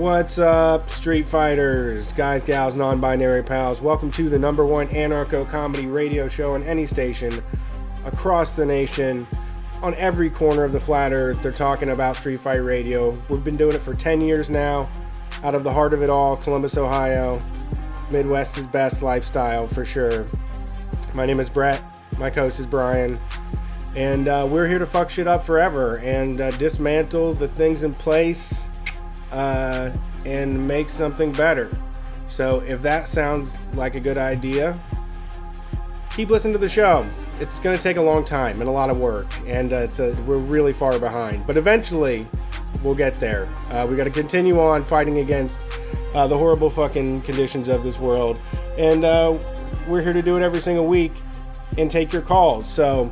What's up, Street Fighters, guys, gals, non binary pals? Welcome to the number one anarcho comedy radio show on any station across the nation. On every corner of the flat earth, they're talking about Street Fight Radio. We've been doing it for 10 years now, out of the heart of it all, Columbus, Ohio. Midwest is best lifestyle for sure. My name is Brett. My co host is Brian. And uh, we're here to fuck shit up forever and uh, dismantle the things in place uh, and make something better. So if that sounds like a good idea, keep listening to the show. It's going to take a long time and a lot of work, and uh, it's a, we're really far behind. But eventually, we'll get there. Uh, we got to continue on fighting against uh, the horrible fucking conditions of this world, and uh, we're here to do it every single week and take your calls. So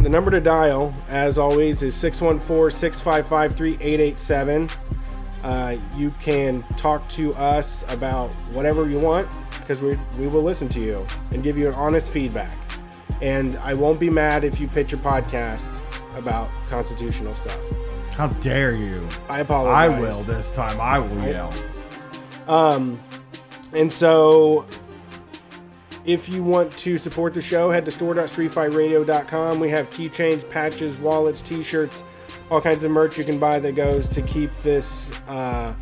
the number to dial, as always, is 614 655 3887. Uh, you can talk to us about whatever you want because we, we will listen to you and give you an honest feedback. And I won't be mad if you pitch a podcast about constitutional stuff. How dare you? I apologize. I will this time. I will yell. Um, and so if you want to support the show, head to store.streetfightradio.com. We have keychains, patches, wallets, t-shirts, all kinds of merch you can buy that goes to keep this uh,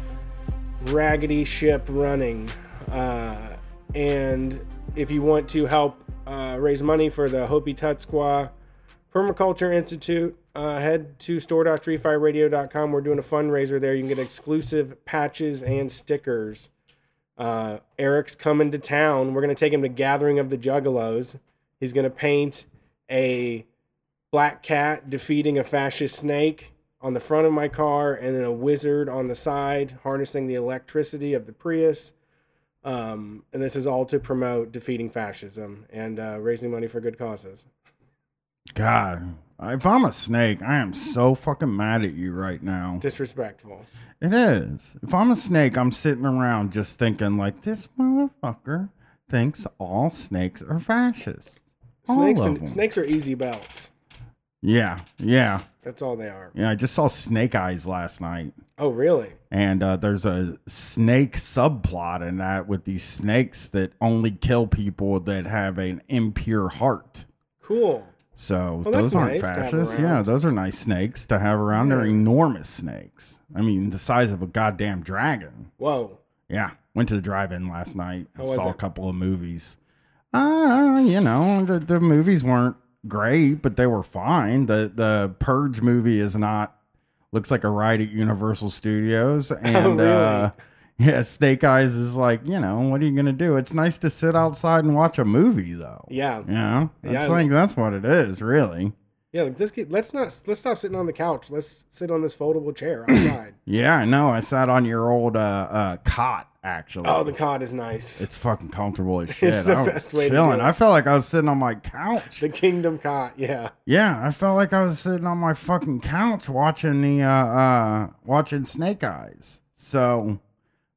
raggedy ship running. Uh, and if you want to help uh, raise money for the Hopi Tutskwa Permaculture Institute, uh, head to store.streetfightradio.com. We're doing a fundraiser there. You can get exclusive patches and stickers. Uh, Eric's coming to town. We're going to take him to Gathering of the Juggalos. He's going to paint a black cat defeating a fascist snake on the front of my car and then a wizard on the side harnessing the electricity of the Prius. Um, and this is all to promote defeating fascism and uh, raising money for good causes. God, if I'm a snake, I am so fucking mad at you right now. Disrespectful. It is. If I'm a snake, I'm sitting around just thinking like this motherfucker thinks all snakes are fascists. Snakes and, snakes are easy belts. Yeah, yeah, That's all they are. yeah. I just saw Snake Eyes last night, Oh, really? and uh, there's a snake subplot in that with these snakes that only kill people that have an impure heart. Cool. So Well, those aren't nice fascists. Yeah, those are nice snakes to have around. They're enormous snakes. I mean, the size of a goddamn dragon. Whoa. Yeah, went to the drive-in last night. How saw a couple of movies. Uh, you know, the the movies weren't great, but they were fine. The the Purge movie is not looks like a ride at Universal Studios and Oh, really? uh yeah, Snake Eyes is like, you know, what are you to do? It's nice to sit outside and watch a movie though. Yeah. You know? That's Yeah. like that's what it is, really. Yeah. Like this. Kid, let's not. Let's stop sitting on the couch. Let's sit on this foldable chair outside. Yeah, I know. I sat on your old uh, uh cot actually. oh, the cot is nice. It's fucking comfortable as shit. it's the I was best way chilling. I felt like I was sitting on my couch. the kingdom cot. Yeah. Yeah, I felt like I was sitting on my fucking couch watching the uh uh watching Snake Eyes. So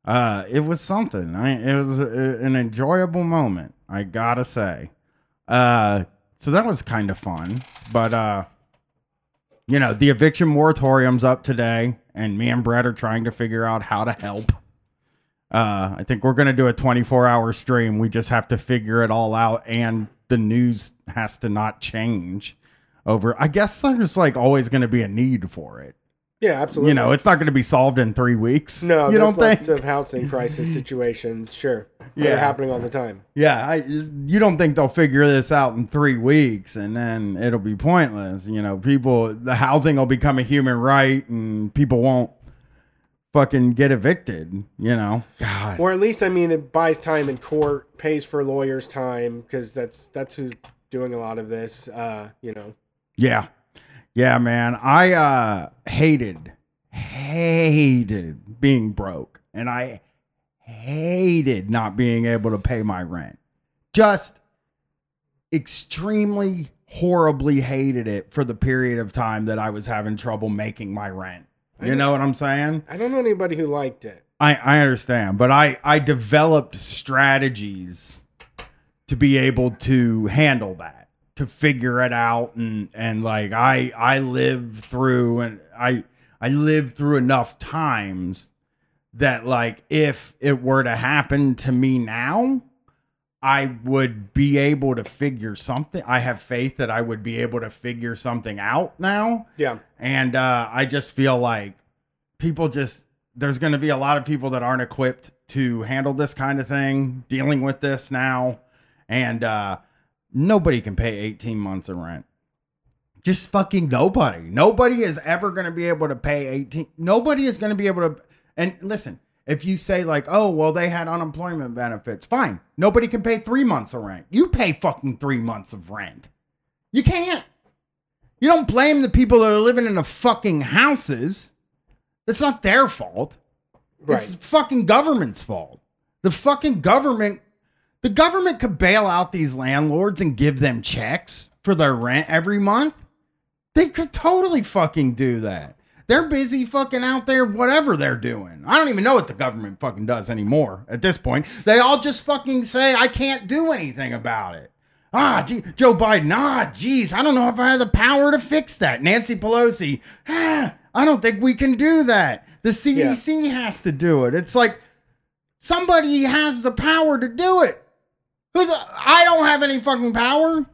uh it was something. I it was a, an enjoyable moment, I got to say. Uh so that was kind of fun, but uh you know, the eviction moratorium's up today and me and Brett are trying to figure out how to help. Uh, I think we're gonna do a 24 hour stream. We just have to figure it all out, and the news has to not change over. I guess there's like always gonna be a need for it. Yeah. Absolutely. You know, it's not gonna be solved in three weeks. No, you don't think? of housing crisis situations. Sure. Yeah. They're happening all the time. Yeah, I, you don't think they'll figure this out in three weeks and then it'll be pointless. You know, people, the housing will become a human right and people won't fucking get evicted. You know, God. Or at least, I mean, it buys time in court, pays for lawyers' time because that's that's who's doing a lot of this. Uh, you know. Yeah. Yeah, man. I uh hated hated being broke and I hated not being able to pay my rent. Just extremely horribly hated it for the period of time that I was having trouble making my rent. You know what I'm saying? I don't know anybody who liked it. I, I understand, but I, I developed strategies to be able to handle that, to figure it out, and and like I I lived through and I I lived through enough times that like if it were to happen to me now, I would be able to figure something. I have faith that I would be able to figure something out now. Yeah. And uh, I just feel like people just, there's going to be a lot of people that aren't equipped to handle this kind of thing, dealing with this now. And uh, nobody can pay 18 months of rent. Just fucking nobody. Nobody is ever going to be able to pay 18. Nobody is going to be able to. And listen, if you say like, oh, well, they had unemployment benefits, fine. Nobody can pay three months of rent. You pay fucking three months of rent. You can't. You don't blame the people that are living in the fucking houses. It's not their fault. Right. It's fucking government's fault. The fucking government, the government could bail out these landlords and give them checks for their rent every month. They could totally fucking do that. They're busy fucking out there, whatever they're doing. I don't even know what the government fucking does anymore at this point. They all just fucking say, I can't do anything about it. Ah, gee, Joe Biden, ah, geez, I don't know if I have the power to fix that. Nancy Pelosi, ah, I don't think we can do that. The CDC has to do it. It's like somebody has the power to do it. Who the, I don't have any fucking power.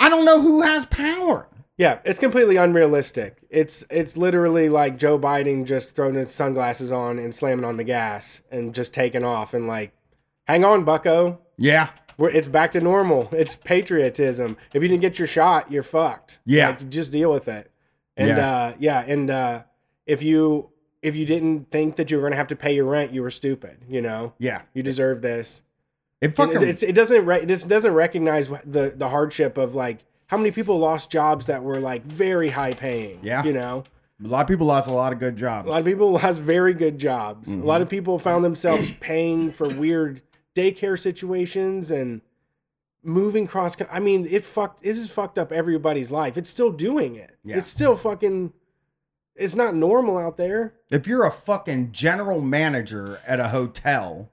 I don't know who has power. Yeah, it's completely unrealistic. It's it's literally like Joe Biden just throwing his sunglasses on and slamming on the gas and just taking off and like, hang on, Bucko. Yeah. We're, it's back to normal. It's patriotism. If you didn't get your shot, you're fucked. Yeah. Like, just deal with it. And Yeah. uh, yeah, and uh, if you if you didn't think that you were gonna have to pay your rent, you were stupid. You know, Yeah. you deserve this. It fucking it, it's, it doesn't re- it doesn't recognize the the hardship of like how many people lost jobs that were like very high paying. Yeah. you know, a lot of people lost a lot of good jobs. a lot of people lost very good jobs. A lot mm-hmm. of people found themselves paying for weird daycare situations and moving cross. I mean, it fucked. This has fucked up everybody's life. It's still doing it. Yeah. It's still fucking. It's not normal out there. if you're a fucking general manager at a hotel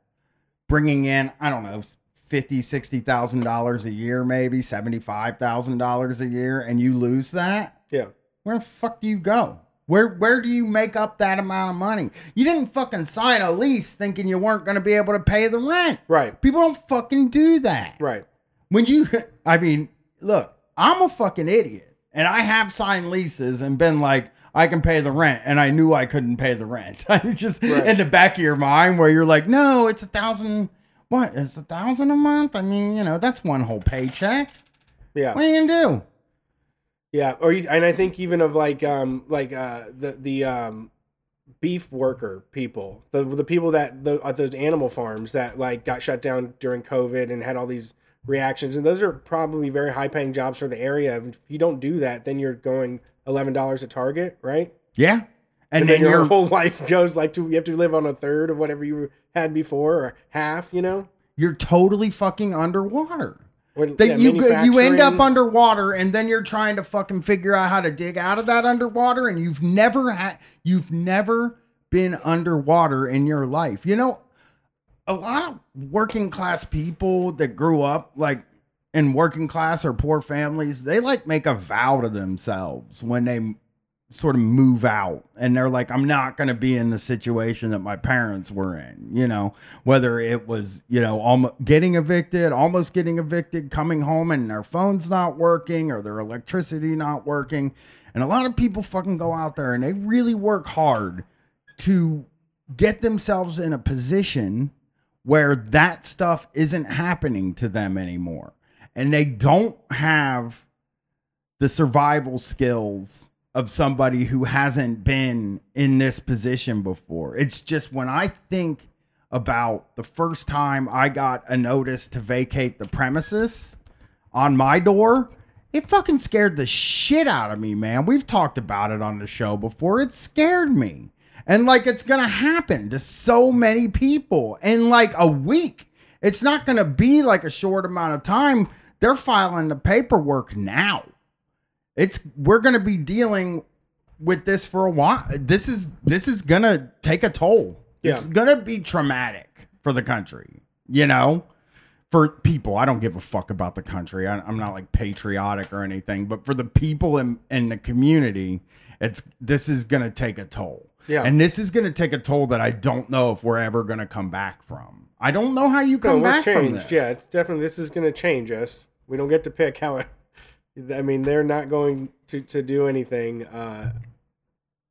bringing in i don't know 50 60000 dollars a year maybe 75000 dollars a year and you lose that Yeah. where the fuck do you go where where do you make up that amount of money you didn't fucking sign a lease thinking you weren't going to be able to pay the rent Right. people don't fucking do that Right. when you i mean look i'm a fucking idiot and i have signed leases and been like i can pay the rent and i knew i couldn't pay the rent i just Right. in the back of your mind where you're like no it's a thousand what it's a thousand a month i mean you know that's one whole paycheck Yeah. what are you gonna do Yeah, or you, and I think even of like um like uh the the um beef worker people, the the people that the at those animal farms that like got shut down during COVID and had all these reactions, and those are probably very high paying jobs for the area. If you don't do that, then you're going eleven dollars a target, right? yeah and, And, then, then, your whole life goes like to you have to live on a third of whatever you had before or half, you know. you're totally fucking underwater. Or, that yeah, you you end up underwater and then you're trying to fucking figure out how to dig out of that underwater and you've never had you've never been underwater in your life. You know a lot of working class people that grew up like in working class or poor families they like make a vow to themselves when they sort of move out. And they're like i'm not going to be in the situation that my parents were in you know? Whether it was you know almost getting evicted almost getting evicted coming home and their phone's not working or their electricity not working. And a lot of people fucking go out there and they really work hard to get themselves in a position where that stuff isn't happening to them anymore. And they don't have the survival skills of somebody who hasn't been in this position before. It's just when I think about the first time I got a notice to vacate the premises on my door, it fucking scared the shit out of me, man. We've talked about it on the show before. It scared me. And like it's going to happen to so many people in like a week. It's not going to be like a short amount of time. They're filing the paperwork now it's we're gonna be dealing with this for a while. This is this is gonna take a toll. It's gonna be traumatic for the country. You know, for people. I don't give a fuck about the country. I, I'm not like patriotic or anything, but for the people in in the community it's this is gonna take a toll. Yeah. And this is gonna take a toll that I don't know if we're ever gonna come back from. I don't know how you No, come we're back from changed. this. Yeah, it's definitely this is going to change us. We don't get to pick how it. I mean, they're not going to, to do anything uh,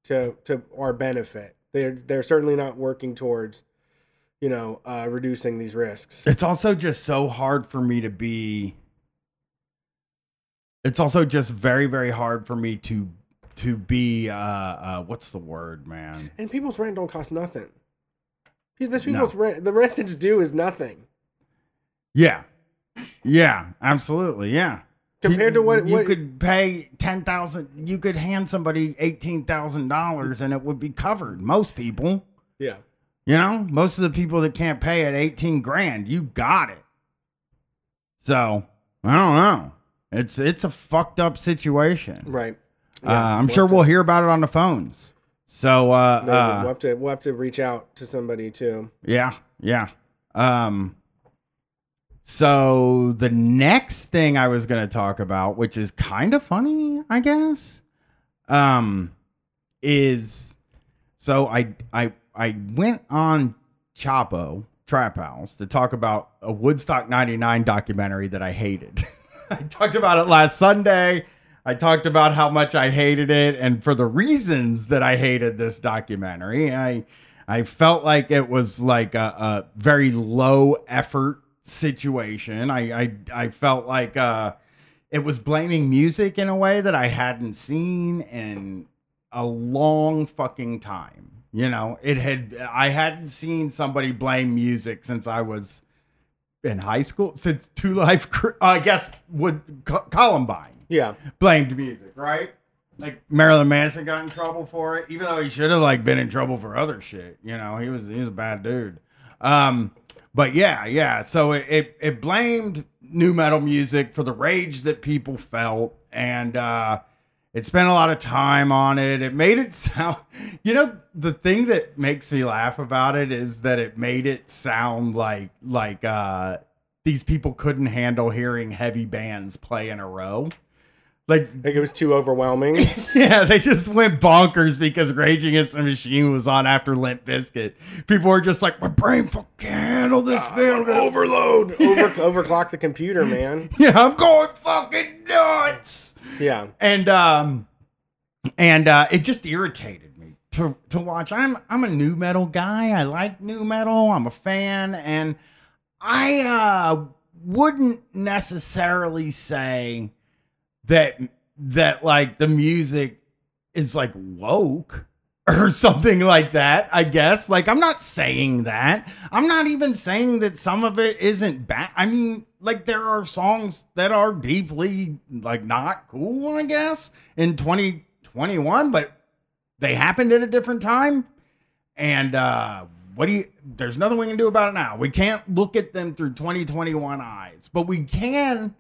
to to our benefit. They're they're certainly not working towards, you know, uh, reducing these risks. It's also just so hard for me to be. It's also just very, very hard for me to to be uh uh what's the word, man? And people's rent don't cost nothing. This No. people's rent, the rent that's due is nothing Yeah. Yeah, absolutely. Yeah. Compared to what you what could pay ten thousand you could hand somebody eighteen thousand dollars and it would be covered. Most people. Yeah, You know, most of the people that can't pay at 18 grand, you got it. So, I don't know. It's it's a fucked up situation. right. uh, I'm sure we'll hear about it on the phones. So, uh, uh, we'll have to we'll have to reach out to somebody too. yeah, yeah. Um, so the next thing I was going to talk about, which is kind of funny, I guess, um, is so I I I went on Chapo Trap House to talk about a Woodstock '99 documentary that I hated. I talked about it last Sunday. I talked about how much I hated it, and for the reasons that I hated this documentary, I I felt like it was like a, a very low effort situation. I I, I felt like uh, it was blaming music in a way that I hadn't seen in a long fucking time. You know, it had I hadn't seen somebody blame music since I was in high school since Two Life. I guess would Co- Columbine Yeah, blamed music, right? Like Marilyn Manson got in trouble for it, even though he should have like been in trouble for other shit. You know, he was he was a bad dude. Um, but yeah, yeah. So it, it it blamed nu metal music for the rage that people felt, and uh, it spent a lot of time on it. It made it sound, you know, the thing that makes me laugh about it is that it made it sound like like uh, these people couldn't handle hearing heavy bands play in a row. Like, think it was too overwhelming. yeah, they just went bonkers because Rage Against the Machine was on after Limp Bizkit. People were just like, my brain fucking can't handle this film. overload. Over overclock the computer, man. Yeah, I'm going fucking nuts. Yeah. and um and uh it just irritated me to to watch i'm i'm a nu metal guy i like nu metal i'm a fan and i uh wouldn't necessarily say that that like the music is like woke or something like that i guess. Like i'm not saying that. I'm not even saying that some of it isn't bad i mean like there are songs that are deeply like not cool i guess in 2021 but they happened at a different time. And uh what do you there's nothing we can do about it now. We can't look at them through 2021 eyes but we can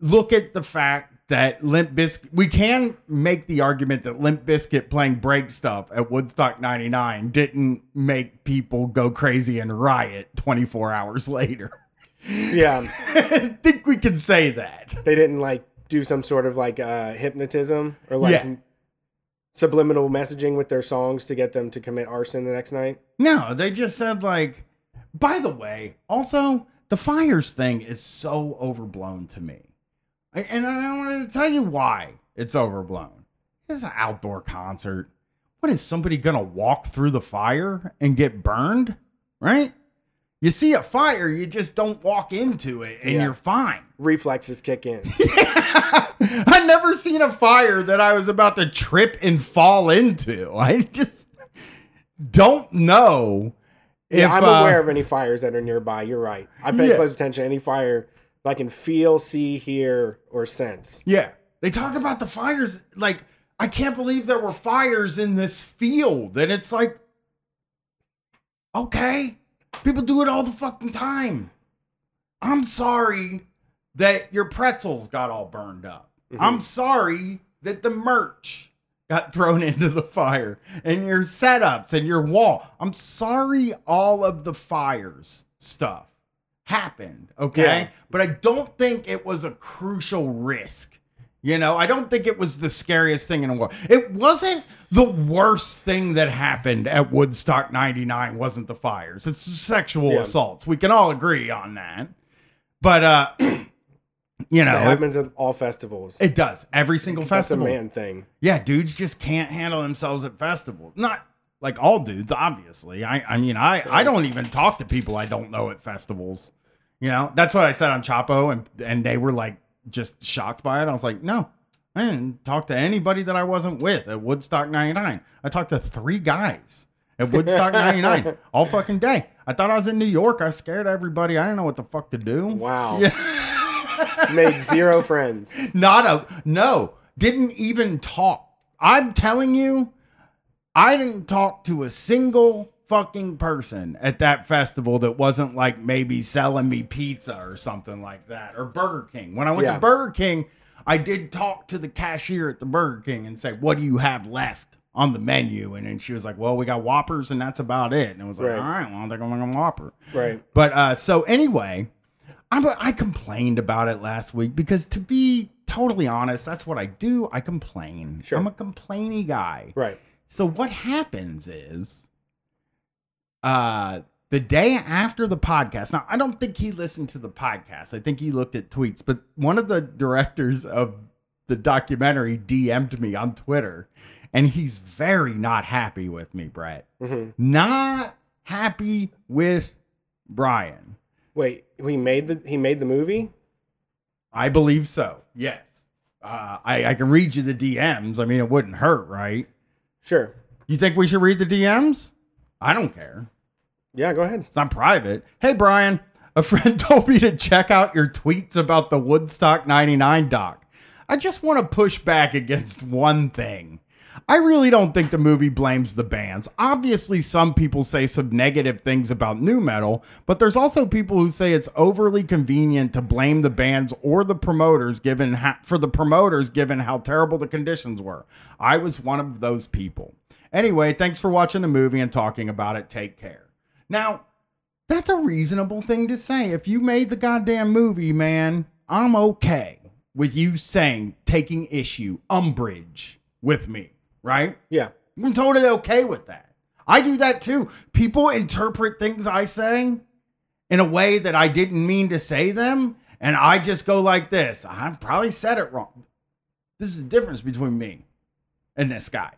look at the fact that Limp Bizkit, we can make the argument that Limp Bizkit playing break stuff at Woodstock 99 didn't make people go crazy and riot 24 hours later. Yeah. I think we can say that. They didn't like do some sort of like uh hypnotism or like Yeah. subliminal messaging with their songs to get them to commit arson the next night. No, they just said, like, by the way, also, the fires thing is so overblown to me. And I wanted to tell you why it's overblown. It's an outdoor concert. What is somebody going to walk through the fire and get burned? Right? You see a fire, you just don't walk into it and Yeah. you're fine. Reflexes kick in. I never seen a fire that I was about to trip and fall into. I just don't know. yeah, if, I'm uh, aware of any fires that are nearby. You're right. I pay Yeah. close attention to any fire I can feel, see, hear, or sense. Yeah, they talk about the fires. Like, I can't believe there were fires in this field, and it's like, okay, people do it all the fucking time. I'm sorry that your pretzels got all burned up. Mhm. I'm sorry that the merch got thrown into the fire and your setups and your wall. I'm sorry all of the fires stuff happened, okay? Yeah. But I don't think it was a crucial risk You know, I don't think it was the scariest thing in the world. It wasn't the worst thing that happened at Woodstock 99 wasn't the fires. It's sexual Yeah. assaults. We can all agree on that. But uh you know, it, happens at all festivals. it does. Every single That's festival. a man thing. Yeah, dudes just can't handle themselves at festivals. Not like all dudes, obviously. I, I mean, I, I don't even talk to people I don't know at festivals. You know, that's what I said on Chapo, and and they were like just shocked by it. I was like, no, I didn't talk to anybody that I wasn't with at Woodstock '99. I talked to three guys at Woodstock '99 all fucking day. I thought I was in New York. I scared everybody. I didn't know what the fuck to do. Wow. Yeah. Made zero friends. Not a no, didn't even talk. I'm telling you, I didn't talk to a single fucking person at that festival that wasn't like maybe selling me pizza or something like that or Burger King. When I went Yeah. to Burger King, I did talk to the cashier at the Burger King and say, "What do you have left on the menu?" And then she was like, "Well, we got Whoppers and that's about it." And I was like, Right. "All right, well, they're going to Whopper." Right. But uh, so anyway, I'm, I complained about it last week because to be totally honest, that's what I do. I complain. Sure. I'm a complainy guy. Right. So what happens is, uh, the day after the podcast. Now I don't think he listened to the podcast. I think he looked at tweets. But one of the directors of the documentary DM'd me on Twitter, and he's very not happy with me, Brett. hmm Not happy with Brian. Wait, he made the he made the movie. I believe so. Yes. Uh, I, I can read you the DMs. I mean, it wouldn't hurt, right? Sure. You think we should read the DMs? I don't care. Yeah, go ahead. It's not private. Hey, Brian, a friend told me to check out your tweets about the Woodstock 99 doc. I just want to push back against one thing. I really don't think the movie blames the bands. Obviously, some people say some negative things about nu metal, but there's also people who say it's overly convenient to blame the bands or the promoters given ha- for the promoters given how terrible the conditions were. I was one of those people. Anyway, thanks for watching the movie and talking about it. Take care. Now, that's a reasonable thing to say. If you made the goddamn movie, man, I'm okay with you saying taking issue, umbrage with me, right? Yeah. I'm totally okay with that. I do that too. People interpret things I say in a way that I didn't mean to say them, and I just go like this. I probably said it wrong. This is the difference between me and this guy,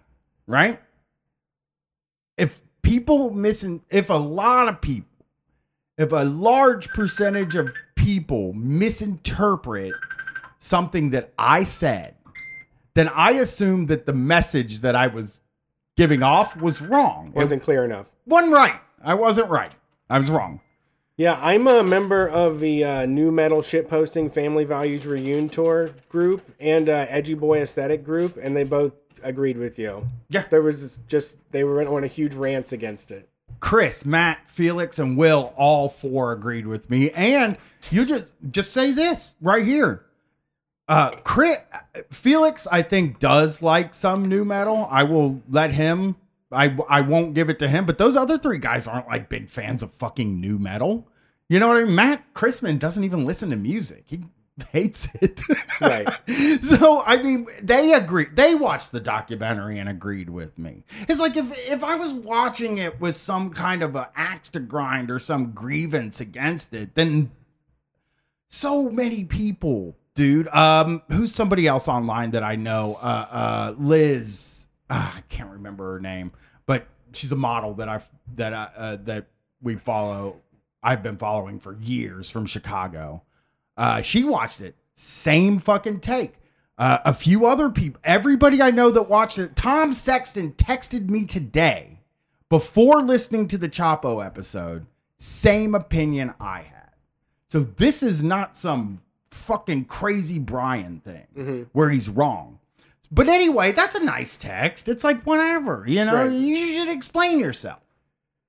right? If people missing, if a lot of people, if a large percentage of people misinterpret something that I said, then I assume that the message that I was giving off was wrong. It Wasn't clear enough. wasn't right. I wasn't right. I was wrong. Yeah, I'm a member of the uh, nu metal shitposting Family Values Reunion Tour group and uh, Edgy Boy Aesthetic group, and they both agreed with you. Yeah. There was just they were on a huge rants against it. Chris, Matt, Felix, and Will all four agreed with me. And you just just say this right here. Uh Chris Felix, I think, does like some nu metal. I will let him. I I won't give it to him, but those other three guys aren't like big fans of fucking nu metal. You know what I mean? Matt Christman doesn't even listen to music. He hates it. Right. so I mean, they agree. They watched the documentary and agreed with me. It's like if if I was watching it with some kind of a axe to grind or some grievance against it, then so many people, dude. Um, who's somebody else online that I know? Uh, uh, Liz. Ah, I can't remember her name, but she's a model that I that I, uh, that we follow. I've been following for years from Chicago. Uh, she watched it. Same fucking take. Uh, a few other people, everybody I know that watched it. Tom Sexton texted me today before listening to the Chapo episode. Same opinion I had. So this is not some fucking crazy Brian thing Mhm. where he's wrong. But anyway, that's a nice text. It's like whatever, you know. Right. You should explain yourself.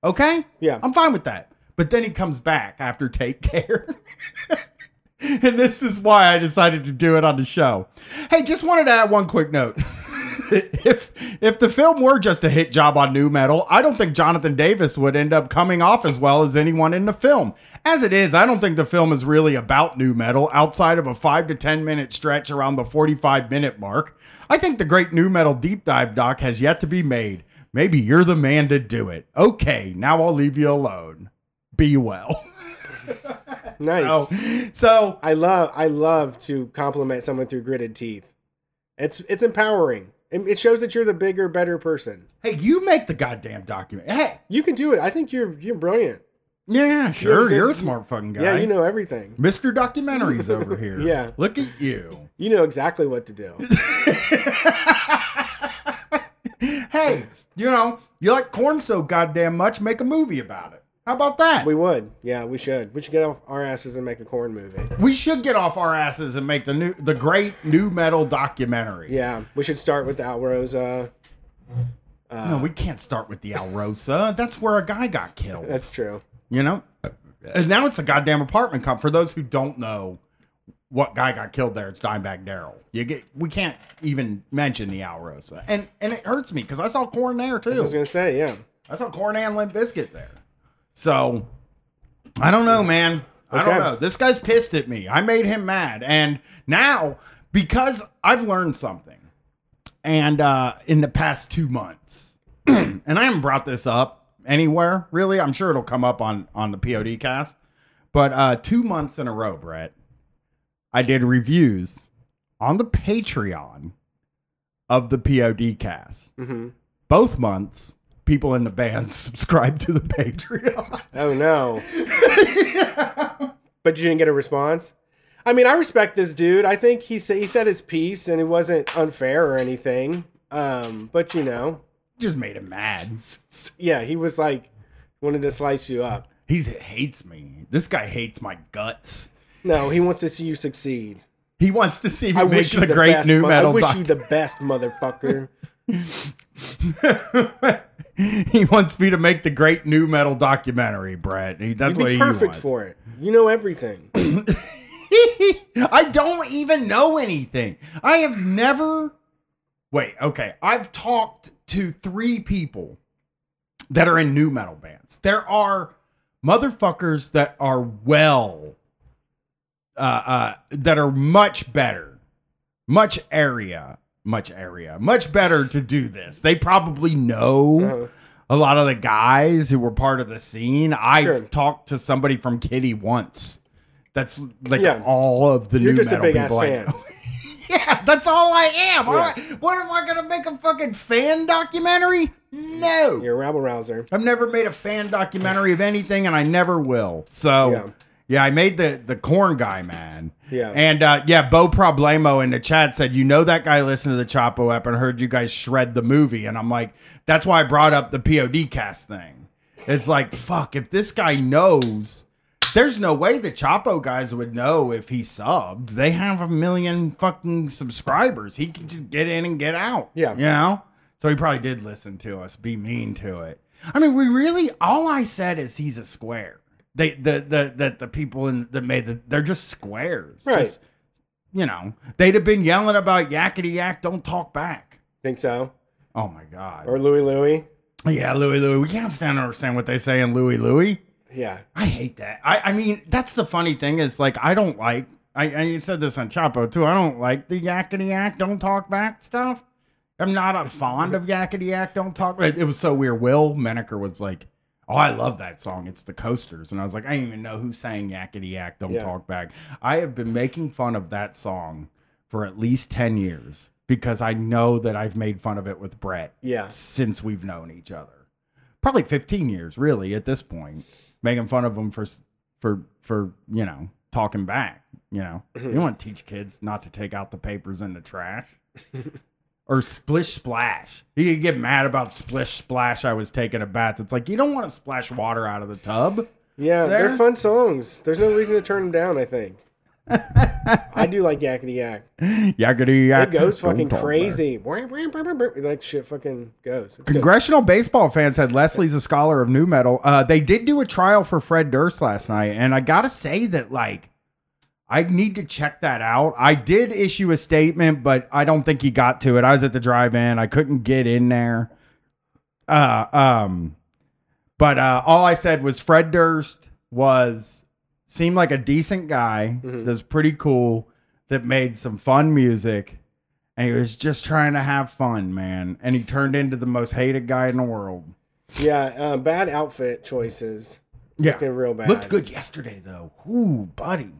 Okay? Yeah. I'm fine with that. But then he comes back after take care. and this is why I decided to do it on the show. Hey, just wanted to add one quick note. if if the film were just a hit job on nu metal, I don't think Jonathan Davis would end up coming off as well as anyone in the film. As it is, I don't think the film is really about nu metal outside of a 5 to 10 minute stretch around the 45 minute mark. I think the great nu metal deep dive doc has yet to be made. Maybe you're the man to do it. Okay, now I'll leave you alone. Be well. Nice. So, so I love I love to compliment someone through gritted teeth. It's it's empowering. It, shows that you're the bigger, better person. hey, you make the goddamn document. Hey, You can do it. I think you're you're brilliant. yeah, sure, good- you're a smart fucking guy. Yeah, you know everything. Mr. Documentaries over here. Yeah. Look at you. You know exactly what to do. hey, you know, you like Korn so goddamn much, make a movie about it. How about that? We would. Yeah, we should. We should get off our asses and make a Korn movie. We should get off our asses and make the new the great nu metal documentary. Yeah, we should start with the Alrosa. Uh, No, we can't start with the Alrosa. That's where a guy got killed. that's true. You know? And now it's a goddamn apartment comp. For those who don't know what guy got killed there, it's Dimebag Darrell. You get we can't even mention the Alrosa. And and it hurts me because I saw Korn there too. I was gonna say. Yeah. I saw Korn and Limp Bizkit there. So I don't know, man. I don't know. This guy's pissed at me. I made him mad. And now, because I've learned something, and uh in the past two months, and I haven't brought this up anywhere, really. I'm sure it'll come up on on the POD cast. But uh two months in a row, Brett, I did reviews on the Patreon of the POD cast hmm both months, people in the band subscribed to the Patreon. Oh no. But you didn't get a response. I mean, I respect this dude. I think he said he said his piece, and it wasn't unfair or anything. Um, but you know, Just made him mad. yeah, he was like wanted to slice you up. He hates me. This guy hates my guts. No, he wants to see you succeed. He wants to see me I make wish you the the great best. nu metal. I wish doc- you the best, motherfucker. he wants me to make the great nu metal documentary, Brett. He, that's You'd what be he perfect wants. for it. You know everything. I don't even know anything. I have never. Wait, okay. I've talked to three people that are in nu metal bands. There are motherfuckers that are well, uh, uh, that are much better, much area, much area, much better to do this. They probably know Uh-huh. a lot of the guys who were part of the scene. I've Sure. talked to somebody from Kittie once. That's like Yeah. all of the You're new just a metal big people I fan. yeah, that's all I am. All Yeah. right. What am I gonna make a fucking fan documentary? No. You're a rabble rouser. I've never made a fan documentary of anything, and I never will. So Yeah. Yeah, I made the the Korn guy man. Yeah. And uh, yeah, Bo Problemo in the chat said, you know that guy listened to the Chapo app and heard you guys shred the movie. And I'm like, that's why I brought up the POD cast thing. It's like, fuck, if this guy knows, there's no way the Chapo guys would know if he subbed. They have a million fucking subscribers. He can just get in and get out. Yeah. You know? So he probably did listen to us, be mean to it. I mean, we really all I said is he's a square. They the the that the people in that made the they're just squares. Right. Just, you know, they'd have been yelling about yakety yak, don't talk back. Think so? Oh my god. Or Louie Louie? yeah, Louie Louie. We can't stand to understand what they say in Louie Louie. Yeah. I hate that. I, I mean, that's the funny thing is like I don't like. I, I said this on Chapo too. I don't like the yakety yak, don't talk back stuff. I'm not a fond of yakety yak, don't talk. It was so weird. Will Menaker was like, "Oh, I love that song. It's the Coasters," and I was like, "I didn't even know who sang yakety yak, don't Yeah. talk back." I have been making fun of that song for at least ten years because I know that I've made fun of it with Brett Yeah. since we've known each other. Probably 15 years, really, at this point, making fun of them for for for you know talking back. You know, Mhm. you want to teach kids not to take out the papers in the trash. Or splish splash. You get mad about splish splash. I was taking a bath. It's like you don't want to splash water out of the tub. Yeah, There? they're fun songs. There's no reason to turn them down, I think. I do like Yakety Yak. Yakety yak. It goes fucking crazy. Like shit fucking goes. It's good. Congressional baseball fans said Leslie's a scholar of new metal. Uh, they did do a trial for Fred Durst last night, and I gotta say that like I need to check that out. I did issue a statement, but I don't think he got to it. I was at the drive-in. I couldn't get in there. Uh, um, but uh, all I said was Fred Durst was seemed like a decent guy. Mhm. That's pretty cool. That made some fun music, and he was just trying to have fun, man. And he turned into the most hated guy in the world. Yeah, uh, bad outfit choices. Yeah, Looking real bad. looked good yesterday though. Ooh, buddy.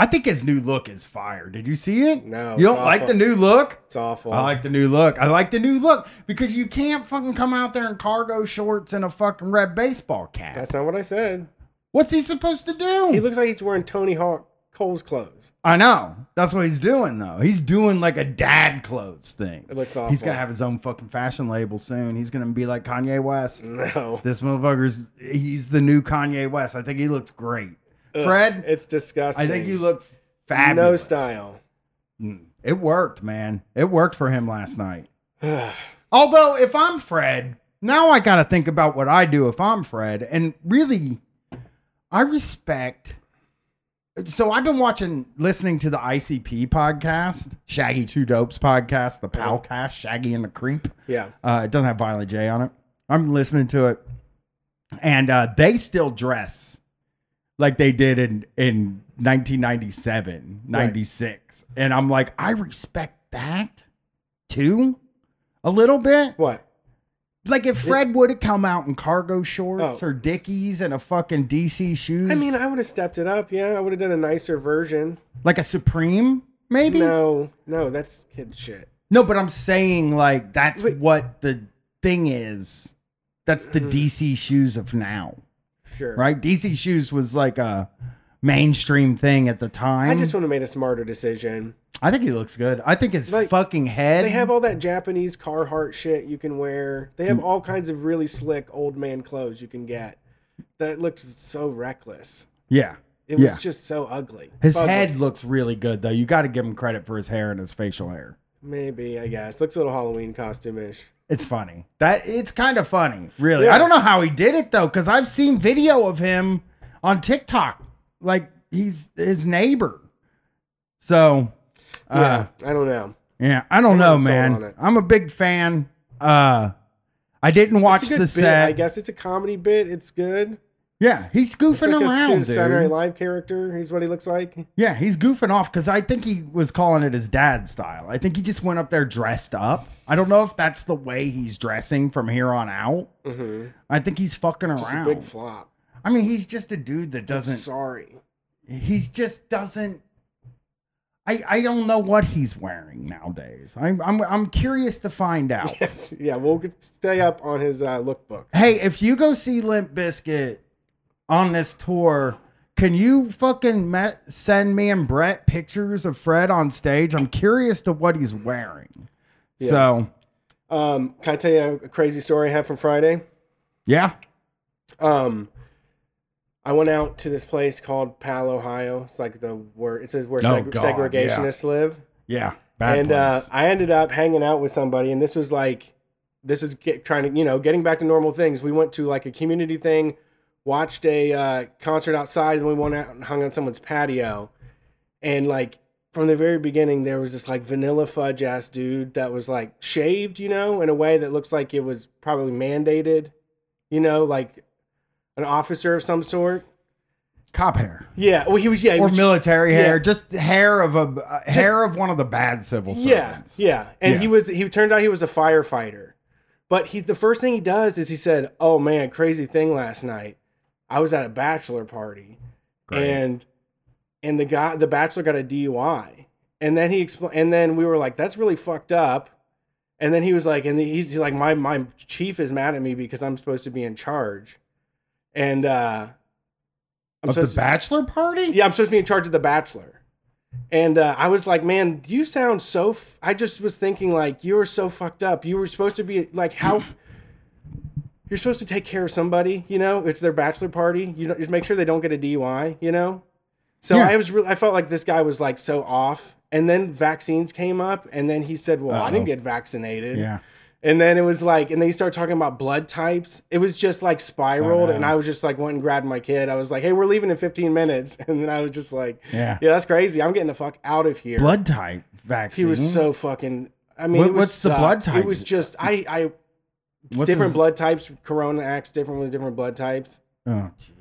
I think his new look is fire. Did you see it? No, You don't like the new look? It's awful. I like the new look. I like the new look because you can't fucking come out there in cargo shorts and a fucking red baseball cap. That's not what I said. What's he supposed to do? He looks like he's wearing Tony Hawk Cole's clothes. I know. That's what he's doing though. He's doing like a dad clothes thing. It looks awful. He's gonna have his own fucking fashion label soon. He's gonna be like Kanye West. no. This motherfucker's he's the new Kanye West. I think he looks great. Ugh, Fred, it's disgusting. I think you look fabulous. no style. Mm. It worked, man. It worked for him last night. Although, if I'm Fred, now I got to think about what I do if I'm Fred. And really, I respect. So I've been watching, listening to the ICP podcast, Shaggy 2 Dope's podcast, the Palcast, Shaggy and the Creep. yeah. Uh, it doesn't have Violent J on it. I'm listening to it, and uh, they still dress like they did in in 1997, 96, and I'm like, I respect that too, a little bit. What? Like if Fred would have come out in cargo shorts Oh. or Dickies and a fucking DC shoes, I mean, I would have stepped it up. Yeah, I would have done a nicer version. like a Supreme, maybe. No, no, that's kid shit. No, but I'm saying like that's Wait. what the thing is. That's the Mhm. DC shoes of now, Sure. right? DC shoes was like a mainstream thing at the time. I just would have made a smarter decision. I think he looks good. I think his Like, fucking head. They have all that Japanese Carhartt shit you can wear. They have all kinds of really slick old man clothes you can get. That looks so reckless. yeah. It was Yeah. just so ugly. His Ugly. head looks really good though. You got to give him credit for his hair and his facial hair. Maybe, I guess. Looks a little Halloween costume-ish. It's funny. That it's kind of funny, really. Yeah. I don't know how he did it though, because I've seen video of him on TikTok, like he's his neighbor. So, uh, yeah, I don't know. yeah, I don't I'm know, not sold on man. I'm a big fan. Uh, I didn't watch the bit, set. I guess it's a comedy bit. It's good. Yeah, he's goofing like around, a Saturday dude. Night Live character. He's what he looks like. Yeah, he's goofing off because I think he was calling it his dad style. I think he just went up there dressed up. I don't know if that's the way he's dressing from here on out. hmm I think he's fucking Just a around. big flop. I mean, he's just a dude that doesn't. Sorry. He's just doesn't. I I don't know what he's wearing nowadays. I'm I'm I'm curious to find out. Yes. Yeah, we'll get, stay up on his uh, lookbook. Hey, if you go see Limp Bizkit on this tour, can you fucking met, send me and Brett pictures of Fred on stage? I'm curious to what he's wearing. Yeah. So Um, can I tell you a crazy story I have from Friday? yeah, Um, I went out to this place called Pal, Ohio. It's like the where it says where Oh, seg- God, segregationists live. yeah, and uh. I ended up hanging out with somebody, and this was like, this is get, trying to, you know, getting back to normal things. We went to like a community thing, watched a uh, concert outside, and we went out and hung on someone's patio. And like from the very beginning, there was this like vanilla fudge ass dude that was like shaved, you know, in a way that looks like it was probably mandated, you know, like an officer of some sort. Cop hair Yeah, well, he was yeah, he or was, military yeah. hair, just hair of a uh, hair of one of the bad civil Yeah, servants. yeah. And Yeah. he was he turned out he was a firefighter. But he the first thing he does is he said, "Oh man, crazy thing last night. I was at a bachelor party Great. and and the guy the bachelor got a DUI." And then he explained and then we were like, "That's really fucked up." And then he was like and he's, he's like my my chief is mad at me because I'm supposed to be in charge. And uh I'm of the to- bachelor party. yeah, I'm supposed to be in charge of the Bachelor. And uh, I was like, man, you sound so. F-. I just was thinking, like, you were so fucked up. You were supposed to be like, how? You're supposed to take care of somebody, you know. It's their bachelor party. You know, just make sure they don't get a DUI, you know. So Yeah. I was, really, I felt like this guy was like so off. And then vaccines came up, and then he said, "Well, I Uh-oh. didn't get vaccinated." Yeah. And then it was like, and then you start talking about blood types. It was just like spiraled, oh, and. I was just like, went and grabbed my kid. I was like, "Hey, we're leaving in 15 minutes," and then I was just like, Yeah. "Yeah, that's crazy. I'm getting the fuck out of here." Blood type vaccine. He was so fucking. I mean, What- it was what's the blood type? It was just I I What's different his- blood types. Corona acts different with different blood types. Oh Jesus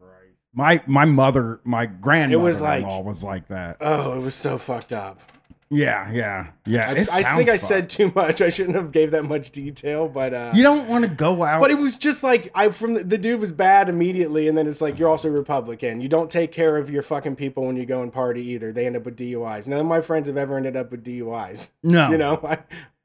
Christ! My my mother, my grandmother was like- was like that. Oh, it was so fucked up. Yeah, yeah, yeah. I, it I sounds think I fucked. said too much. I shouldn't have gave that much detail, but uh, you don't want to go out. But it was just like I from the, the dude was bad immediately, and then it's like you're also Republican. You don't take care of your fucking people when you go and party either. They end up with DUIs. None of my friends have ever ended up with DUIs. no, You know,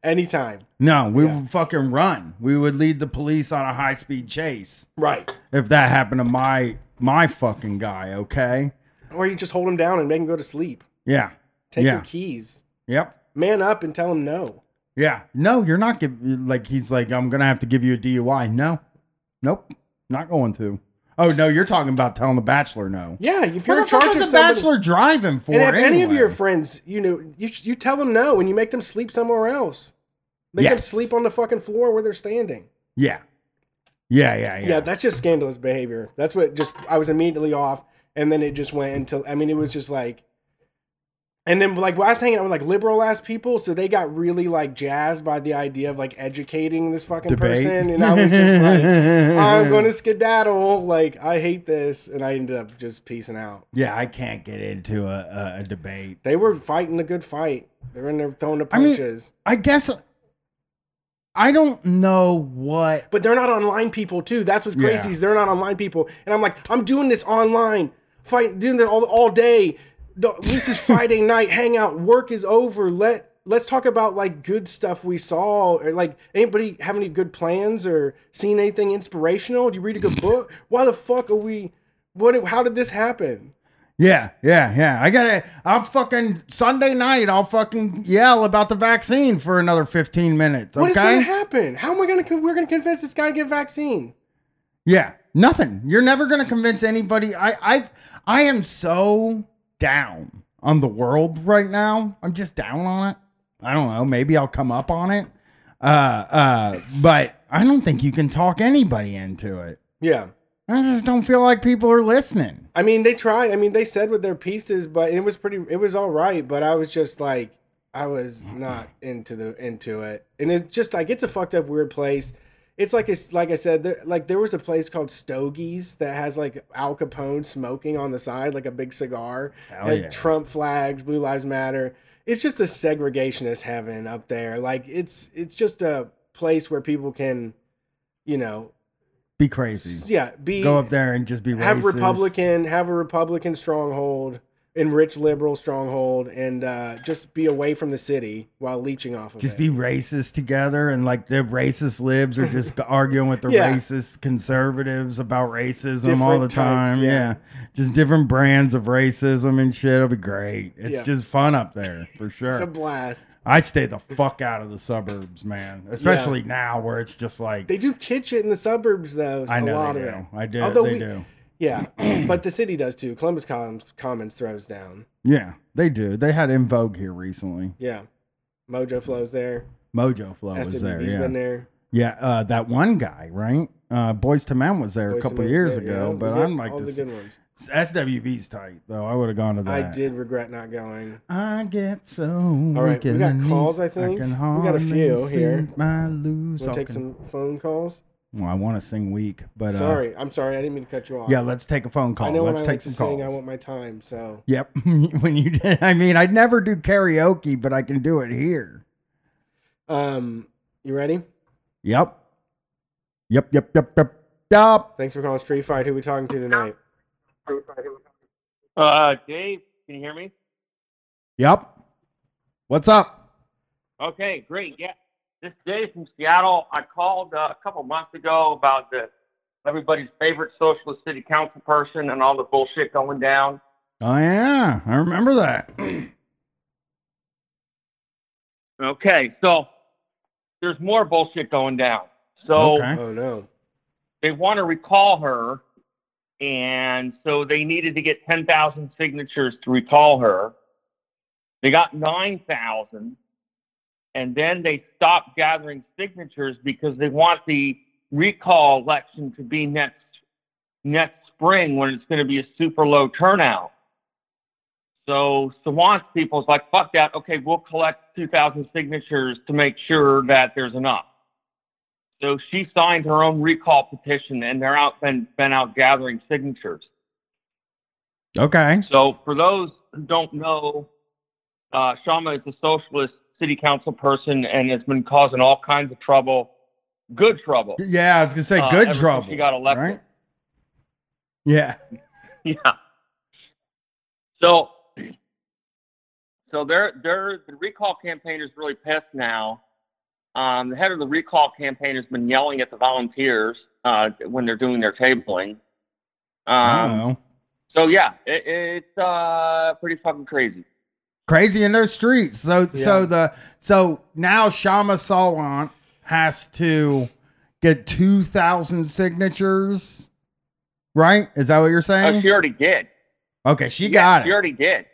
anytime. no. We Yeah. would fucking run. We would lead the police on a high speed chase Right. if that happened to my my fucking guy. Okay. Or you just hold him down and make him go to sleep. Yeah. Take Yeah. their keys. Yep. Man up and tell him no. Yeah. No, you're not give like he's like I'm gonna have to give you a DUI. No. Nope. Not going to. Oh no, you're talking about telling the bachelor no. Yeah, if you're What in the charge of somebody, bachelor driving for? and if any of your friends, you know, you you tell them no and you make them sleep somewhere else. Make them sleep on the fucking floor where they're standing. Yeah. Yeah, yeah, yeah. yeah. that's just scandalous behavior. That's what just I was immediately off, and then it just went until I mean, it was just like, and then like when I was hanging out with like liberal ass people, so they got really like jazzed by the idea of like educating this fucking Debate. person, and I was just like, I'm going to skedaddle. Like I hate this, and I ended up just piecing out. Yeah, I can't get into a, a, a debate. They were fighting a good fight. They're in there throwing the I mean- punches, I guess uh, I don't know what. but they're not online people too. That's what's crazy. Yeah. Is they're not online people, and I'm like, I'm doing this online, fight, doing that all all day. This is Friday night hangout. Work is over. Let let's talk about like good stuff we saw. Or like anybody have any good plans or seen anything inspirational? Do you read a good book? Why the fuck are we? What? How did this happen? Yeah, yeah, yeah. I gotta. I'll fucking Sunday night. I'll fucking yell about the vaccine for another fifteen minutes. What is to happen? How am I going to? We're to convince this guy to get vaccine. Yeah, nothing. You're never gonna convince anybody. I, I, I am so down on the world right now. I'm just down on it. I don't know. Maybe I'll come up on it. Uh, uh, but I don't think you can talk anybody into it. Yeah. I just don't feel like people are listening. I mean, they tried. I mean, they said with their pieces, but it was pretty. It was all right. But I was just like, I was not into the into it, and it's just like it's a fucked up weird place. It's like it's like I said, there, like there was a place called Stogie's that has like Al Capone smoking on the side, like a big cigar, Hell and yeah. Trump flags, Blue Lives Matter. It's just a segregationist heaven up there. Like it's it's just a place where people can, you know, Be crazy. yeah, be Go up there and just be have racist. Republican, have a Republican stronghold, enrich liberal stronghold, and uh, just be away from the city while leeching off of Just it. be racist together, and like the racist libs are just arguing with the Yeah. racist conservatives about racism all Different the time. yeah. yeah. just different brands of racism and shit. It'll be great. It's Yeah. just fun up there for sure. It's a blast. I stay the fuck out of the suburbs, man. Especially now where it's just like They do kitchen in the suburbs though. I know lot they of do. it. I do. Although they we- do. Yeah, but the city does too. Columbus Commons, Commons throws down. Yeah, they do. They had En Vogue here recently. Yeah, Mojo flows there. Mojo Flow was there. Yeah, been there. yeah. Uh, that one guy, right? Uh, Boyz II Men was there Boyz a couple years there, ago, yeah. but I'm like all the this. good ones. SWB's tight though. I would have gone to that. I did regret not going. I get so. All right, we got calls, I think. can We got a few here. My lose. Want to take some phone calls? Well, I want to sing weak, but uh, Sorry, I'm sorry. I didn't mean to cut you off. yeah, let's take a phone call. I know let's I take like to some sing, calls. I want my time. So Yep. when you I mean, I'd never do karaoke, but I can do it here. Um, you ready? Yep. Yep. Yep. Yep. Yep. Yep. Thanks for calling Street Fight. Who we talking to tonight? Uh, Dave, can you hear me? Yep. What's up? Okay, great. Yeah, this is Dave from Seattle. I called uh, a couple months ago about the everybody's favorite socialist city council person and all the bullshit going down. Oh yeah, I remember that. Okay, so there's more bullshit going down. So Okay. Oh no. they want to recall her, and so they needed to get 10,000 signatures to recall her. They got 9,000. And then they stop gathering signatures because they want the recall election to be next next spring when it's going to be a super low turnout. So Sawant's people's like, fuck that. Okay, we'll collect 2,000 signatures to make sure that there's enough. So she signed her own recall petition, and they're out been been out gathering signatures. Okay. So for those who don't know, uh, Kshama is a socialist city council person and has been causing all kinds of trouble, good trouble. Yeah, I was gonna say uh, good since trouble. She got elected. Right? Yeah. Yeah. So, so they're they're the recall campaign is really pissed now. Um, the head of the recall campaign has been yelling at the volunteers uh, when they're doing their tabling. Um, oh. so yeah, it, it's uh, pretty fucking crazy. Crazy in those streets. So so the so now Kshama Sawant has to get two thousand signatures. Right? Is that what you're Oh, saying? she already did. Okay, she Yeah, got She it. She already did.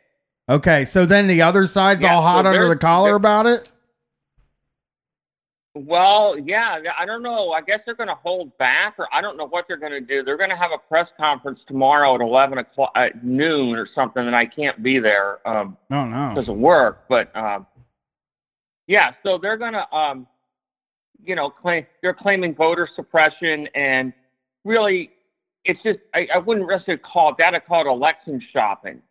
Okay, so then the other side's Yeah, all hot so under the collar about it. Well, yeah, I don't know. I guess they're going to hold back, or I don't know what they're going to do. They're going to have a press conference tomorrow at eleven o'clock at noon or something, and I can't be there um, Oh no. because of work. But um, yeah, so they're going to, um, you know, claim they're claiming voter suppression, and really, it's just I, I wouldn't necessarily call it that. I call it election shopping.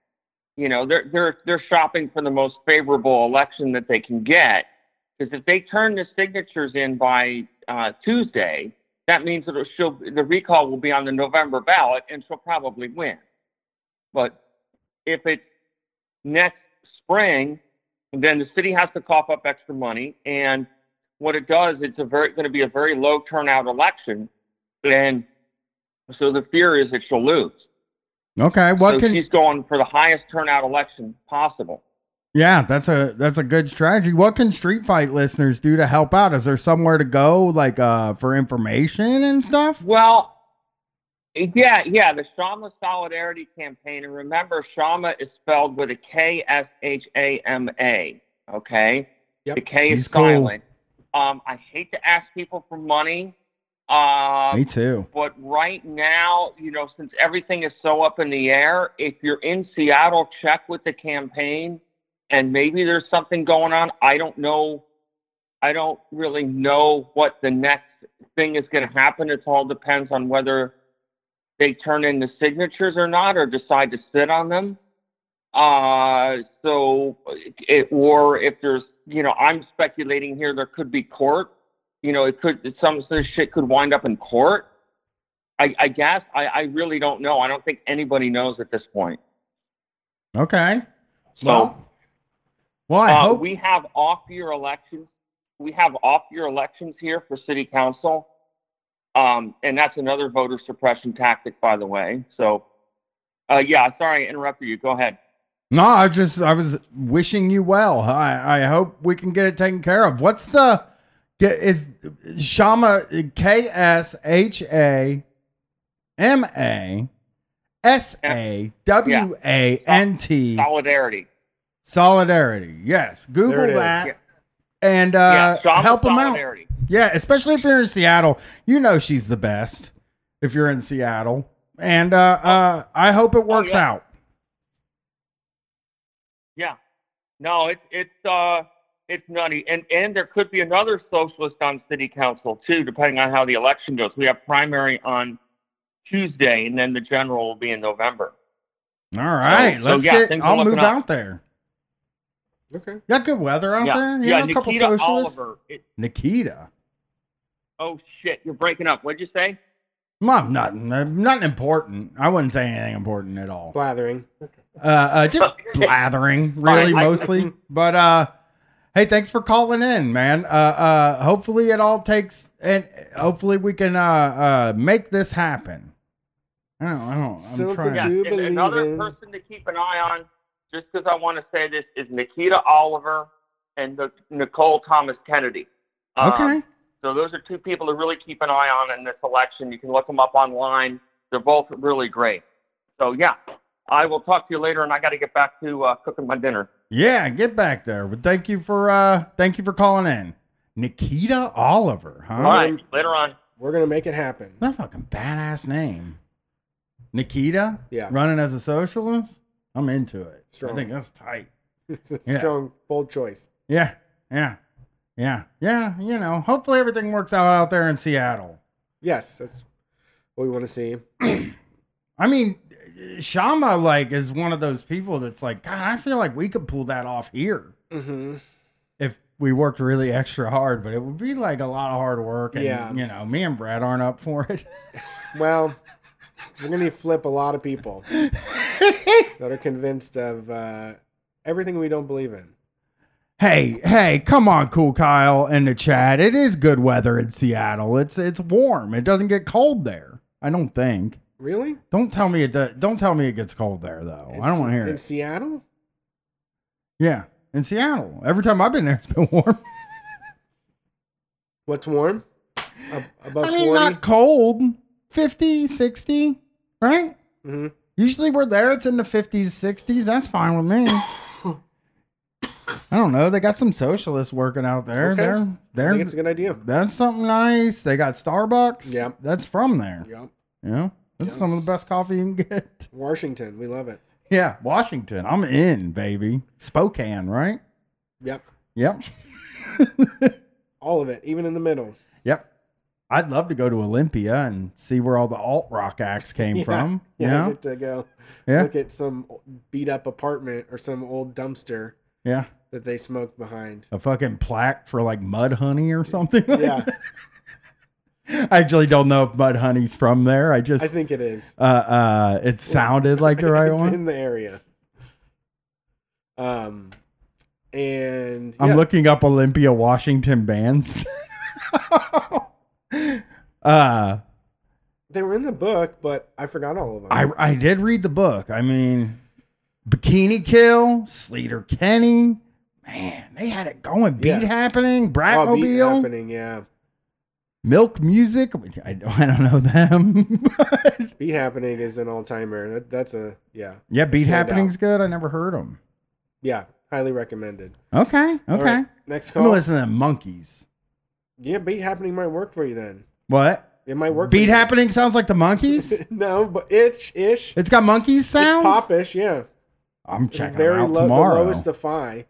You know, they're they're they're shopping for the most favorable election that they can get. Because if they turn the signatures in by uh, Tuesday, that means that she'll, the recall will be on the November ballot, and she'll probably win. But if it's next spring, then the city has to cough up extra money, and what it does, it's very going to be a very low turnout election, and so the fear is that she'll lose. Okay, what so can she's going for the highest turnout election possible. Yeah, that's a that's a good strategy. What can Street Fight listeners do to help out? Is there somewhere to go like uh for information and stuff? Well, yeah, yeah, the Kshama Solidarity Campaign. And remember, Kshama is spelled with a K S H A M A. Okay? Yep. The K She's is cool. silent. Um, I hate to ask people for money. Um, Me too. but right now, you know, since everything is so up in the air, if you're in Seattle, check with the campaign and maybe there's something going on. I don't know. I don't really know what the next thing is going to happen. It all depends on whether they turn in the signatures or not or decide to sit on them. Uh, so, it, or if there's, you know, I'm speculating here, there could be court you know, it could some of this shit could wind up in court. I, I guess I, I really don't know. I don't think anybody knows at this point. Okay. So Well, well I uh, hope we have off year elections. We have off year elections here for city council. Um, and that's another voter suppression tactic, by the way. So, uh, yeah, sorry I interrupted you. Go ahead. No, I just I was wishing you well. I I hope we can get it taken care of. What's the is Kshama K S H A M A S A W A N T Solidarity. Solidarity. Yes. Google it that Yeah. and uh yeah, help them out. Yeah, especially if you're in Seattle. You know she's the best if you're in Seattle. And uh uh I hope it works yeah. out. Yeah. No, it's it's uh it's nutty. And and there could be another socialist on city council too, depending on how the election goes. We have primary on Tuesday and then the general will be in November. All right, so, let's yeah, get I'll move up. out there. Okay. Got good weather out yeah. there. You yeah, know, a couple Nikita socialists. Oliver. It, Nikita. oh shit, you're breaking up. What'd you say? Mom, nothing, nothing important. I wouldn't say anything important at all. Blathering. Uh, uh just blathering, really, I- I- mostly. But uh, hey, thanks for calling in, man. Uh, uh, hopefully it all takes, and hopefully we can uh, uh, make this happen. I don't, I don't. I'm trying. Yeah. do another in. person to keep an eye on, just because I want to say this, is Nikita Oliver and the, Nicole Thomas Kennedy. Um, Okay. So those are two people to really keep an eye on in this election. You can look them up online. They're both really great. So yeah, I will talk to you later, and I got to get back to uh, cooking my dinner. Yeah, get back there. But thank you for uh thank you for calling in. Nikita Oliver, huh? All right, later on. We're gonna make it happen. What a fucking badass name. Nikita? Yeah. Running as a socialist? I'm into it. Strong. I think that's tight. It's a Yeah. strong, bold choice. Yeah. Yeah. Yeah. Yeah. You know, hopefully everything works out out there in Seattle. Yes, that's what we want to see. I mean, Kshama like is one of those people that's like, God, I feel like we could pull that off here hmm if we worked really extra hard, but it would be like a lot of hard work. And, Yeah. you know, me and Brad aren't up for it. Well, we're gonna flip a lot of people that are convinced of uh, everything we don't believe in. hey, hey, come on, cool Kyle in the chat. It is good weather in Seattle. It's it's warm. It doesn't get cold there. I don't think. Really? Don't tell me it. do- Don't tell me it gets cold there though. I don't want to hear in it. In Seattle. Yeah, in Seattle. Every time I've been there, it's been warm. What's warm? Ab- above I mean, 40? not cold. 50, 60, right? Mhm. Usually we're there. It's in the 50s, 60s. That's fine with me. I don't know. They got some socialists working out there. Okay. They're they're I think it's a good idea. that's something nice. They got Starbucks. Yep. That's from there. Yep. Know? That's some of the best coffee you can get. Washington, we love it. Yeah, Washington. I'm in, baby. Spokane, right? Yep. Yep. All of it, even in the middle. Yep. I'd love to go to Olympia and see where all the alt rock acts came Yeah. from. Yeah, Yeah. I get to go Yeah. look at some beat up apartment or some old dumpster Yeah. that they smoked behind. A fucking plaque for like Mudhoney or something. Yeah, I actually don't know if Mudhoney's from there. I just I think it is. uh uh it sounded like the right it's one. in the area. Um, and I'm looking up Olympia, Washington bands. uh they were in the book, but I forgot all of them. I I did read the book. I mean Bikini Kill, Sleater-Kinney. Man, they had it going. Beat Yeah. happening, oh, beat Bratmobile, happening. Yeah, Milk Music. I don't, I don't know them. but- beat happening is an all timer. That, that's a yeah, yeah, Beat Happening's good. I never heard them. yeah, highly recommended. Okay, okay. right, next I'm call. gonna listen to Monkees. Yeah, beat happening might work for you then. What? It might work. for Beat. Happening sounds like the Monkees. no, but itch ish. it's got Monkees sounds. It's popish, yeah. I'm It's checking very out low, tomorrow. the lowest fi.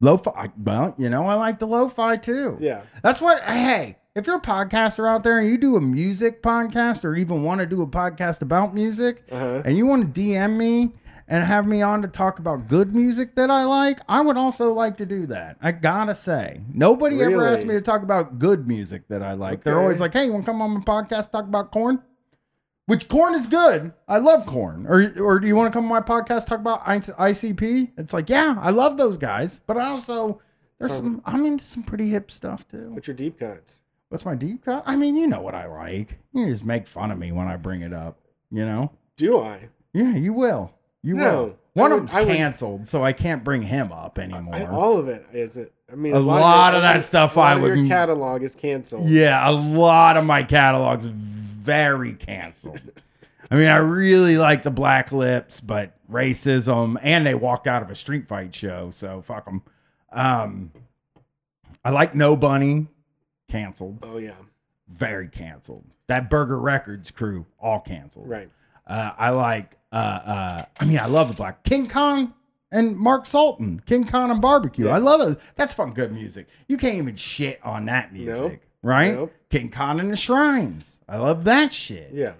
Lo-fi. Well, you know, I like the lo-fi too. Yeah, That's what. Hey, if you're a podcaster out there and you do a music podcast or even want to do a podcast about music, uh huh. and you want to DM me and have me on to talk about good music that I like, I would also like to do that. I gotta say, nobody ever asked me to talk about good music that I like. They're always like, "Hey, you want to come on my podcast talk about Korn?" Which Korn is good. I love Korn. Or or do you want to come on my podcast talk about ICP? It's like, yeah, I love those guys, but I also there's some I'm into some pretty hip stuff too. What's your deep cuts? What's my deep cut? I mean, you know what I like. You just make fun of me when I bring it up. You know? Do I? Yeah, you will. You No, will. One would- of them's I would- canceled, so I can't bring him up anymore. I, all of it is it. I mean, A lot of your- that stuff a lot I of your would- catalog is canceled. yeah, a lot of my catalog's very canceled. I mean, I really like the Black Lips, but racism, and they walked out of a street fight show, so fuck them. Um, I like Nobunny, canceled, Oh yeah, very canceled. That Burger Records crew, all canceled. right. Uh, I like. Uh, uh, I mean, I love the Black King Khan and Mark Sultan, King Khan and Barbecue. Yeah. I love those. That's fun, good music. You can't even shit on that music, right? Nope. King Khan and the Shrines. I love that shit. Yeah.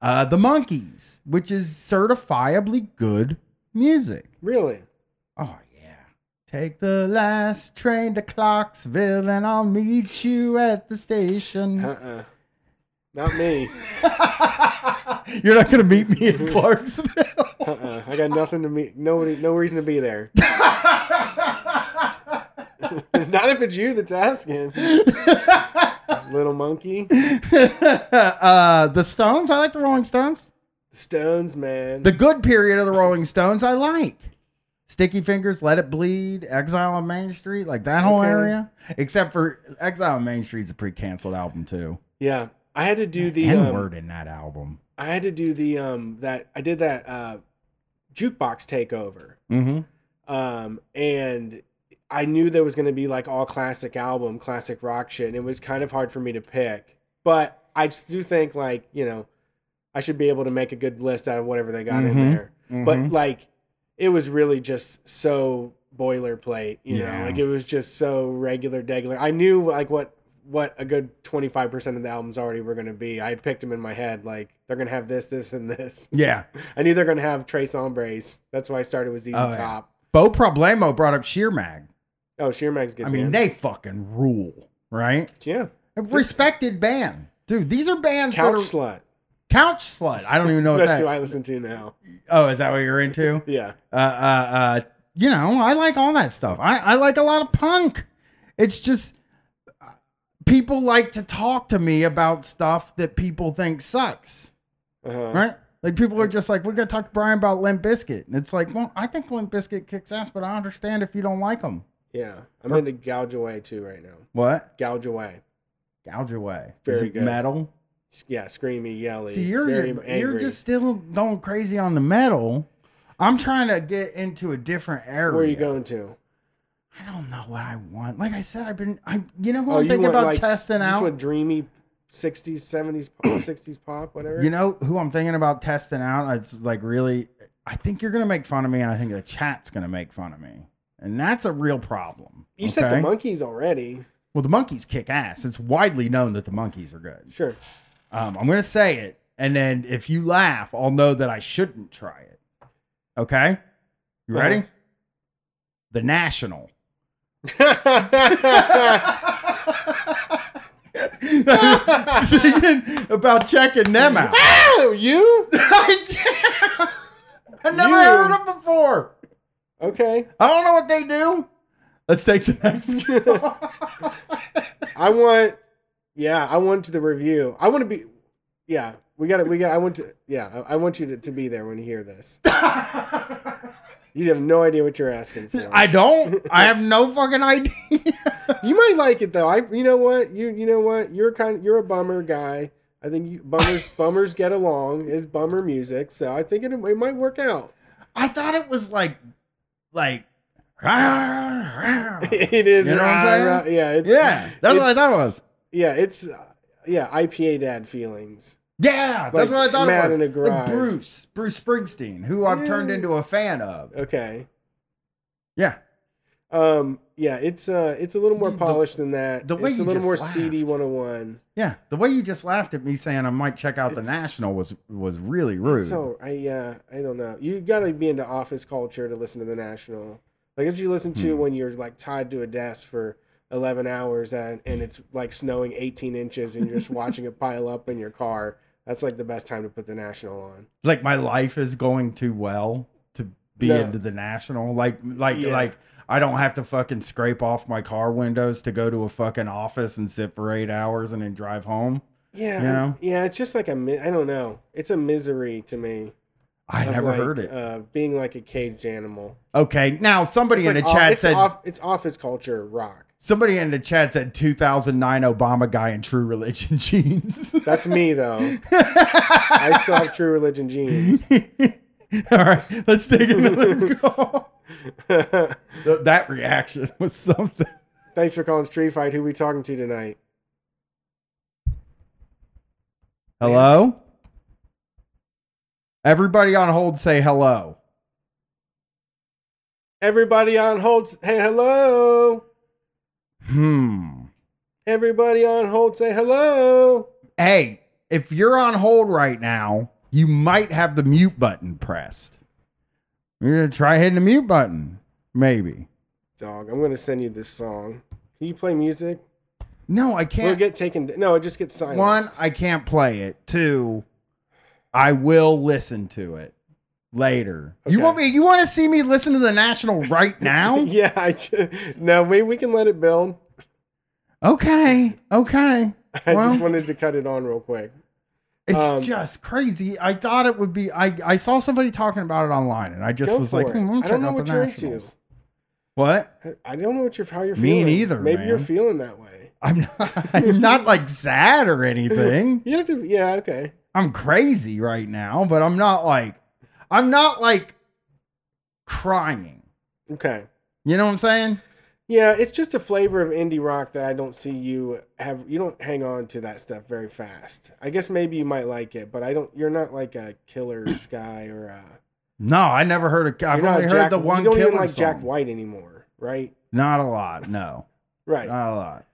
Uh, the Monkees, which is certifiably good music. Really. Oh yeah. Take the last train to Clarksville, and I'll meet you at the station. Uh. Not me. You're not gonna meet me in Clarksville. Uh. uh I got nothing to meet. Nobody. No reason to be there. Not if it's you that's asking. Little monkey. uh, the Stones. I like the Rolling Stones. Stones, man. The good period of the Rolling Stones. I like. Sticky Fingers, Let It Bleed, Exile on Main Street, like that whole Okay. area. Except for Exile on Main Street's a pre-canceled album too. yeah. I had to do the. N Um, word in that album. I had to do the um that I did that uh jukebox takeover. Mm-hmm. Um, and I knew there was going to be like all classic album, classic rock shit, and it was kind of hard for me to pick. But I do think like you know, I should be able to make a good list out of whatever they got Mhm. in there. But Mhm. like, it was really just so boilerplate. You Yeah. know, like it was just so regular, degular. I knew like what what a good twenty five percent of the albums already were going to be. I picked them in my head. Like they're going to have this, this, and this. yeah. I knew they're going to have Tres Hombres. That's why I started with ZZ Oh, yeah. Top. Bo Problemo brought up Sheer Mag. Oh, Sheer Mag's good. I mean, they fucking rule, right? yeah, A respected band. Dude, these are bands Couch that are Slut. Couch Slut. I don't even know what That's who. I listen to now. Oh, is that what you're into? Yeah, Uh, uh, uh, you know, I like all that stuff. I, I like a lot of punk. It's just people like to talk to me about stuff that people think sucks, uh-huh. right? Like people are just like, we're gonna talk to Brian about Limp Bizkit. and it's like, well, I think Limp Bizkit kicks ass, but I understand if you don't like them. yeah. I'm into Gouge Away too right now. What? Gouge Away. Gouge away. Very Is it good. metal? Yeah, screamy, yelly. See, you're you're just still going crazy on the metal. I'm trying to get into a different area. Where are you going to? I don't know what I want. Like I said, I've been. I you know who Oh, I'm thinking want about like testing out. what dreamy 60s, 70s, pop, 60s pop, whatever. You know who I'm thinking about testing out? It's like really. I think you're gonna make fun of me, and I think the chat's gonna make fun of me, and that's a real problem. You said the Monkees already. Well, the Monkees kick ass. It's widely known that the Monkees are good. Sure. Um, I'm gonna say it, and then if you laugh, I'll know that I shouldn't try it. Okay, you ready? Uh-huh. The National. Thinking about checking them out. oh, you? I never You. heard of them before. Okay. I don't know what they do. Let's take the next. I want, yeah, I want to the review. I want to be, yeah, we got to, we got, I want to, yeah, I, I want you to, to be there when you hear this. You have no idea what you're asking for. I don't. I have no fucking idea. you might like it though. I, you know what, you, you know what, you're kind, you're a bummer guy. I think you, bummers, bummers get along. It's bummer music, so I think it, it might work out. I thought it was like, like. it is. You know what I'm rah, saying? rah, yeah, it's, that's what I thought it was. Yeah, it's uh, yeah, IPA dad feelings. Yeah, that's what I thought Mad it was. in a Like. Bruce, Bruce Springsteen, who I've turned into a fan of. Okay. Yeah, Um. Yeah. It's uh. It's a little more The- polished than that. the way it's you a little just more CD laughed. 101. yeah. The way you just laughed at me saying I might check out the National was was really rude. So I uh. I don't know. You gotta be into office culture to listen to the National. Like if you listen to Hmm. when you're like tied to a desk for 11 hours and and it's like snowing 18 inches and you're just watching it pile up in your car. That's like the best time to put the National on. like my life is going too well to be No. into the National. Like like Yeah. like I don't have to fucking scrape off my car windows to go to a fucking office and sit for eight hours and then drive home. Yeah. You know? Yeah. It's just like a. I don't know. It's a misery to me. I never like, heard it. Uh, being like a caged animal. okay, now somebody It's in like the off- chat said off, it's office culture rock. Somebody in the chat said 2009 Obama guy in True Religion jeans. That's me though. I still have True Religion jeans. All right, let's take another call. Th- that reaction was something. Thanks for calling Street Fight. Who we talking to tonight? Hello? Everybody on hold say hello. Everybody on hold. Hey, hello. Hmm. Everybody on hold. Say hello. Hey, if you're on hold right now, you might have the mute button pressed. You're going to try hitting the mute button. Maybe. Dog, I'm gonna send you this song. Can you play music? No, I can't. We'll get taken. No, it just gets silenced. One, I can't play it. Two, I will listen to it later. You want me? You want to see me listen to the National right now? yeah, I ju- no. Maybe we can let it build. okay, okay. I Well- just wanted to cut it on real quick. It's Um, just crazy. I thought it would be. I I saw somebody talking about it online, and I just was like, hmm, I'm gonna I check don't know what the you're into. What? I don't know what you're how you're Me feeling. neither, Maybe you're feeling that way. I'm not. I'm not like sad or anything. You have to. Yeah. Okay. I'm crazy right now, but I'm not like. I'm not like crying. Okay. You know what I'm saying? Yeah, it's just a flavor of indie rock that I don't see you have. You don't hang on to that stuff very fast. I guess maybe you might like it, but I don't. You're not like a Killers guy or a. No, I never heard of. I've only a heard Jack, the one You don't killer even like song. Jack White anymore, right? Not a lot. No, Right. not a lot.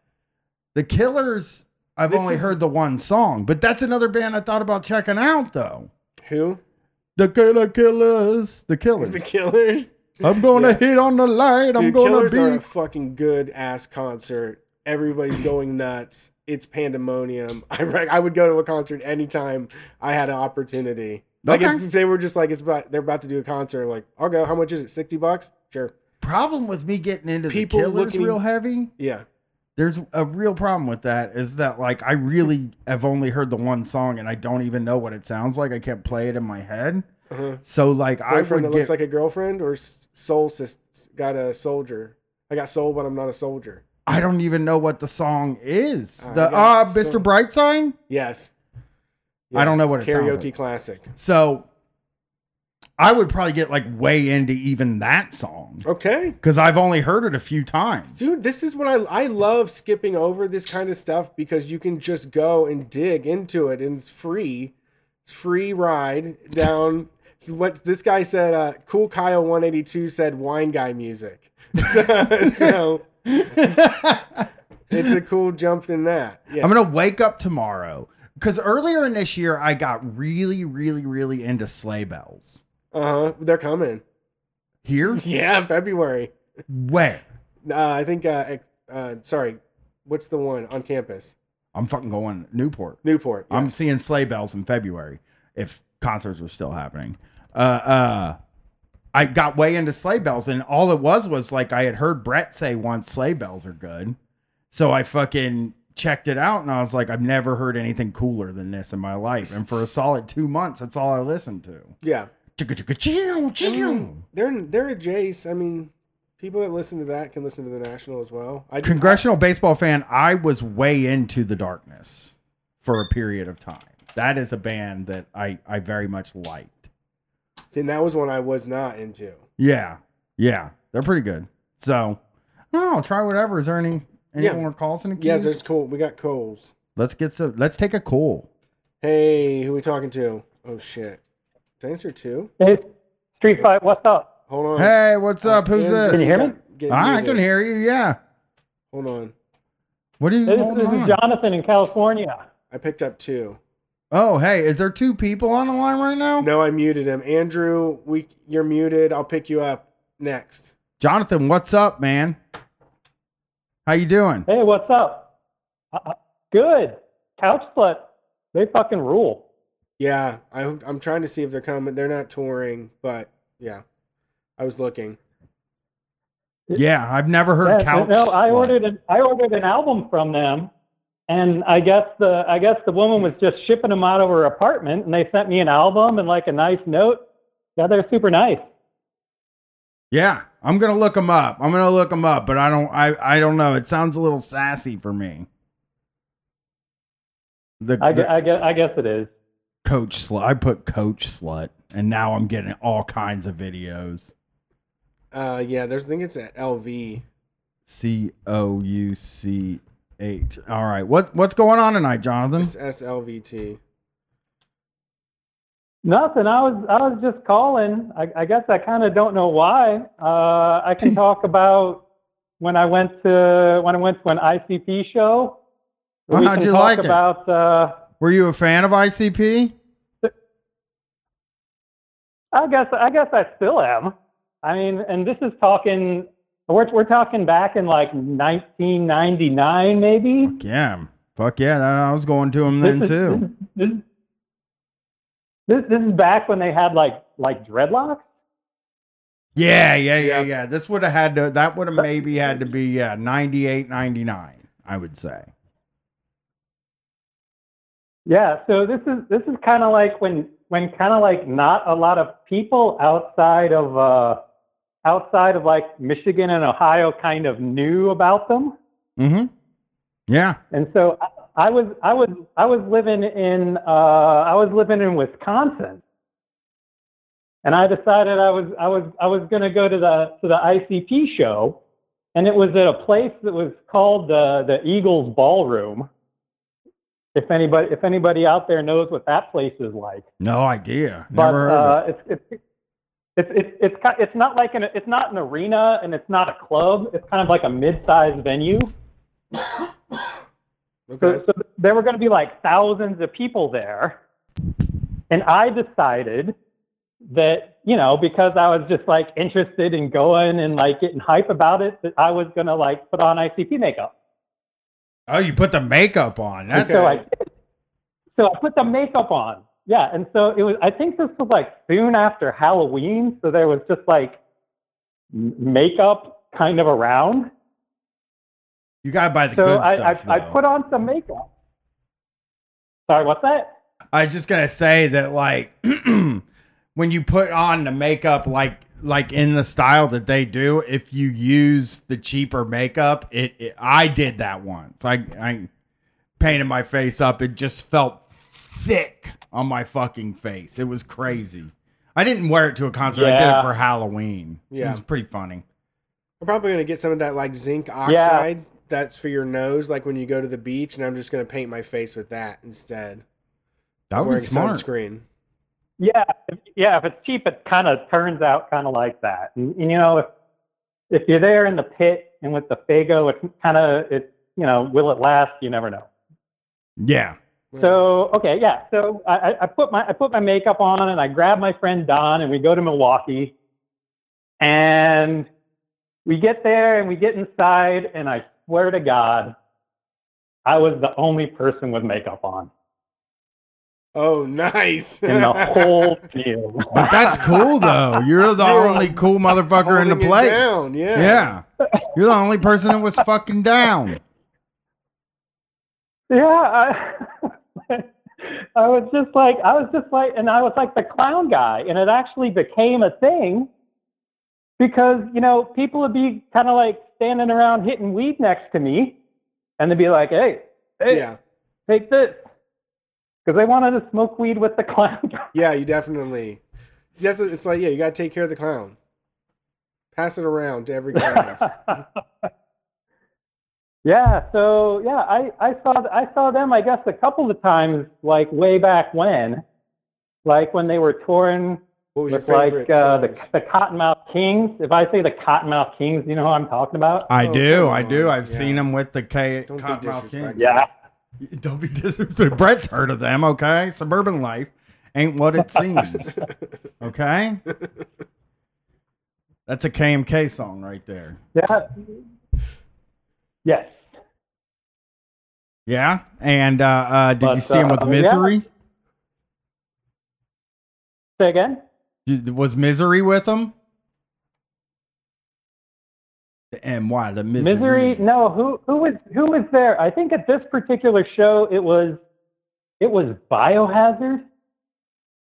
The Killers. I've This only is- heard the one song, but that's another band I thought about checking out though. Who? The Killer Killers. The Killers. The Killers. I'm gonna Yeah. hit on the light. I'm gonna Killers be. are a fucking good ass concert. Everybody's going nuts. It's pandemonium. I I would go to a concert anytime I had an opportunity. Like Okay. if they were just like it's about they're about to do a concert, like I'll go. How much is it? Sixty bucks? Sure. problem with me getting into People the Killers looking- real heavy. Yeah. There's a real problem with that. Is that like I really have only heard the one song and I don't even know what it sounds like. I can't play it in my head. Uh-huh. So like I Boyfriend would that looks like a girlfriend or soul sis got a soldier. I got soul, but I'm not a soldier. I don't even know what the song is. I the uh, so- Mr. Brightside. Yes. I don't know what it sounds Karaoke like. classic. So I would probably get like way into even that song Okay. because I've only heard it a few times. Dude, this is what I I love skipping over this kind of stuff because you can just go and dig into it and it's free. It's free ride down. So what this guy said, uh, Cool Kyle 182 said wine guy music. so, so it's a cool jump in that. Yeah. I'm gonna wake up tomorrow because earlier in this year I got really, really, really into sleigh bells. Uh-huh. They're coming. Here, Yeah, February. where? Uh, I think uh, uh sorry. What's the one on campus? I'm fucking going Newport. Newport. I'm seeing sleigh bells in February if concerts were still happening. Uh, uh, I got way into sleigh bells, and all it was was like I had heard Brett say once sleigh bells are good, so I fucking checked it out, and I was like, I've never heard anything cooler than this in my life. And for a solid two months, that's all I listened to. Yeah. I mean, they're they're a Jace. I mean, people that listen to that can listen to the National as well. I Congressional baseball fan, I was way into the darkness for a period of time. That is a band that I I very much liked. And that was one I was not into. Yeah, yeah, they're pretty good. So, no, I'll try whatever. Is there any any Yeah. more calls in the queues? Yeah, that's cool. We got Coles. Let's get some. Let's take a call. Hey, who we talking to? Oh shit. To answer two. Hey, Street Fight, what's up? Hold on. Hey, what's up? Who's Ian this? Can you hear me? got- getting Ah, I muted. can hear you. Yeah. Hold on. What are you? This, holding this is? Jonathan in California. I picked up two. Oh, hey, is there two people on the line right now? No, I muted him. Andrew, we you're muted. I'll pick you up next. Jonathan, what's up, man? How you doing? Hey, what's up? Uh, uh, good. Couch Slut, they fucking rule. Yeah, I, I'm trying to see if they're coming. They're not touring, but yeah, I was looking. Yeah, I've never heard Yeah, couch. no, I Slut. ordered an I ordered an album from them, and I guess the I guess the woman was just shipping them out of her apartment, and they sent me an album and like a nice note. Yeah, they're super nice. Yeah, I'm gonna look them up. I'm gonna look them up, but I don't. I I don't know. It sounds a little sassy for me. The, I, the I guess I guess it is. coach slut. I put coach slut, and now I'm getting all kinds of videos. Uh, yeah, there's I think it's at LV. C O U C H. All right. What what's going on tonight, Jonathan? It's SLVT. Nothing. I was I was just calling. I, I guess I kind of don't know why. Uh, I can talk about when I went to when I went to an ICP show. Well, we how'd you talk like it? about. Uh, Were you a fan of ICP? I guess I guess I still am. I mean, and this is talking. We're we're talking back in like 1999, maybe. Yeah. Fuck yeah. I was going to him then is- too. This, this this is back when they had like like dreadlocks. Yeah, yeah, yeah, yeah. This would have had to. That would have maybe had to be yeah, 98, 99, I would say. Yeah, so this is this is kind of like when when kind of like not a lot of people outside of uh, outside of like Michigan and Ohio kind of knew about them, Mm-hmm. Yeah. and so I, I was I was I was living in uh, I was living in Wisconsin, and I decided I was I was I was going to go to the to the ICP show, and it was at a place that was called the the Eagles Ballroom. If anybody if anybody out there knows what that place is like, No idea. but Never of uh, it's it's it's it's it's it's not like an it's not an arena and it's not a club. It's kind of like a mid-sized venue. Okay. So, so there were going to be like thousands of people there. And I decided that, you know, because I was just like interested in going and like getting hype about it, that I was going to like put on ICP makeup. Oh, you put the makeup on. That's So I Okay. did. So I put the makeup on. Yeah. And so it was, I think this was like soon after Halloween. So there was just like makeup kind of around. you gotta buy the So good I, stuff. I, I put on some makeup. Sorry, what's that? I was just gonna say that like when you put on the makeup like like in the style that they do, if you use the cheaper makeup, it, it I did that once. I I painted my face up. It just felt thick on my fucking face. It was crazy. I didn't wear it to a concert. I did it for Halloween. Yeah, It was pretty funny. I'm probably gonna get some of that like zinc oxide Yeah. that's for your nose, like when you go to the beach, and I'm just gonna paint my face with that instead. That was wearing smart. sunscreen. Yeah, yeah. If it's cheap, it kind of turns out kind of like that. And, and, you know, if if you're there in the pit and with the Faygo, it's kind of it. You know, will it last? You never know. Yeah. So okay, yeah. So I, I- I put my I put my makeup on and I grab my friend Don and we go to Milwaukee, and we get there and we get inside and I swear to God, I was the only person with makeup on oh, nice. in the whole field. But that's cool though. You're the You're only cool motherfucker in the place. down, yeah. Yeah. You're the only person that was fucking down. Yeah, I, I was just like, I was just like, and I was like the clown guy, and it actually became a thing because you know people would be kind of like standing around hitting weed next to me, and they'd be like, "Hey, hey, Yeah. take this," because they wanted to smoke weed with the clown guy. Yeah, you definitely. That's it's like yeah, you gotta take care of the clown. Pass it around to every clown. yeah, so yeah, I, I saw I saw them I guess a couple of times like way back when, like when they were touring What was your with like uh, the the Kottonmouth Kings. If I say the Kottonmouth Kings, you know who I'm talking about. I Oh, do, I do. I've yeah. seen them with the K Don't Kottonmouth King. disrespectful. Yeah, Don't be disrespectful. Brett's heard of them, okay? Suburban life ain't what it seems. Okay? That's a KMK song right there. yeah, yes. Yeah. And uh, uh did you But, see him with uh, Myzery? Say again. Did, was Myzery with him? The M Y the Myzery? Myzery. No, who who was who was there? I think at this particular show it was it was Biohazard.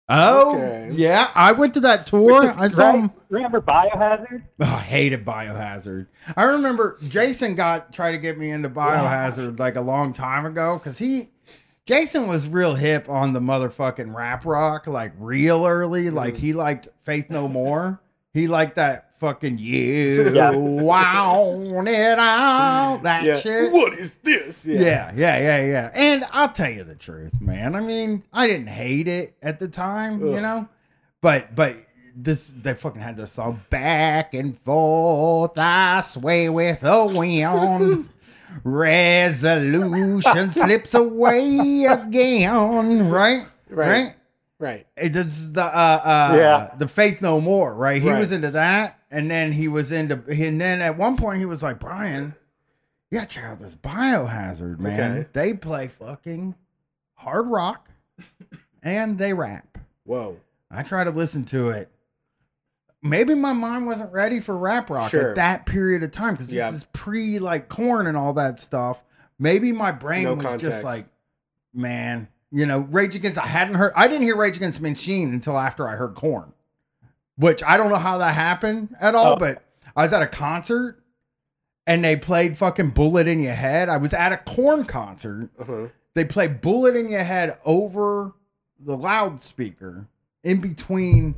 Oh, Okay. yeah. I went to that tour. I saw Right? him. Remember Biohazard? Oh, I hated Biohazard. I remember Jason got tried to get me into Biohazard like a long time ago because he, Jason was real hip on the motherfucking rap rock, like real early. Like mm. he liked Faith No More. He liked that fucking you Yeah. want it all that yeah. shit. What is this? Yeah, yeah, yeah, yeah. And I'll tell you the truth, man. I mean, I didn't hate it at the time, you know, but but this they fucking had this song back and forth. I sway with the wind. Resolution slips away again. Right, Right. right. Right. It's the uh, uh Yeah. the faith no more, right? He Right. was into that, and then he was into, and then at one point he was like, Brian, you got to check out this biohazard, man. Okay. They play fucking hard rock, and they rap. Whoa. I try to listen to it. Maybe my mind wasn't ready for rap rock Sure. at that period of time because this Yeah. is pre like Korn and all that stuff. Maybe my brain No was context. just like, man, you know, Rage Against. I hadn't heard. I didn't hear Rage Against Machine until after I heard Korn, which I don't know how that happened at all. Oh. But I was at a concert and they played fucking Bullet in Your Head. I was at a Korn concert. Uh-huh. They played Bullet in Your Head over the loudspeaker in between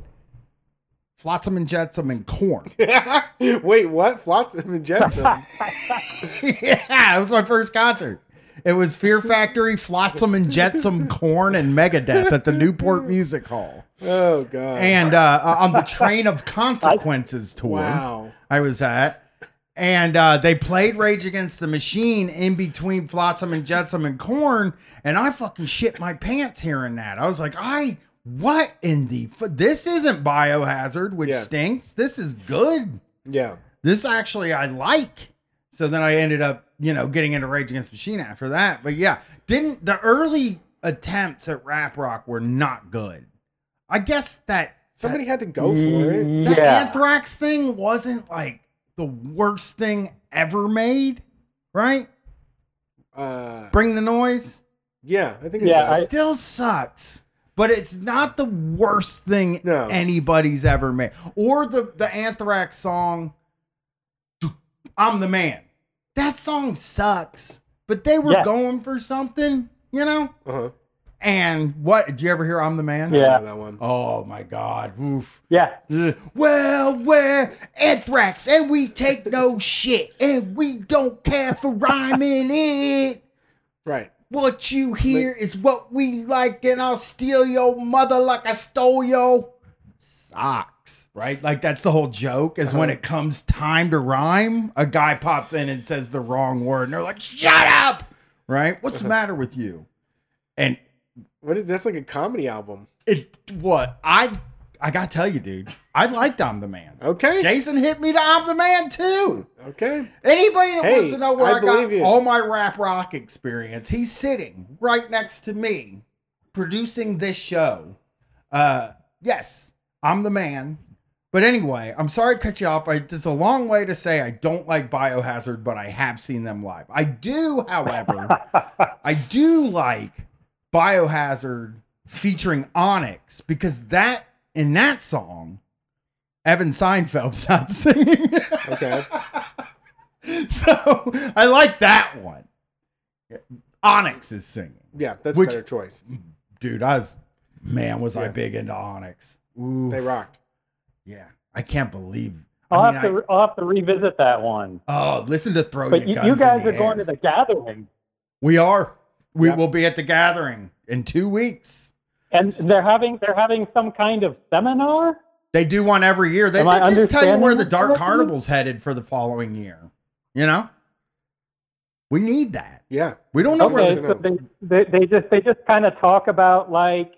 Flotsam and Jetsam and Korn. Wait, what? Flotsam and Jetsam. yeah, it was my first concert. It was Fear Factory, Flotsam and Jetsam, Korn, and Megadeth at the Newport Music Hall. oh god. And uh, on the Train of Consequences tour, wow. I was at. And uh, they played Rage Against the Machine in between Flotsam and Jetsam and Korn, and I fucking shit my pants hearing that. I was like, I what in the f- this isn't Biohazard, which Yeah. stinks. This is good. Yeah. This actually I like. So then I ended up, you know, getting into Rage Against the Machine after that. But yeah, didn't the early attempts at rap rock were not good. I guess that Somebody had to go for it. that Yeah. anthrax thing wasn't like the worst thing ever made, right? Uh, Bring the noise. yeah, I think it Yeah, I- Still sucks. But it's not the worst thing No. anybody's ever made. Or the the anthrax song I'm the man. That song sucks. But they were Yeah. going for something, you know? uh-huh. And what did you ever hear I'm the man? Yeah. know that one. Oh my god. Oof. Yeah. Well, we're anthrax and we take no shit and we don't care for rhyming it. Right. What you hear is what we like, and I'll steal your mother like I stole your socks. Right? Like that's the whole joke is when Uh-huh. it comes time to rhyme, a guy pops in and says the wrong word, and they're like, shut up. Right? What's the Uh-huh. matter with you? And What is that's like a comedy album? it what I I gotta tell you, dude, I liked I'm the man. Okay. Jason hit me to I'm the man too. Okay. Anybody that Hey, wants to know where I I, got you. all my rap rock experience, he's sitting right next to me, producing this show. Uh, yes, I'm the man. But anyway, I'm sorry to cut you off. I, it's a long way to say I don't like Biohazard, but I have seen them live. I do, however, I do like Biohazard featuring Onyx because that in that song, Evan Seinfeld's not singing. Okay. so I like that one. Onyx is singing. Yeah, that's Which- a better choice. Dude, I was man, was I big into Onyx. Ooh. They rocked. Yeah. I can't believe. I'll I mean, have to I- I'll have to revisit that one. oh, listen to throw But your you, guns you in guys the are going to the gathering, We are. We Yep. will be at the gathering in two weeks. and they're having they're having some kind of seminar. They do one every year. They, they just tell you where the Dark correctly? Carnival's headed for the following year. You know? We need that. Yeah. We don't know where Okay, the so they, they they just they just kind of talk about like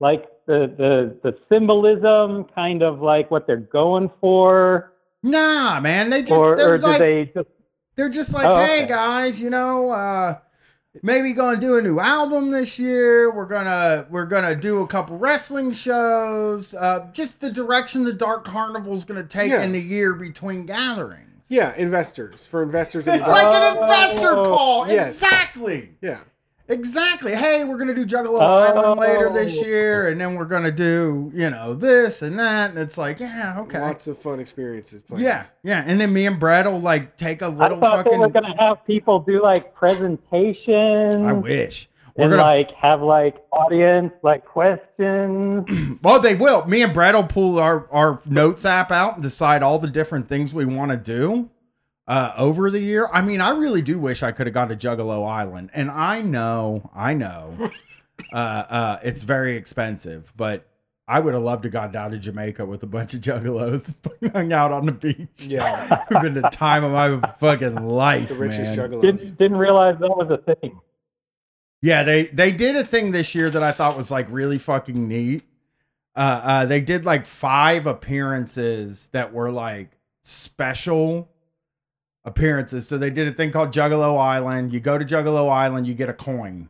like the the the symbolism, kind of like what they're going for, Nah, man. They just or they're or do like they just they're just like, Oh, hey okay. guys, you know, uh maybe gonna do a new album this year. We're gonna we're gonna do a couple wrestling shows. Uh just the direction the Dark Carnival's gonna take Yeah. in the year between gatherings. Yeah, investors. For investors in It's like an investor Oh, call. yes. Exactly. Yeah. Exactly. Hey, we're gonna do Juggalo Oh. Island later oh. this year, and then we're gonna do, you know, this and that. And it's like, yeah, okay. Lots of fun experiences planned. Yeah, yeah. And then me and Brad will like take a little I thought they fucking. were gonna have people do like presentations. I wish. We're and gonna. like have like audience like questions. well, they will. Me and Brad will pull our our notes app out and decide all the different things we want to do uh, over the year. I mean, I really do wish I could have gone to Juggalo Island, and I know, I know, uh, uh, it's very expensive, but. I would have loved to gone down to Jamaica with a bunch of juggalos and hung out on the beach. Yeah. It's been the time of my fucking life, The richest man. juggalos. didn't didn't realize that was a thing. Yeah, they they did a thing this year that I thought was like really fucking neat. Uh, uh, they did like five appearances that were like special appearances. So they did a thing called Juggalo Island. You go to Juggalo Island, you get a coin.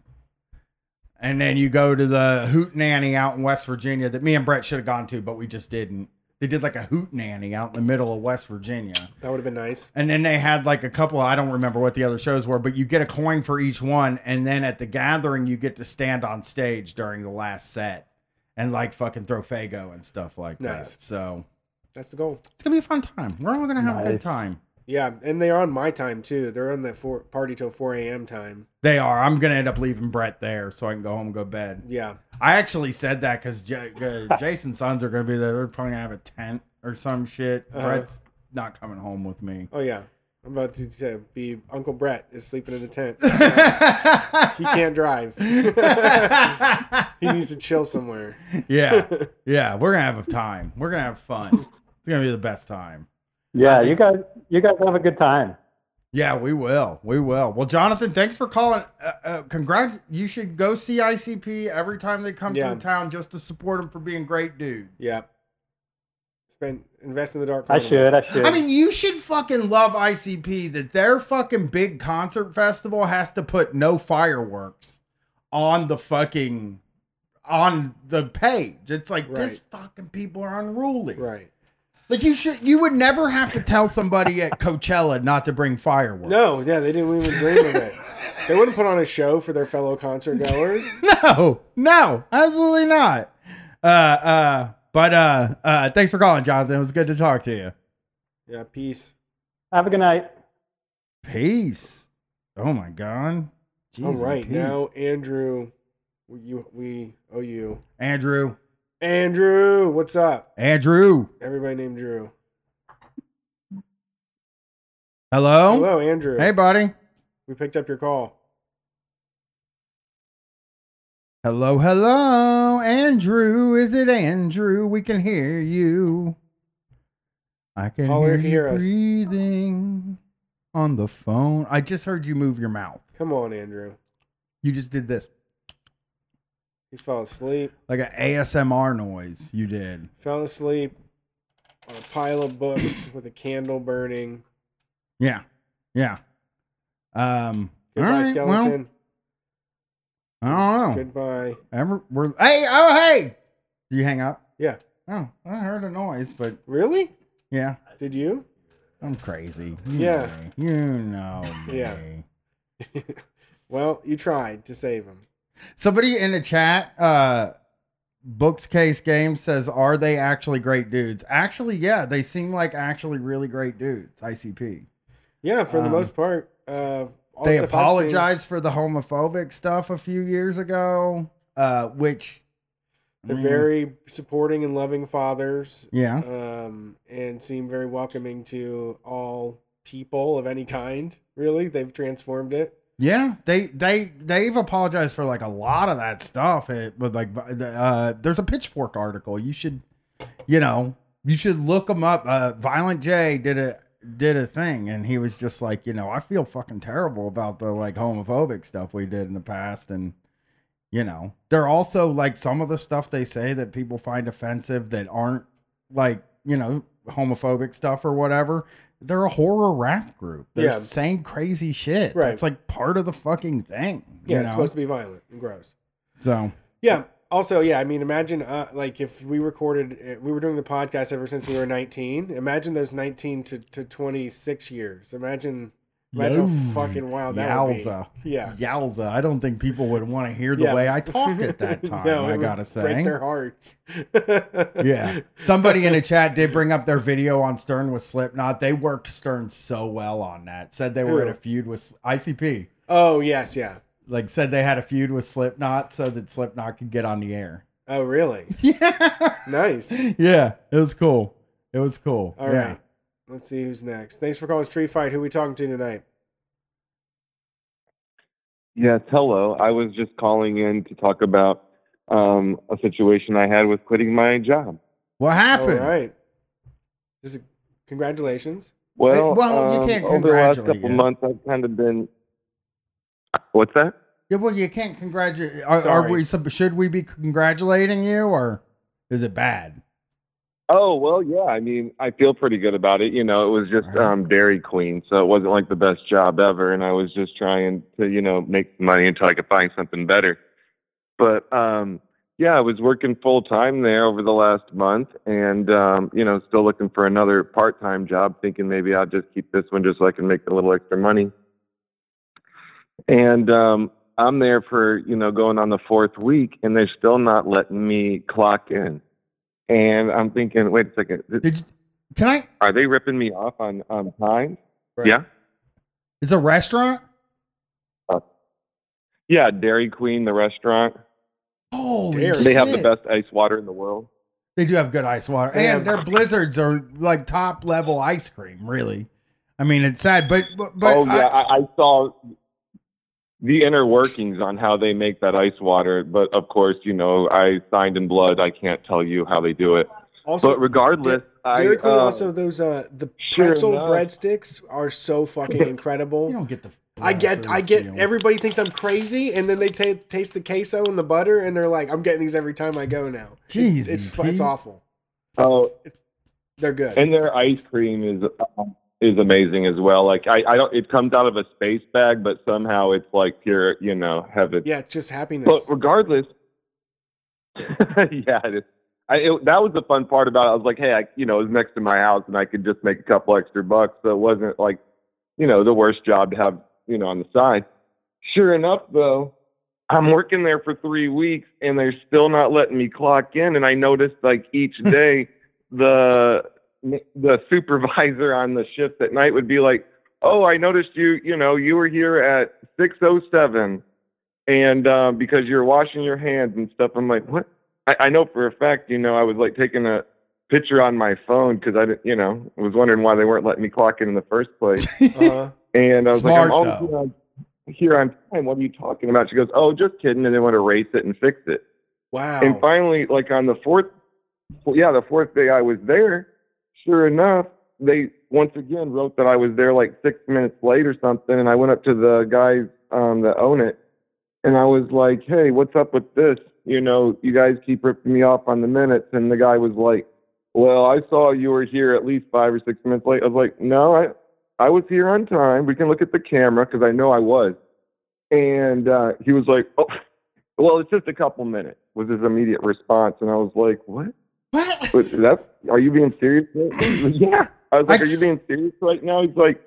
And then you go to the Hootenanny out in West Virginia that me and Brett should have gone to, but we just didn't. They did like a Hootenanny out in the middle of West Virginia. That would have been nice. And then they had like a couple, I don't remember what the other shows were, but you get a coin for each one. And then at the gathering, you get to stand on stage during the last set and like fucking throw Faygo and stuff like Nice. that. So That's the goal. it's going to be a fun time. We're all going to have a good time. Yeah, and they're on my time too. They're on the four, party till four a.m. time. They are. I'm gonna end up leaving Brett there so I can go home and go to bed. Yeah, I actually said that because J- uh, Jason's sons are gonna be there. They're probably gonna have a tent or some shit. Uh-huh. Brett's not coming home with me. Oh yeah, I'm about to, to be Uncle Brett is sleeping in the tent. he can't drive. he needs to chill somewhere. yeah, yeah. We're gonna have a time. We're gonna have fun. It's gonna be the best time. Yeah, you guys, you guys have a good time. Yeah, we will. We will. Well, Jonathan, thanks for calling. Uh, uh, congrats. You should go see ICP every time they come Yeah. through town just to support them for being great dudes. Yeah. Spend invest in the dark. I should, I should. I mean, you should fucking love ICP that their fucking big concert festival has to put no fireworks on the fucking on the page. It's like this fucking people are unruly. Right. Like you should you would never have to tell somebody at Coachella not to bring fireworks. No, yeah, they didn't even dream of it. They wouldn't put on a show for their fellow concert goers. No, no, absolutely not. Uh uh but uh uh thanks for calling, Jonathan. It was good to talk to you. Yeah, peace. have a good night. Peace. Oh my god. All Jeez, right, Pete. now Andrew, you, we owe you. Andrew. Andrew, what's up? Andrew. Everybody named Drew. Hello? Hello, Andrew. Hey buddy. We picked up your call. Hello, hello, Andrew. Is it Andrew? We can hear you. I can hear if you you hear us. breathing on the phone. I just heard you move your mouth. Come on, Andrew. You just did this He fell asleep. like an ASMR noise. You did. Fell asleep on a pile of books with a candle burning. Yeah, yeah. Um. Goodbye, right, well, skeleton. I don't know. Goodbye. Ever, we're, hey, oh hey. Did you hang up? Yeah. Oh, I heard a noise, but Really? yeah, Did you? I'm crazy. You Yeah. know. You know me. Yeah. well, you tried to save him. Somebody in the chat, uh, Books Case Game says, "Are they actually great dudes?" Actually, yeah, they seem like actually really great dudes. ICP. Yeah, for the Um, most part. Uh, they the seen- apologized for the homophobic stuff a few years ago, uh, which They're mm, very supporting and loving fathers, yeah, um, and seem very welcoming to all people of any kind. Really, they've transformed it. Yeah. They they they've apologized for like a lot of that stuff. It, but like, uh, there's a Pitchfork article. You should, you know, you should look them up. Uh, Violent J did a did a thing, and he was just like, you know, I feel fucking terrible about the like homophobic stuff we did in the past, and you know, they're also like some of the stuff they say that people find offensive that aren't like you know homophobic stuff or whatever. They're a horror rap group. They're Yeah. saying crazy shit. Right. It's like part of the fucking thing. Yeah, you it's supposed to be violent and gross. so Yeah. Also, yeah, I mean, imagine uh, like if we recorded, uh, we were doing the podcast ever since we were 19. Imagine those 19 to, to 26 years. Imagine, imagine Yo. how fucking wild that would be. Yeah. Yowza. I don't think people would want to hear the Yeah. way I talked at that time. No, I gotta say. break their hearts. yeah. Somebody in the chat did bring up their video on Stern with Slipknot. They worked Stern so well on that. Said they were in a feud with ICP. Oh yes, yeah. Like said they had a feud with Slipknot so that Slipknot could get on the air. Oh really? Yeah. Nice. Yeah. It was cool. It was cool. All right. Yeah. Let's see who's next. Thanks for calling Street Fight. Who we talking to tonight? Yes, hello. I was just calling in to talk about um, a situation I had with quitting my job. What happened? All right. This is congratulations. Well, well, you um, can't over the last congratulate couple yet. months, I've kind of been. What's that? Yeah, well, you can't congratulate. Are, are we? Should we be congratulating you, or is it bad? Oh well, yeah. I mean, I feel pretty good about it. You know, it was just Right. um, Dairy Queen, so it wasn't like the best job ever, and I was just trying to, you know, make money until I could find something better. But um, yeah, I was working full time there over the last month, and um, you know, still looking for another part time job, thinking maybe I'll just keep this one just so I can make a little extra money. And um, I'm there for you know going on the fourth week, and they're still not letting me clock in. And I'm thinking, wait a second, th- Did you? Can I? are they ripping me off on on time? Right. Yeah. Is a restaurant. Uh, yeah, Dairy Queen, the restaurant. Holy Dairy. They have the best ice water in the world. They do have good ice water, They and their blizzards are like top level ice cream. Really, I mean, it's sad, but but, but oh I- yeah, I, I saw the inner workings on how they make that ice water, but of course, you know, I signed in blood. I can't tell you how they do it. Also, but regardless, Dairy I Queen uh, also those uh the sure pretzel enough. breadsticks are so fucking incredible. you don't get the. I get, I get. feel. Everybody thinks I'm crazy, and then they ta taste the queso and the butter, and they're like, "I'm getting these every time I go now." It- Jeez, it's it's awful. oh, They're good. and their ice cream is um, is amazing as well. Like I, I don't. It comes out of a space bag, but somehow it's like pure, you know, heaven. yeah, just happiness. But regardless, yeah, it is. I, it, that was the fun part about it. I was like, hey, I, you know, it was next to my house, and I could just make a couple extra bucks, so it wasn't like, you know, the worst job to have, you know, on the side. Sure enough, though, I'm working there for three weeks, and they're still not letting me clock in. And I noticed like each day, the the supervisor on the shift at night would be like, "Oh, I noticed you. You know, you were here at 6:07." and um, because you're washing your hands and stuff, I'm like, what? I, I know for a fact, you know, I was like taking a picture on my phone because I didn't, you know, I was wondering why they weren't letting me clock in in the first place. uh, And I was Smart, like, I'm always here on time. What are you talking about? She goes, oh, just kidding. And they want to erase it and fix it. wow. And finally, like on the fourth, yeah, the fourth day I was there, sure enough, they once again wrote that I was there like six minutes late or something. And I went up to the guys um, that own it, and I was like, "Hey, what's up with this? You know, you guys keep ripping me off on the minutes." And the guy was like, "Well, I saw you were here at least five or six minutes late." I was like, "No, I I was here on time. We can look at the camera because I know I was." And uh, he was like, "Oh." Well, it's just a couple minutes was his immediate response, and I was like, "What? What? That's are you being serious?" right now?" He's like, yeah. I was like, I- "Are you being serious right now?" He's like,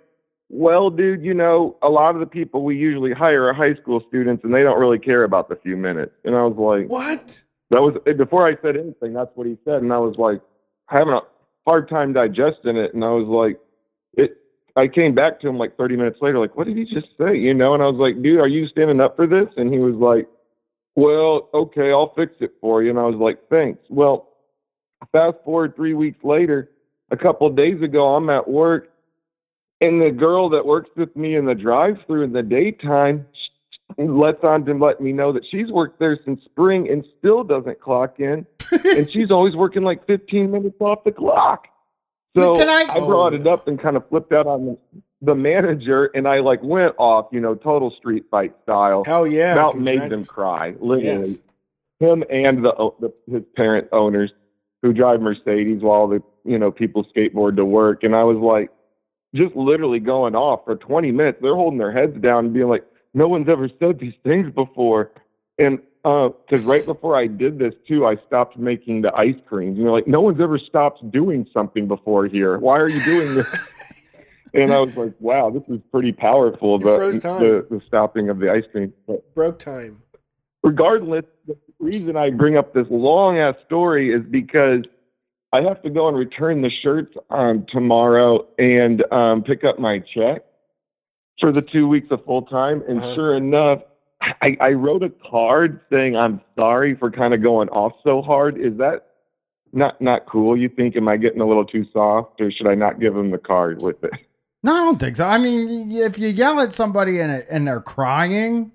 "Well, dude, you know, a lot of the people we usually hire are high school students, and they don't really care about the few minutes." And I was like, what? "That was eh, before I said anything. That's what he said." And I was like, having a hard time digesting it, and I was like, "It." I came back to him like 30 minutes later, like, "What did he just say?" You know? And I was like, "Dude, are you standing up for this?" And he was like well, okay, I'll fix it for you. And I was like, thanks. Well, fast forward three weeks later, a couple of days ago, I'm at work, and the girl that works with me in the drive-through in the daytime lets on to let me know that she's worked there since spring and still doesn't clock in, and she's always working like 15 minutes off the clock. So Can I- I brought it oh. up and kind of flipped out on the, the manager, and I like went off, you know, total street fight style Hell yeah! about made them cry, literally. Yes. Him and the, uh, the his parent owners who drive Mercedes while the you know people skateboard to work, and I was like, just literally going off for 20 minutes. They're holding their heads down and being like, no one's ever said these things before, and uh, because right before I did this too, I stopped making the ice creams. You know, like no one's ever stopped doing something before here. Why are you doing this? and I was like, wow, this is pretty powerful. The, froze time. the the stopping of the ice cream. But broke time. regardless, reason I bring up this long ass story is because I have to go and return the shirts um, tomorrow and um, pick up my check for the two weeks of full time. And Uh-huh. sure enough, I, I wrote a card saying I'm sorry for kind of going off so hard. Is that not not cool? You think am I getting a little too soft, or should I not give them the card with it? No, I don't think so. I mean, if you yell at somebody and and they're crying,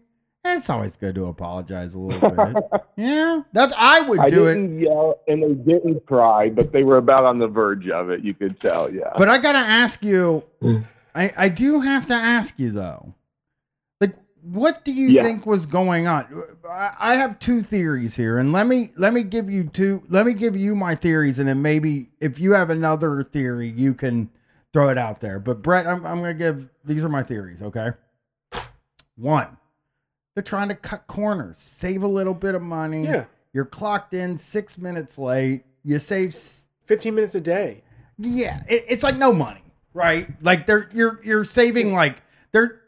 it's always good to apologize a little bit. yeah, that's I would I do it. didn't yell, and they didn't cry, but they were about on the verge of it. You could tell, yeah. But I gotta ask you, Mm. I, I do have to ask you though. Like, what do you Yeah. think was going on? I, I have two theories here, and let me let me give you two. Let me give you my theories, and then maybe if you have another theory, you can throw it out there. But Brett, I'm I'm gonna give these are my theories. Okay. One, they're trying to cut corners, save a little bit of money. Yeah, You're clocked in six minutes late. You save s- fifteen minutes a day. yeah, it, it's like no money, right? Like they're you're you're saving like they're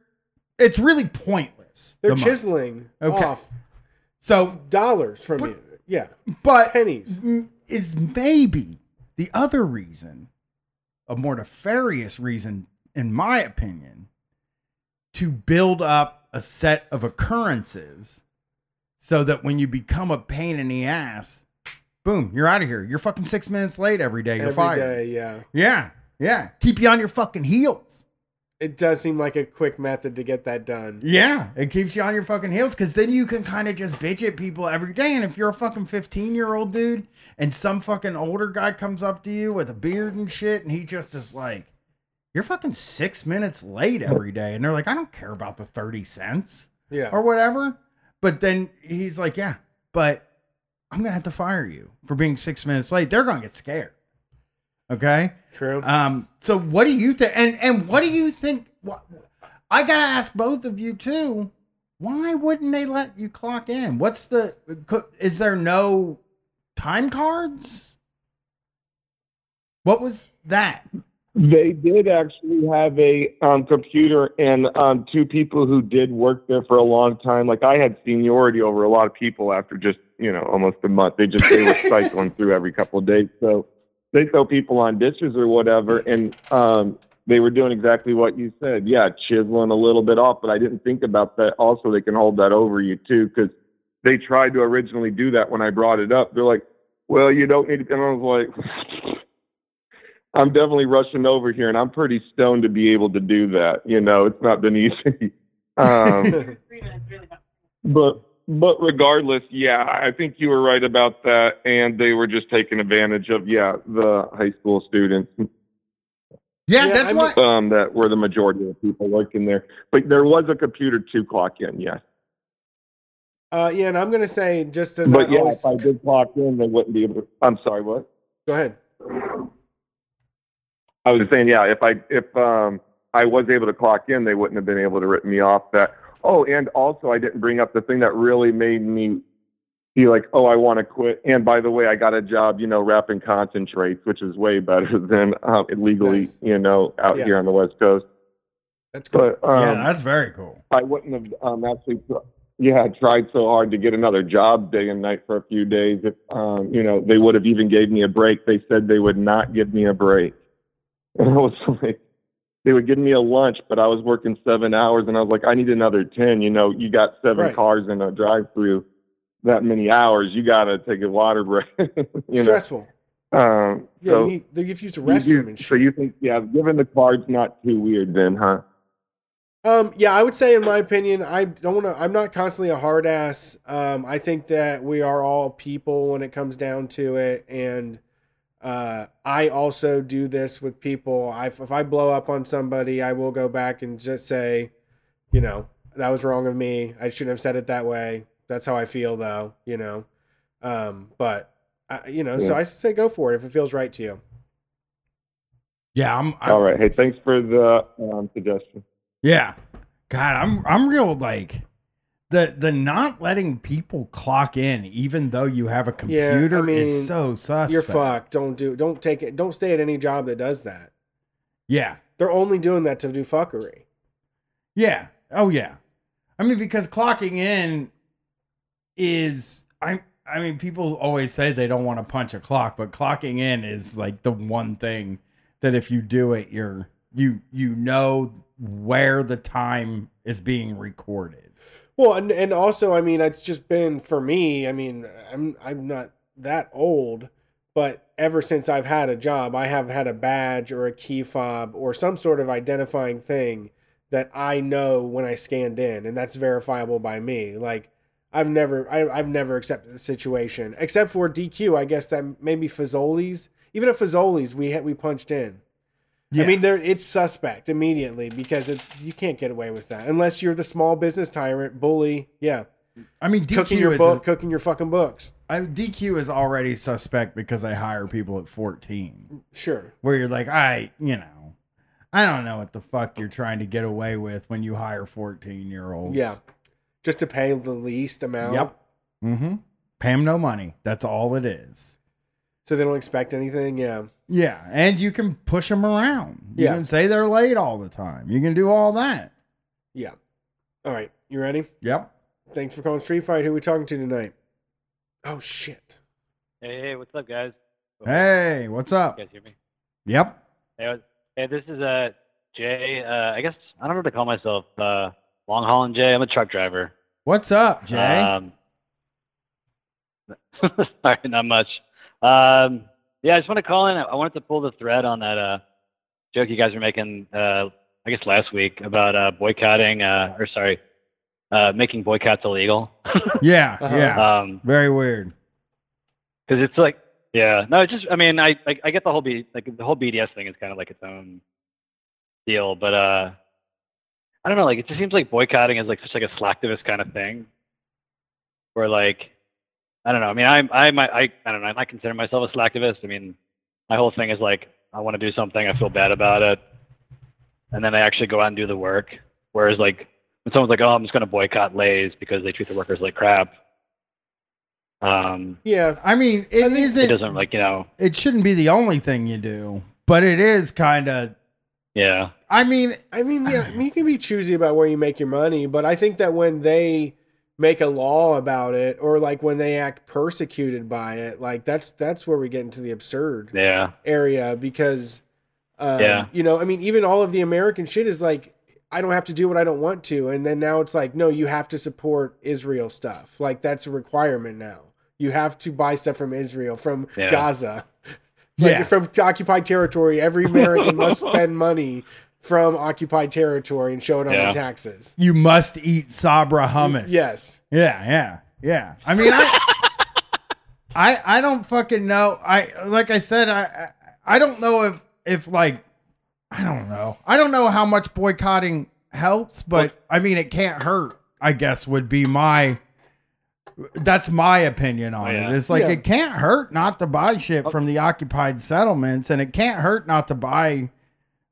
it's really pointless. They're the chiseling Okay. off So, dollars from But- you. Yeah, but pennies. is maybe the other reason, a more nefarious reason in my opinion, to build up a set of occurrences so that when you become a pain in the ass, boom, you're out of here. You're fucking six minutes late every day. You're Every fired. day, yeah. Yeah, yeah. Keep you on your fucking heels. It does seem like a quick method to get that done. Yeah, it keeps you on your fucking heels because then you can kind of just bitch at people every day. And if you're a fucking 15 year old dude and some fucking older guy comes up to you with a beard and shit, and he just is like, you're fucking six minutes late every day. And they're like, I don't care about the 30 cents Yeah. or whatever. But then he's like, yeah, but I'm going to have to fire you for being six minutes late. They're going to get scared. Okay. True. Um, so what do you think? And and what do you think? What I gotta ask both of you too. Why wouldn't they let you clock in? What's the? Is there no time cards? What was that? They did actually have a um, computer and um, two people who did work there for a long time. Like I had seniority over a lot of people after just you know almost a month. They just they were cycling through every couple of days. So they throw people on dishes or whatever, and um, they were doing exactly what you said. Yeah, chiseling a little bit off, but I didn't think about that. Also, they can hold that over you too because they tried to originally do that when I brought it up. They're like, "Well, you don't need," to, and I was like. I'm definitely rushing over here, and I'm pretty stoned to be able to do that. You know, it's not been easy. um, but but regardless, yeah, I think you were right about that, and they were just taking advantage of yeah the high school students Yeah, Yeah, that's I what. um, that were the majority of the people working there. But there was a computer to clock in, yes. uh, yeah, and I'm gonna say just to But not yeah, always- if I did clock in, they wouldn't be able to. I'm sorry, what? go ahead. I was saying, yeah, if I if um I was able to clock in, they wouldn't have been able to rip me off that. Oh, and also I didn't bring up the thing that really made me be like, oh, I want to quit. And by the way, I got a job, you know, wrapping concentrates, which is way better than um, illegally, Nice. you know, out Yeah. here on the West Coast. That's cool. But um, yeah, that's very cool. I wouldn't have um, actually, yeah, tried so hard to get another job day and night for a few days. If um, you know, they would have even gave me a break. They said they would not give me a break, and I was like, they would give me a lunch, but I was working seven hours, and I was like, I need another ten. You know, you got seven Right. cars in a drive-through, that many hours, you got to take a water break. you know, Stressful. um, Yeah, so you need, used a you- restroom you- and shit. so you think, yeah, giving the cards not too weird, then, huh? Um, yeah, I would say, in my opinion, I don't want to. I'm not constantly a hard ass. Um, I think that we are all people when it comes down to it, and uh, I also do this with people. I, if I blow up on somebody, I will go back and just say, you know, that was wrong of me. I shouldn't have said it that way. That's how I feel, though. You know, um, but I, you know, so I say go for it if it feels right to you. Yeah, I'm. I'm All right. Hey, thanks for the um, suggestion. Yeah. God, I'm I'm real like the the not letting people clock in even though you have a Yeah, I computer mean, is so suspect. You're fucked. Don't do. Don't take it. Don't stay at any job that does that. Yeah. They're only doing that to do fuckery. Yeah. Oh yeah. I mean because clocking in is I I mean people always say they don't want to punch a clock, but clocking in is like the one thing that if you do it you're you you know where the time is being recorded. Well, and and also, I mean, it's just been for me. I mean, I'm I'm not that old, but ever since I've had a job, I have had a badge or a key fob or some sort of identifying thing that I know when I scanned in, and that's verifiable by me. Like I've never I, I've never accepted the situation except for DQ. I guess that maybe Fazoli's. Even at Fazoli's, we had we punched in. I mean, there it's suspect immediately because it, you can't get away with that unless you're the small business tyrant bully. Yeah, I mean DQ cooking your is book, a- cooking your fucking books. I, DQ is already suspect because I hire people at 14. Sure. Where you're like, I, you know, I don't know what the fuck you're trying to get away with when you hire 14 year olds. Yeah, just to pay the least amount. Yep. Mm-hmm. Pay them no money. That's all it is. So they don't expect anything. Yeah. Yeah, and you can push them around. You Yeah. can say they're late all the time. You can do all that. Yeah. All right. You ready? Yep. Thanks for calling Street Fight. Who we talking to tonight? Oh shit. Hey, hey, what's up, guys? Hey, what's up? You guys hear me? Yep. Hey, hey, this is uh, Jay. Uh, I guess I don't know what to call myself. Uh, long hauling Jay. I'm a truck driver. What's up, Jay? Um, sorry, not much. Um, yeah, I just want to call in. I wanted to pull the thread on that uh, joke you guys were making. Uh, I guess last week about uh, boycotting, uh, or sorry, uh, making boycotts illegal. yeah, Uh-huh. yeah. um, Very weird. because it's like, yeah, no, it's just. I mean, I, I I get the whole B like the whole BDS thing is kind of like its own deal, but uh, I don't know. Like, it just seems like boycotting is like such like a slacktivist kind of thing, where like, I don't know. I mean, I'm I'm I I, I don't know. I might consider myself a slacktivist. I mean, my whole thing is like, I want to do something, I feel bad about it, and then I actually go out and do the work. Whereas like when someone's like, oh, I'm just going to boycott Lay's because they treat the workers like crap. Um, Yeah. I mean, it I think- it isn't. doesn't like you know, It shouldn't be the only thing you do, but it is kind of. yeah. I mean, I mean, yeah, I mean, you can be choosy about where you make your money, but I think that when they make a law about it, or like when they act persecuted by it, like that's that's where we get into the absurd Yeah. area because, um, Yeah. you know, I mean, even all of the American shit is like, I don't have to do what I don't want to, and then now it's like, no, you have to support Israel stuff, like that's a requirement now. You have to buy stuff from Israel, from Yeah. Gaza, like Yeah. from occupied territory. Every American must spend money from occupied territory and show it on Yeah. their taxes. you must eat Sabra hummus. Yes. Yeah, yeah, yeah. I mean, I, I, I don't fucking know. I like I said, I, I, I don't know if, if like, I don't know. I don't know how much boycotting helps, but I mean, it can't hurt. I guess would be my. That's my opinion on Oh, yeah. it. It's like Yeah. it can't hurt not to buy shit Oh. from the occupied settlements, and it can't hurt not to buy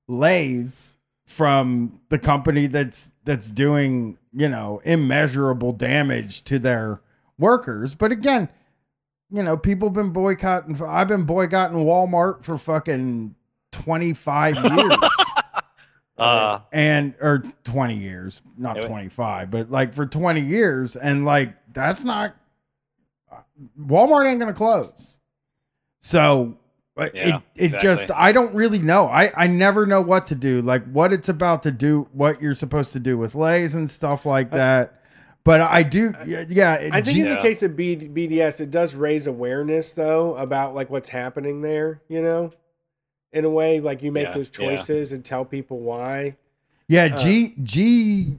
lays from the company that's that's doing you know immeasurable damage to their workers. But again you know people have been boycotting i've been boycotting walmart for fucking 25 years. Uh, and or 20 years not Yeah, 25 but like for 20 years and like that's not walmart ain't gonna close. So uh, Yeah, it, it exactly. just i don't really know i i never know what to do like what it's about to do what you're supposed to do with lays and stuff like that but i do yeah, yeah it- I think in the case of B- BDS, it does raise awareness though about like what's happening there. You know, in a way, like you make Yeah, those yeah. choices and tell people why. Yeah, Uh, G G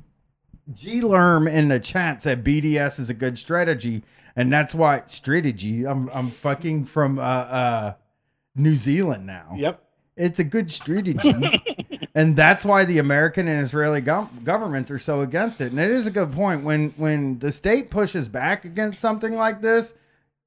G Lerm in the chat said BDS is a good strategy, and that's why strategy. I'm I'm fucking from uh uh New Zealand now. Yep. It's a good strategy, and that's why the American and Israeli gov- governments are so against it. And it is a good point when when the state pushes back against something like this,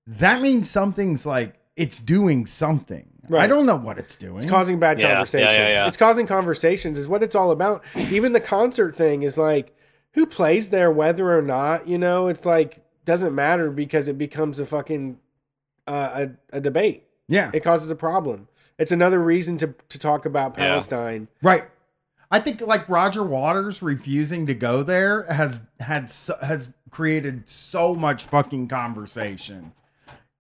that means something's like it's doing something. I don't know what it's doing. It's causing bad Yeah, yeah, yeah, conversations. yeah. It's causing conversations is what it's all about. Even the concert thing is like who plays there whether or not, you know, it's like doesn't matter because it becomes a fucking uh, a, a debate. Yeah, It causes a problem. It's another reason to to talk about Yeah. Palestine. Right. I think like Roger Waters refusing to go there has had so, has created so much fucking conversation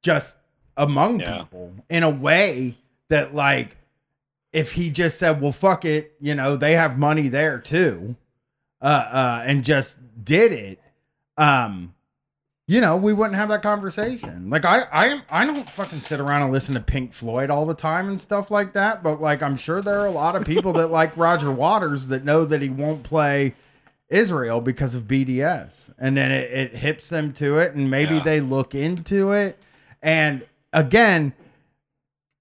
just among Yeah. people in a way that like if he just said, "Well, fuck it," you know, they have money there too, uh, uh, and just did it, um, you know, we wouldn't have that conversation. Like I, I, I don't fucking sit around and listen to Pink Floyd all the time and stuff like that. But like, I'm sure there are a lot of people that like Roger Waters that know that he won't play Israel because of BDS, and then it, it hips them to it, and maybe Yeah. they look into it. And again,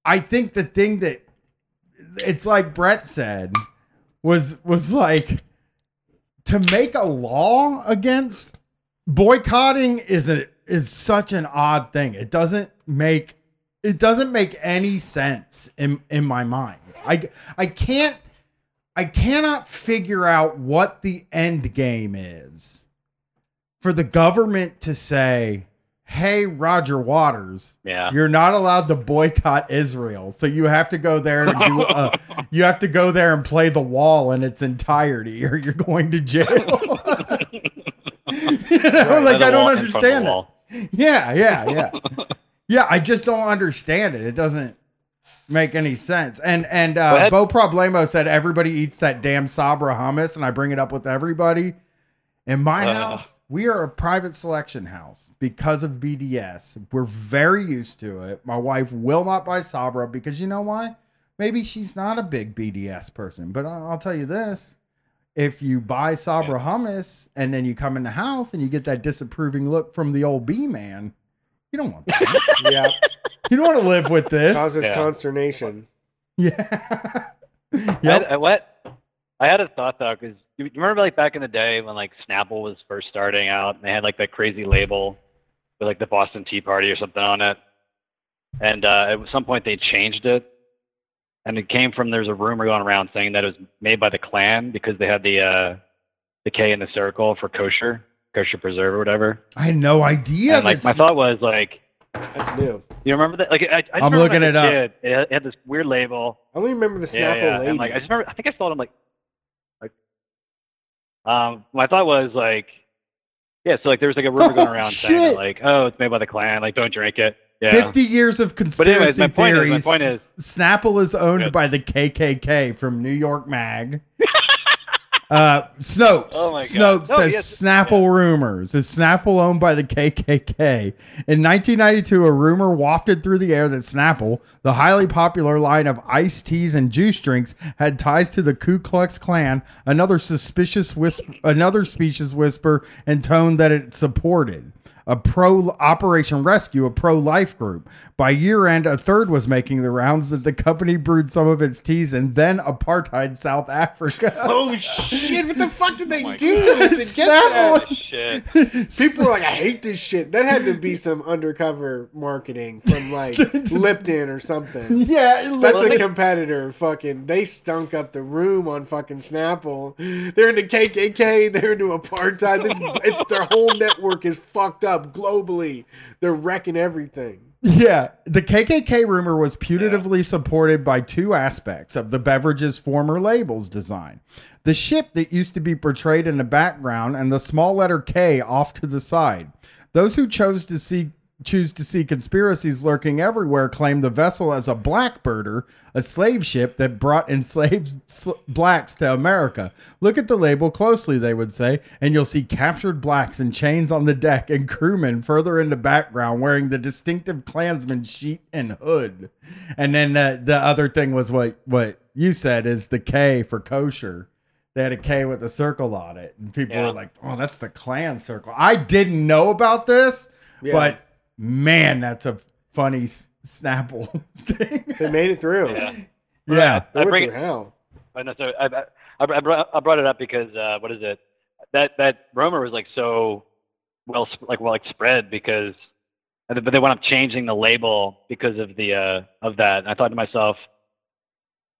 I think the thing that it's like Brett said was was like to make a law against boycotting is a is such an odd thing. It doesn't make it doesn't make any sense in in my mind. I I can't I cannot figure out what the end game is for the government to say, "Hey, Roger Waters, yeah. you're not allowed to boycott Israel. So you have to go there and do a, you have to go there and play the wall in its entirety or you're going to jail. you know, like I don't understand it. Yeah, yeah, yeah. yeah, I just don't understand it. It doesn't make any sense. And and uh. Bo Problemo said everybody eats that damn Sabra hummus, and I bring it up with everybody. In my Uh. house, we are a private selection house because of BDS. We're very used to it. My wife will not buy Sabra because you know why? Maybe she's not a big BDS person, but I'll tell you this. If you buy Sabra hummus and then you come in the house and you get that disapproving look from the old B man, you don't want that. Yeah, you don't want to live with this. causes Yeah. consternation. Yeah. I, yep. I, what? I had a thought though, because you, you remember like back in the day when like Snapple was first starting out, and they had like that crazy label with like the Boston Tea Party or something on it, and uh, at some point they changed it, and it came from there's a rumor going around saying that it was made by the Klan because they had the uh, the K in the circle for kosher, kosher preserve or whatever. I had no idea. and like my thought was like, That's new. you remember that? Like I, I i'm remember looking I it up. kid, It had- this weird label. I only remember the Yeah, Snapple yeah. lady. And like I just remember, I think I saw it. I'm like, like, um, my thought was like, yeah. So like there was like a rumor going Oh, around saying that, like, oh, it's made by the Klan. Like, don't drink it. Yeah. 50 years of conspiracy anyways, my point is, theories. my point is, Snapple is owned Good. by the KKK from New York Mag. uh, Snopes. Oh my God. Snopes No, says yes, Snapple rumors. Is Snapple owned by the KKK? In 1992, a rumor wafted through the air that Snapple, the highly popular line of iced teas and juice drinks, had ties to the Ku Klux Klan. Another suspicious whisper, another specious whisper and tone that it supported a pro Operation Rescue, a pro life group. By year end, a third was making the rounds that the company brewed some of its teas in then apartheid South Africa. oh shit! What the fuck did they oh my do God. to get Snapple- that? shit. People are like, I hate this shit. That had to be some undercover marketing from like Lipton or something. yeah, it That's looks a like- competitor. Fucking, they stunk up the room on fucking Snapple. They're into KKK. They're into apartheid. This, it's their whole network is fucked up globally. They're wrecking everything. Yeah, the KKK rumor was putatively supported by two aspects of the beverage's former label's design. The ship that used to be portrayed in the background and the small letter K off to the side. Those who chose to see choose to see conspiracies lurking everywhere claim the vessel as a blackbirder, a slave ship that brought enslaved sl- blacks to America. Look at the label closely, they would say, and you'll see captured blacks in chains on the deck and crewmen further in the background wearing the distinctive Klansman sheet and hood. And then uh, the other thing was what what you said is the K for kosher. They had a K with a circle on it, and people Yeah. were like, "Oh, that's the Klan circle." I didn't know about this, Yeah. but man, that's a funny s- Snapple thing. They made it through. Yeah. yeah. They I went bring through it, hell. I, know, so I, I, I, brought, I brought it up because uh, what is it? That that rumor was like so well like well like spread because, but they wound up changing the label because of the uh, of that. And I thought to myself,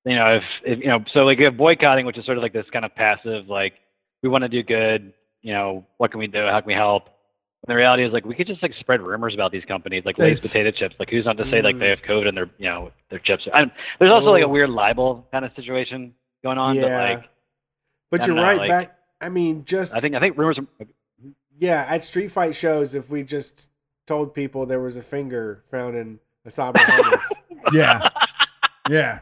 you know, if, if you know, so like you have boycotting, which is sort of like this kind of passive, like we want to do good. You know, what can we do? How can we help? And the reality is, like, we could just like spread rumors about these companies, like Lay's potato chips. Like, who's not to say like Mm. they have COVID and their, you know, their chips? I, there's also like a weird libel kind of situation going on. But Yeah. like, But you're know, right. like- back. I mean, just I think I think rumors. Are, yeah, at street fight shows, if we just told people there was a finger found in a Sabra hummus, Yeah. Yeah.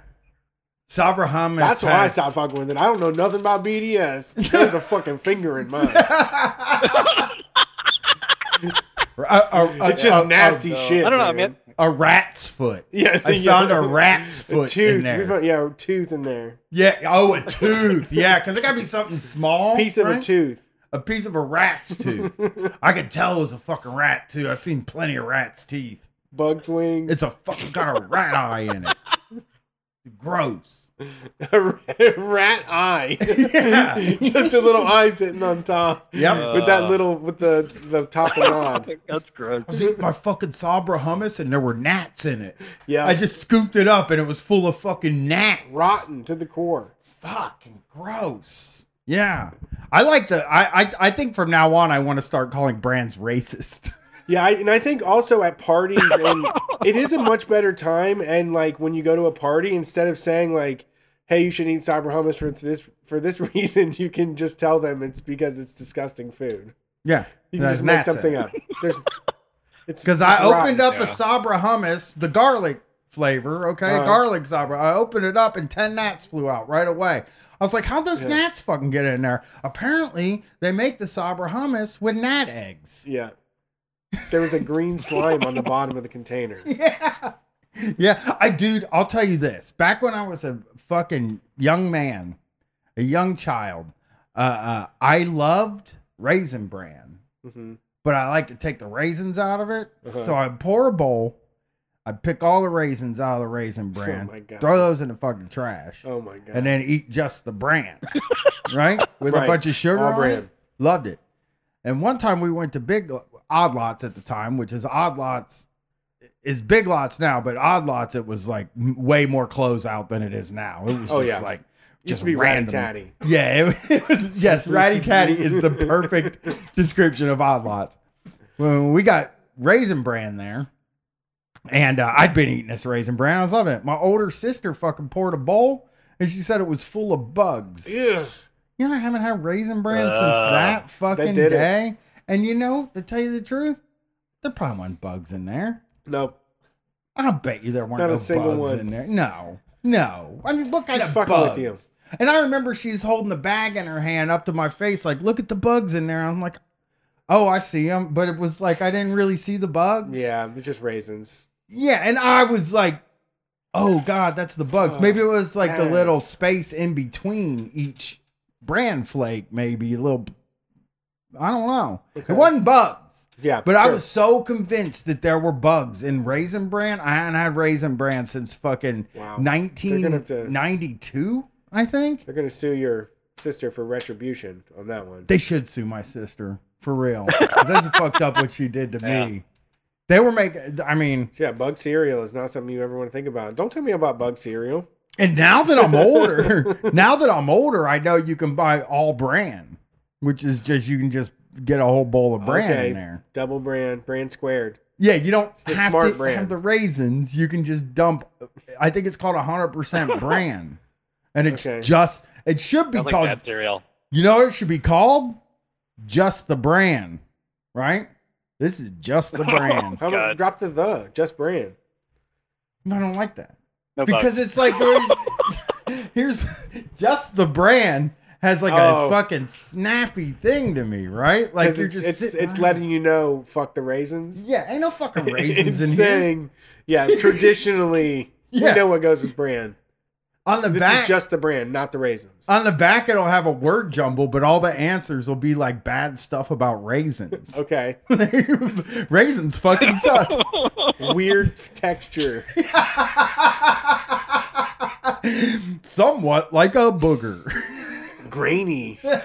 Sabra hummus. that's why I has- stopped fucking with it. I don't know nothing about BDS. There's a fucking finger in mine. A- a- a- It's just a- nasty a- shit. I don't know. I man. mean, A rat's foot. Yeah, I yeah. found a rat's foot a tooth. in there. We found, yeah, a tooth in there. Yeah. Oh, a tooth. Yeah, because it got to be something small. Piece of a tooth. A piece of a rat's tooth. I could tell it was a fucking rat too. I've seen plenty of rats' teeth. Bug twing. It's a fucking got a rat eye in it. Gross. A rat eye. Yeah. Just a little eye sitting on top. Yep. With that little, with the the top and nod. that's gross. I was eating my fucking Sabra hummus and there were gnats in it. Yeah. I just scooped it up and it was full of fucking gnats. rotten to the core. Fucking gross. Yeah. I like the I, I I think from now on I want to start calling brands racist. Yeah, I, and I think also at parties, and it is a much better time. And like when you go to a party, instead of saying like, "Hey, you should eat Sabra hummus for this for this reason," you can just tell them it's because it's disgusting food. Yeah. You can just make something it. up. There's, it's Because I opened rotten. up a Sabra hummus, the garlic flavor, okay, Uh-huh. garlic Sabra. I opened it up and ten gnats flew out right away. I was like, how'd those Yeah. gnats fucking get in there? Apparently, they make the Sabra hummus with gnat eggs. Yeah. There was a green slime on the bottom of the container. Yeah. Yeah, I dude, I'll tell you this. Back when I was a fucking young man, a young child, uh, uh I loved raisin bran, hmm but I like to take the raisins out of it. Uh-huh. So I pour a bowl, I pick all the raisins out of the raisin Oh bran, my god. throw those in the fucking trash, Oh my god. and then eat just the bran. right? With Right. a bunch of sugar All on bran. it. Loved it. And one time we went to Big Odd Lots at the time, which is Odd Lots is Big Lots now, but Odd Lots it was like way more close out than it is now. It was Oh, just yeah. like just be random. ratty tatty. Yeah, it, it was yes, Ratty Tatty is the perfect description of Odd Lots. When we got Raisin Bran there, and uh, I'd been eating this Raisin Bran, I was loving it. My older sister fucking poured a bowl, and she said it was full of bugs. Ugh. You know, I haven't had Raisin Bran since Uh, that fucking day. it. And you know, to tell you the truth, there probably weren't bugs in there. Nope. I bet you there weren't Not a no single bugs one. in there. No, no. I mean, what kind Just of bugs? with you. And I remember she's holding the bag in her hand up to my face, like, look at the bugs in there. I'm like, oh, I see them. But it was like, I didn't really see the bugs. Yeah, it's just raisins. Yeah. And I was like, oh, God, that's the bugs. Fuck, maybe it was like the little space in between each brand flake, maybe a little. I don't know. Okay. It wasn't bugs. Yeah, But I was so convinced that there were bugs in Raisin Bran. I hadn't had Raisin Bran since fucking Wow. gonna 1992, I think. They're gonna sue your sister for retribution on that one. They should sue my sister for real. 'Cause that's fucked up what she did to Yeah. me. They were making, I mean, Yeah, bug cereal is not something you ever want to think about. Don't tell me about bug cereal. and now that I'm older, now that I'm older, I know you can buy all bran, which is just, you can just get a whole bowl of bran Okay. in there. Double brand, brand squared. Yeah, you don't the have smart to brand. have the raisins. You can just dump. I think it's called hundred percent bran, and it's Okay. just. It should be Sounds like called. bad cereal. You know what it should be called? Just the brand, right? This is just the brand. How about drop the the just brand? I don't like that No because bugs. it's like here's just the brand has like Oh. a fucking snappy thing to me, right? Like you're it's just it's, sitting it's around. letting you know fuck the raisins. Yeah, ain't no fucking raisins in it's here. saying, yeah, traditionally Yeah. we know what goes with brand. On the This back, is just the brand, not the raisins. On the back, it'll have a word jumble, but all the answers will be like bad stuff about raisins. Okay. raisins fucking suck. Weird texture. Somewhat like a booger. Grainy. Ugh.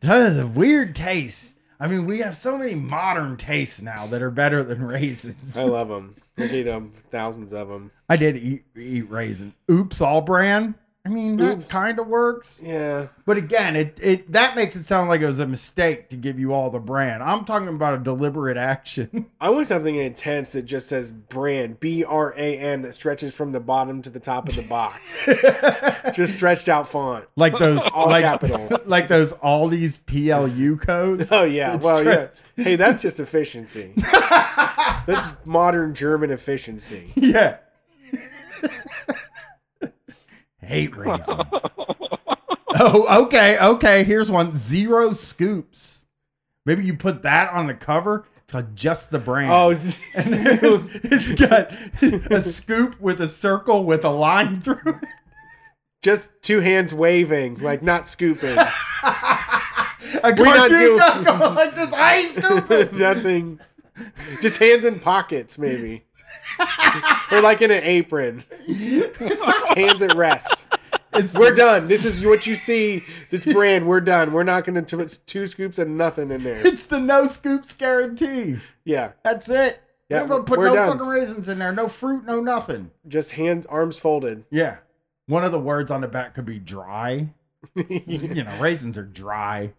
That is a weird taste. I mean, we have so many modern tastes now that are better than raisins. I love them. I eat them, thousands of them. I did eat, eat raisins. Oops, all brand. I mean, that kind of works. Yeah. But again, it, it that makes it sound like it was a mistake to give you all the brand. I'm talking about a deliberate action. I want something intense that just says brand, B R A N, that stretches from the bottom to the top of the box. just stretched out font. like those All like, capital. like those Aldi's PLU codes. Oh, yeah. It's Well, yeah. Hey, that's just efficiency. That's modern German efficiency. yeah. Hate raisins. oh, okay, okay. Here's one: zero scoops. Maybe you put that on the cover. It's called just the brand. Oh, and it's got a scoop with a circle with a line through it. just two hands waving, like not scooping. a We're not cartoon doing- guy like this. I ain't scooping. Nothing. Just hands in pockets, maybe. Or like in an apron. Hands at rest. It's- We're done. This is what you see. This brand. We're done. We're not going to put two scoops and nothing in there. It's the no scoops guarantee. Yeah. That's it. Yeah, We're gonna put we're no done. fucking raisins in there. No fruit, no nothing. Just hands, arms folded. Yeah. One of the words on the back could be dry. You know, raisins are dry.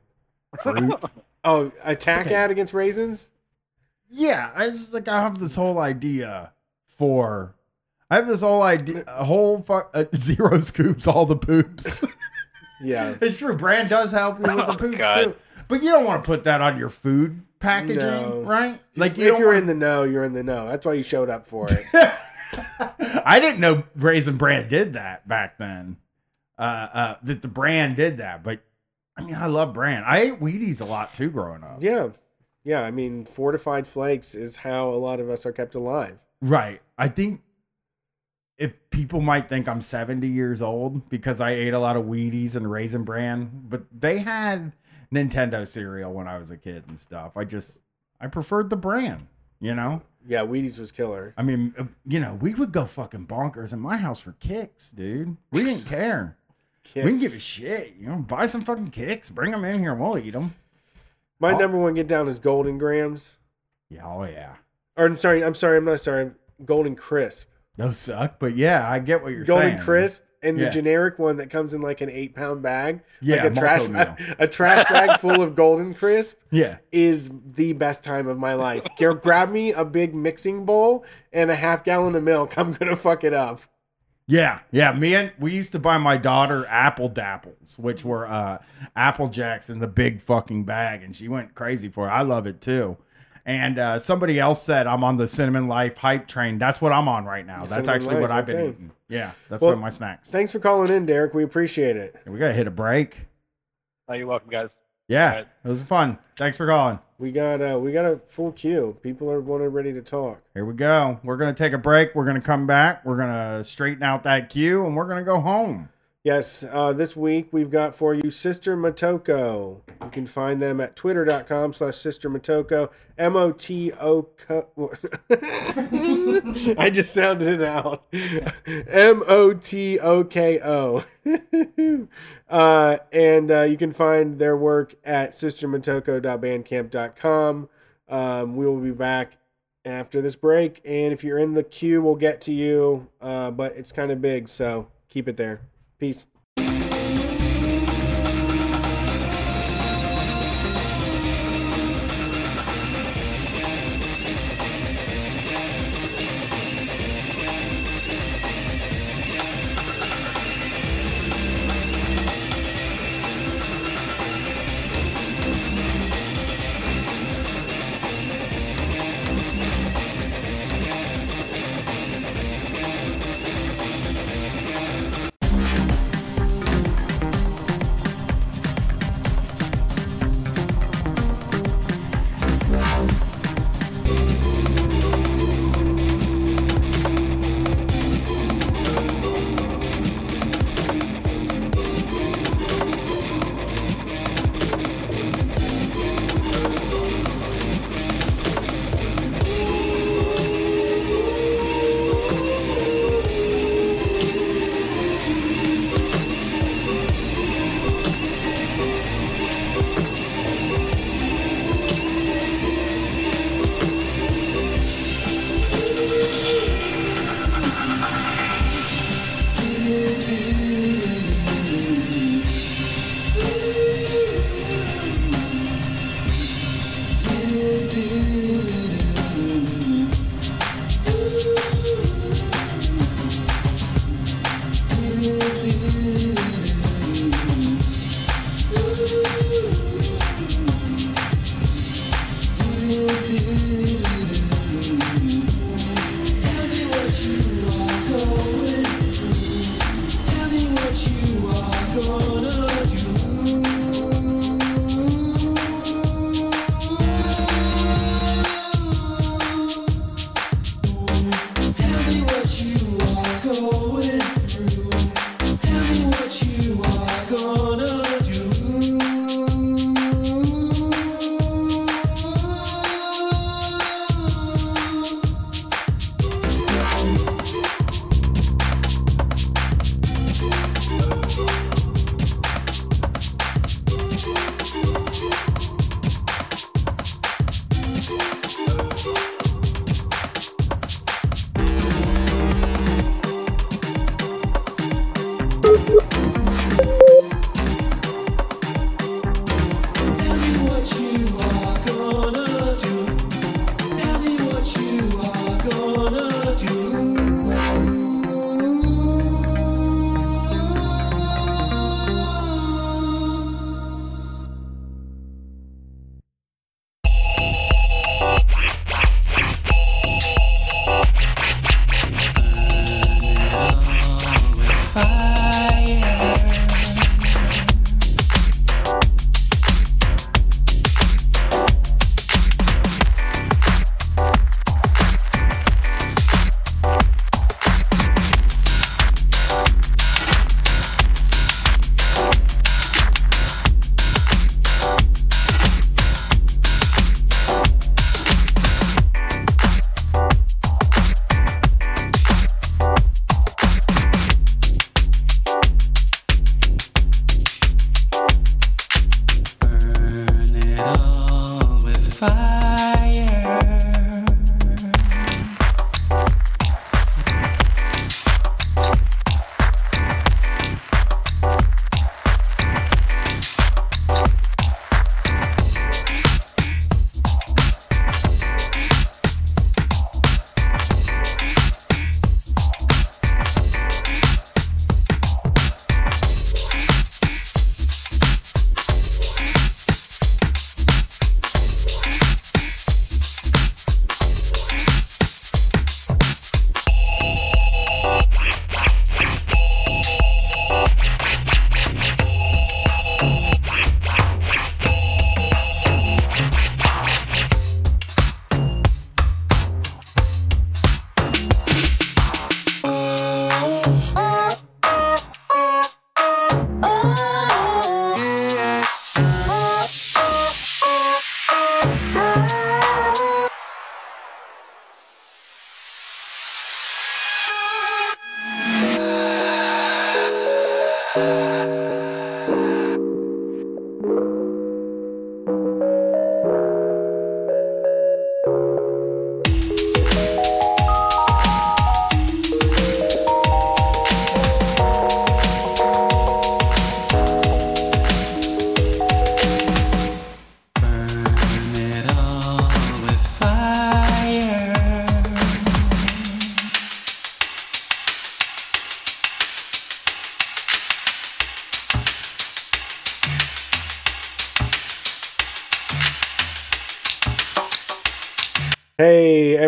Fruit. oh, attack okay. ad against raisins? Yeah, I just like I have this whole idea for. I have this whole idea, a whole fu- uh, zero scoops, all the poops. Yeah. it's true. Brand does help you with the Oh, poops God. too. But you don't want to put that on your food packaging, No. right? Like if you don't you're wanna- in the know, you're in the know. That's why you showed up for it. I didn't know Raisin Bran did that back then. Uh, uh, that the brand did that, but I mean, I love Brand. I ate Wheaties a lot too growing up. yeah, yeah. I mean, fortified flakes is how a lot of us are kept alive. Right. I think if people might think I'm 70 years old because I ate a lot of Wheaties and Raisin Bran, but they had Nintendo cereal when I was a kid and stuff. I just I preferred the brand, you know? Yeah, Wheaties was killer. I mean, uh, you know, we would go fucking bonkers in my house for kicks, dude. We didn't care. We didn't give a shit. You know, buy some fucking kicks, bring them in here, and we'll eat them. My Oh. number one get down is Golden Grahams. Yeah, oh yeah. Or I'm sorry, I'm sorry, I'm not sorry. Golden Crisp. No suck, but yeah, I get what you're Golden saying. Golden Crisp and Yeah. the generic one that comes in like an eight pound bag. Yeah, like a trash multi-meal. a, trash bag full of Golden Crisp Yeah. is the best time of my life. Grab me a big mixing bowl and a half gallon of milk. I'm gonna fuck it up. Yeah, yeah. Me and we used to buy my daughter apple dapples, which were uh apple jacks in the big fucking bag, and she went crazy for it. I love it too. And uh, somebody else said I'm on the cinnamon life hype train. That's what I'm on right now. That's Cinnamon actually what Life, I've been okay. eating. Yeah, that's Well, one of my snacks. Thanks for calling in, Derek. We appreciate it. we gotta hit a break. Oh, you're welcome, guys. Yeah, Alright. it was fun. Thanks for calling. We got uh we got a full queue. People are wanted ready to talk. Here we go. We're gonna take a break. We're gonna come back. We're gonna straighten out that queue, and we're gonna go home. Yes, uh, this week we've got for you Sister Motoko. You can find them at twitter.com slash Sister Motoko. M O T O. I just sounded it out. M O T O K O. Uh, and uh, you can find their work at sistermotoko.bandcamp.com. Um, we will be back after this break. And if you're in the queue, we'll get to you. Uh, but it's kind of big, so keep it there. Peace.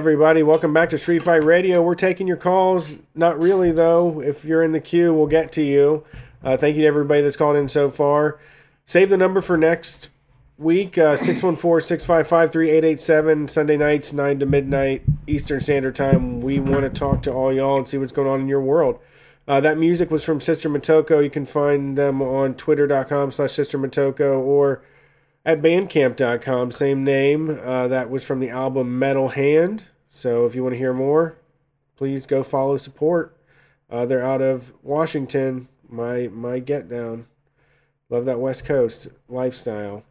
Everybody, welcome back to Street Fight Radio. We're taking your calls. Not really, though. If you're in the queue, we'll get to you. Uh, thank you to everybody that's called in so far. Save the number for next week uh, 614 655 3887, Sunday nights, 9 to midnight Eastern Standard Time. We want to talk to all y'all and see what's going on in your world. Uh, that music was from Sister Motoko. You can find them on twitter.com slash Sister or at bandcamp.com, same name. Uh, that was from the album Metal Hand. So if you want to hear more, please go follow, support. Uh, they're out of Washington. My my get down. Love that West Coast lifestyle.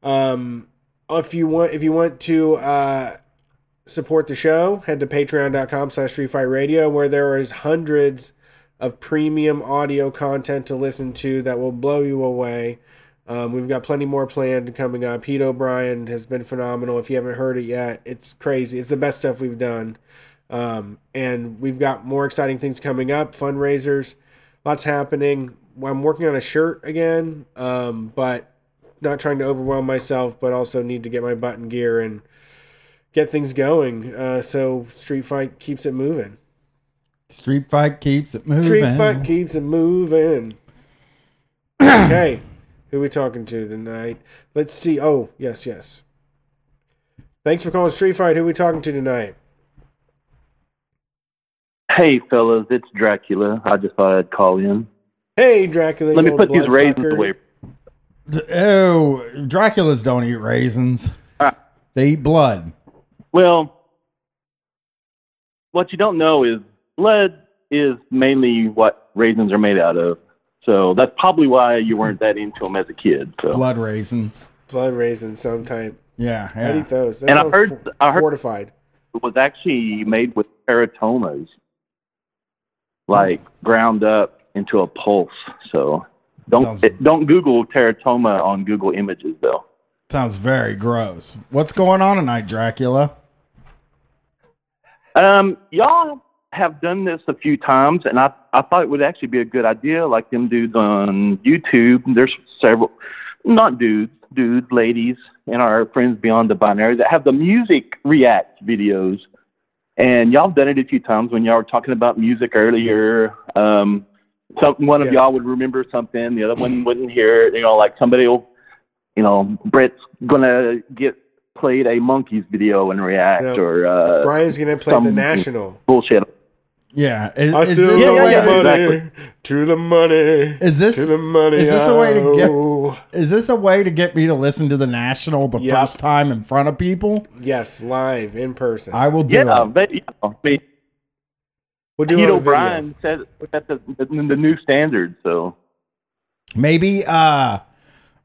Um, if you want if you want to uh, support the show, head to patreon.com slash Street Fight Radio, where there is hundreds of premium audio content to listen to that will blow you away. Um, we've got plenty more planned coming up. Pete O'Brien has been phenomenal. If you haven't heard it yet, it's crazy. It's the best stuff we've done. Um, and we've got more exciting things coming up, fundraisers, lots happening. I'm working on a shirt again, um, but not trying to overwhelm myself, but also need to get my button gear and get things going. Uh, so Street Fight keeps it moving. Street fight keeps it moving. Street Fight keeps it moving. okay. Who we talking to tonight? Let's see. Oh, yes, yes. Thanks for calling Street Fight. Who we talking to tonight? Hey, fellas, it's Dracula. I just thought I'd call in. Hey, Dracula. Let me put these raisins bloodsucker. away. Oh, Draculas don't eat raisins. They eat blood. Well, what you don't know is blood is mainly what raisins are made out of. So that's probably why you weren't that into them as a kid. So Blood raisins. Blood raisins, some type. Yeah, I'd eat those. That And I sounds heard- for- I heard- fortified. it was actually made with teratomas, like ground up into a pulse. So don't Sounds- it, don't Google teratoma on Google Images though. Sounds very gross. What's going on tonight, Dracula? Um, y'all have done this a few times, and I, I thought it would actually be a good idea. Like them dudes on YouTube, there's several, not dudes, dudes, ladies, and our friends beyond the binary that have the music react videos. And y'all have done it a few times when y'all were talking about music earlier. Um, some one of Yeah. y'all would remember something, the other one wouldn't hear it. You know, like somebody will, you know, Brett's gonna get played a Monkees video and react, Yeah. or uh, Brian's gonna play the national. bullshit. Yeah. Is, I is still this Yeah, a yeah, way yeah, the to, money exactly. to the money is this to the money. is this a way to get- oh. is this a way to get me to listen to the national the Yep. first time in front of people? Yes, live in person. I will do Yeah, it. but you know, I mean, we'll do Pete it on a. O'Brien said that's the, the, the new standard. So Maybe uh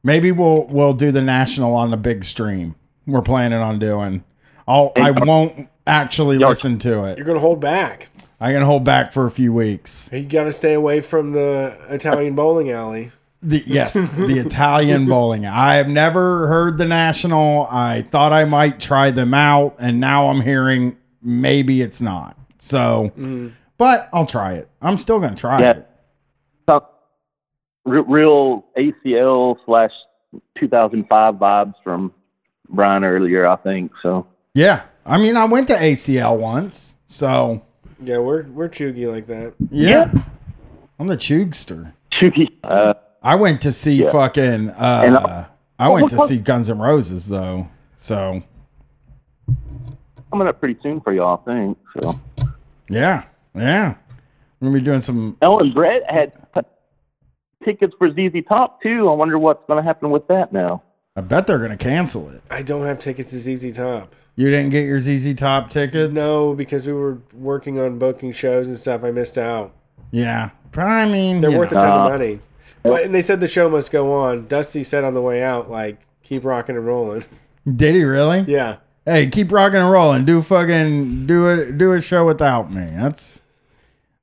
maybe we'll we'll do the national on the big stream. We're planning on doing. I'll I won't actually listen to it. You're gonna hold back. I can hold back for a few weeks. You gotta stay away from the Italian bowling alley. The, yes, the Italian bowling. I have never heard the national. I thought I might try them out, and now I'm hearing maybe it's not. So, Mm. but I'll try it. I'm still gonna try Yeah. it. some re- real ACL slash 2005 vibes from Brian earlier, I think. So Yeah, I mean, I went to ACL once, so Yeah, we're we're chuggy like that. yeah, I'm the chugster. uh, I went to see Yeah. fucking. Uh, And, uh, I went to what- see Guns N' Roses though. So coming up pretty soon for y'all, I think. So yeah, yeah, we're gonna be doing some. Ellen Brett had t- tickets for ZZ Top too. I wonder what's going to happen with that now. I bet they're gonna cancel it. I don't have tickets to ZZ Top. You didn't get your ZZ Top tickets? No, because we were working on booking shows and stuff. I missed out. Yeah, I mean, They're you worth a ton of Uh, money. But, and they said the show must go on. Dusty said on the way out, like, keep rocking and rolling. Did he really? Yeah. Hey, keep rocking and rolling. Do fucking do it. Do a show without me. That's.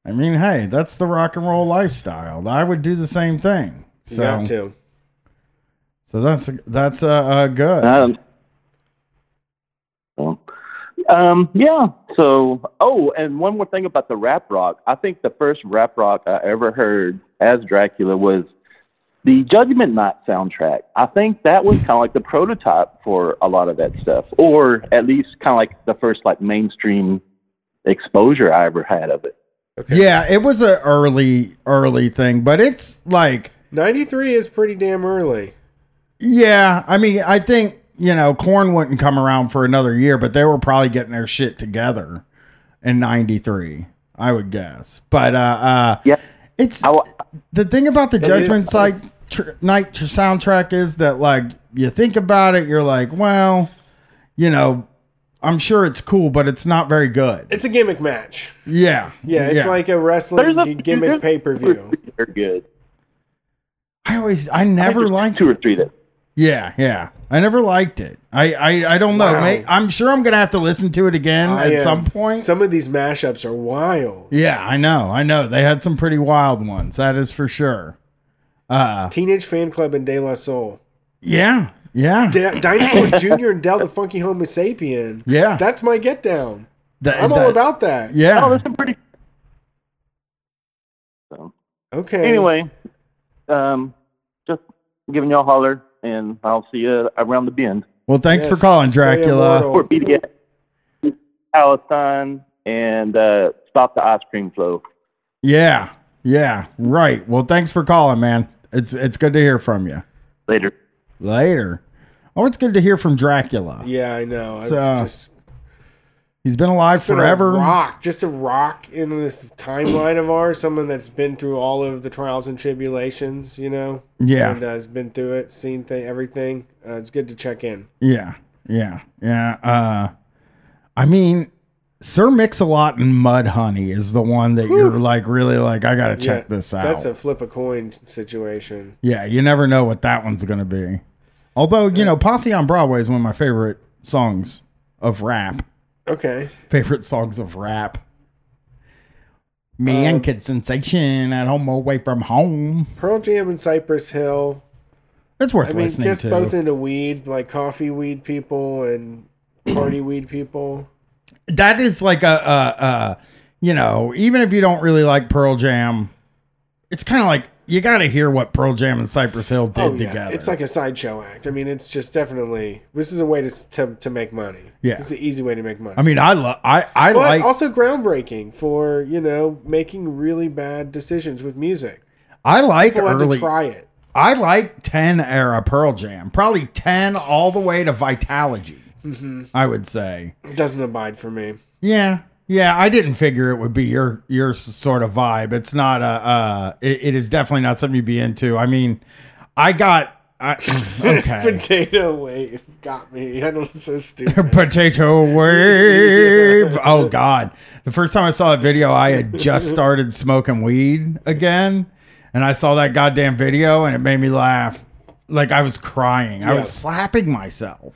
I mean, hey, that's the rock and roll lifestyle. I would do the same thing. You So, to. so that's that's uh, uh good. Um, so, um, yeah. So, oh, and one more thing about the rap rock. I think the first rap rock I ever heard as Dracula was the Judgment Night soundtrack. I think that was kind of like the prototype for a lot of that stuff, or at least kind of like the first like mainstream exposure I ever had of it. Okay. Yeah, it was an early early thing, but it's like 93 is pretty damn early. yeah, I mean, I think, you know, Korn wouldn't come around for another year, but they were probably getting their shit together in 93, I would guess. But uh uh Yeah. it's I, the thing about the It is- Judgment Site tr- Night tr- soundtrack is that like you think about it, you're like, well, you know, I'm sure it's cool, but it's not very good. It's a gimmick match. yeah, Yeah, it's like a wrestling there's a g- gimmick pay per view. three that are good. I always, I I never there's liked two or it. three that. Yeah, yeah, I never liked it. I, I, I don't know. Wow. May, I'm sure I'm gonna have to listen to it again I at am- some point. Some of these mashups are wild. yeah, I know, I know. They had some pretty wild ones. That is for sure. Uh, Teenage Fan Club and De La Soul. yeah, yeah, Da- Dinosaur Jr. and Del the Funky Homosapien. yeah. That's my get down. That- I'm all about that. Yeah. Oh, there's some pretty. So Okay. anyway, um, just giving y'all a holler, and I'll see you around the bend. well, thanks for calling, Dracula. immortal. Or BDS, Palestine, and uh, stop the ice cream flow. Yeah, yeah, right. Well, thanks for calling, man. It's it's good to hear from you. Later. Later. Oh, it's good to hear from Dracula. Yeah, I know. I've So, just He's been alive been a forever. rock, just a rock in this timeline of ours. Someone that's been through all of the trials and tribulations, you know. Yeah. and uh, has been through it, seen th- everything. Uh, it's good to check in. Yeah, yeah, yeah. Uh, I mean, Sir Mix-a-Lot and Mudhoney is the one that you're like really like. I gotta check Yeah, this out. That's a flip a coin situation. yeah, you never know what that one's gonna be. Although you know, Posse on Broadway is one of my favorite songs of rap. Okay. Favorite songs of rap. Me and Um, Kid Sensation at home away from home. Pearl Jam and Cypress Hill. It's worth I mean, listening just to. both into weed, like coffee weed people and party weed people. that is like a, a, a you know even if you don't really like pearl jam it's kind of like you got to hear what pearl jam and cypress hill did oh yeah, together it's like a sideshow act. I mean, it's just definitely this is a way to to, to make money. Yeah. it's an easy way to make money. i mean i love i i but like also groundbreaking for you know making really bad decisions with music. i like People early to try it. i like 10 era pearl jam probably 10 all the way to vitalogy hmm i would say It doesn't abide for me. yeah yeah i didn't figure it would be your your sort of vibe it's not a uh it, it is definitely not something you'd be into i mean i got I, okay Potato wave got me. I don't know, so stupid. Potato wave. Oh God! The first time I saw that video, I had just started smoking weed again, and I saw that goddamn video, and it made me laugh. Like I was crying. I was slapping myself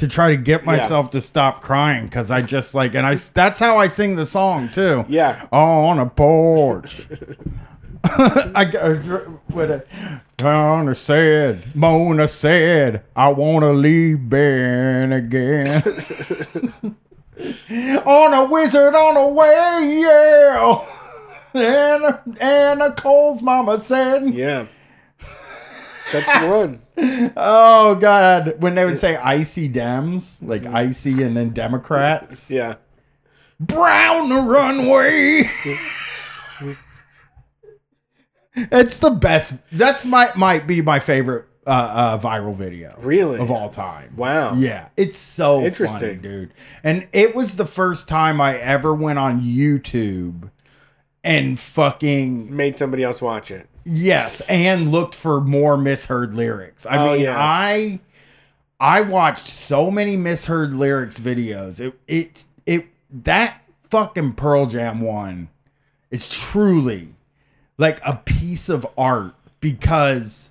to try to get myself to stop crying because I just like, and I. That's how I sing the song too. yeah. Oh, On a porch. I got uh, what a Donna said, Mona said, I want to leave Ben again. on a wizard on a way, yeah. And Anna Cole's mama said, Yeah. That's the one. "Oh God!" When they would say "icy Dems," like icy and then Democrats, Yeah. brown the runway. it's the best. That's my might be my favorite uh, uh, viral video Really? of all time. Wow. Yeah, it's so Interesting. interesting, dude. And it was the first time I ever went on YouTube and fucking Made somebody else watch it. Yes, and looked for more misheard lyrics. I Oh, mean, yeah. I I watched so many misheard lyrics videos. It it it that fucking Pearl Jam one is truly like a piece of art because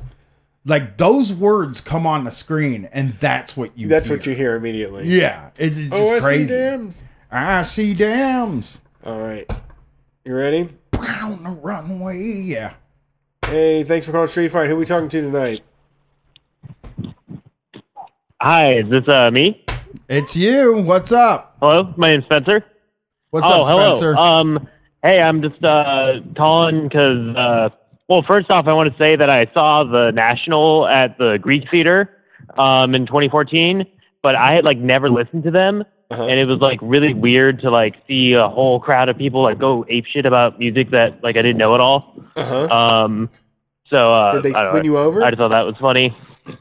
like those words come on the screen and that's what you That's hear. what you hear immediately. Yeah, it's, it's just Oh, I crazy. see dams. I see dams. All right. You ready? Brown the runway. Yeah. Hey, thanks for calling Street Fight. Who we talking to tonight? Hi, is this uh, me? It's you. What's up? Hello, my name's Spencer. What's oh, up, hello. Um, hey, I'm just uh calling because uh well, first off, I want to say that I saw the National at the Greek Theater um, in 2014, but I had like never listened to them, Uh-huh. and it was like really weird to like see a whole crowd of people like go ape shit about music that like I didn't know at all. Uh-huh. Um, so uh, Did they I don't win know. you over? I just thought that was funny.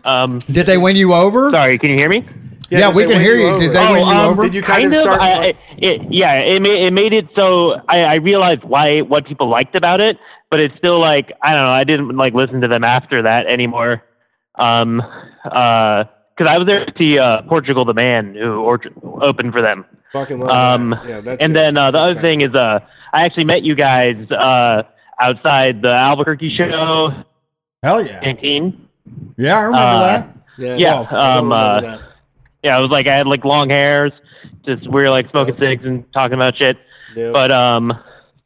Um, Did they win you over? sorry, can you hear me? Yeah, did we can hear you. over? Did they Oh, win you um, over? Did you kind, kind of of. start? I, like- I- it, yeah, it made it made it so I, I realized why what people liked about it, but it's still like I don't know. I didn't like listen to them after that anymore. Um, uh, because I was there to see uh, Portugal the Man who or- opened for them. fucking love um, that. Yeah, that's And good. then uh, the That's other kinda thing is, uh, I actually met you guys uh, outside the Albuquerque show, Hell yeah. canteen. Yeah, I remember Uh, that. Yeah, yeah, well, I um, remember uh, that. Yeah, I was like I had like long hairs, just we were like smoking cigs and talking about shit. Yeah. But um,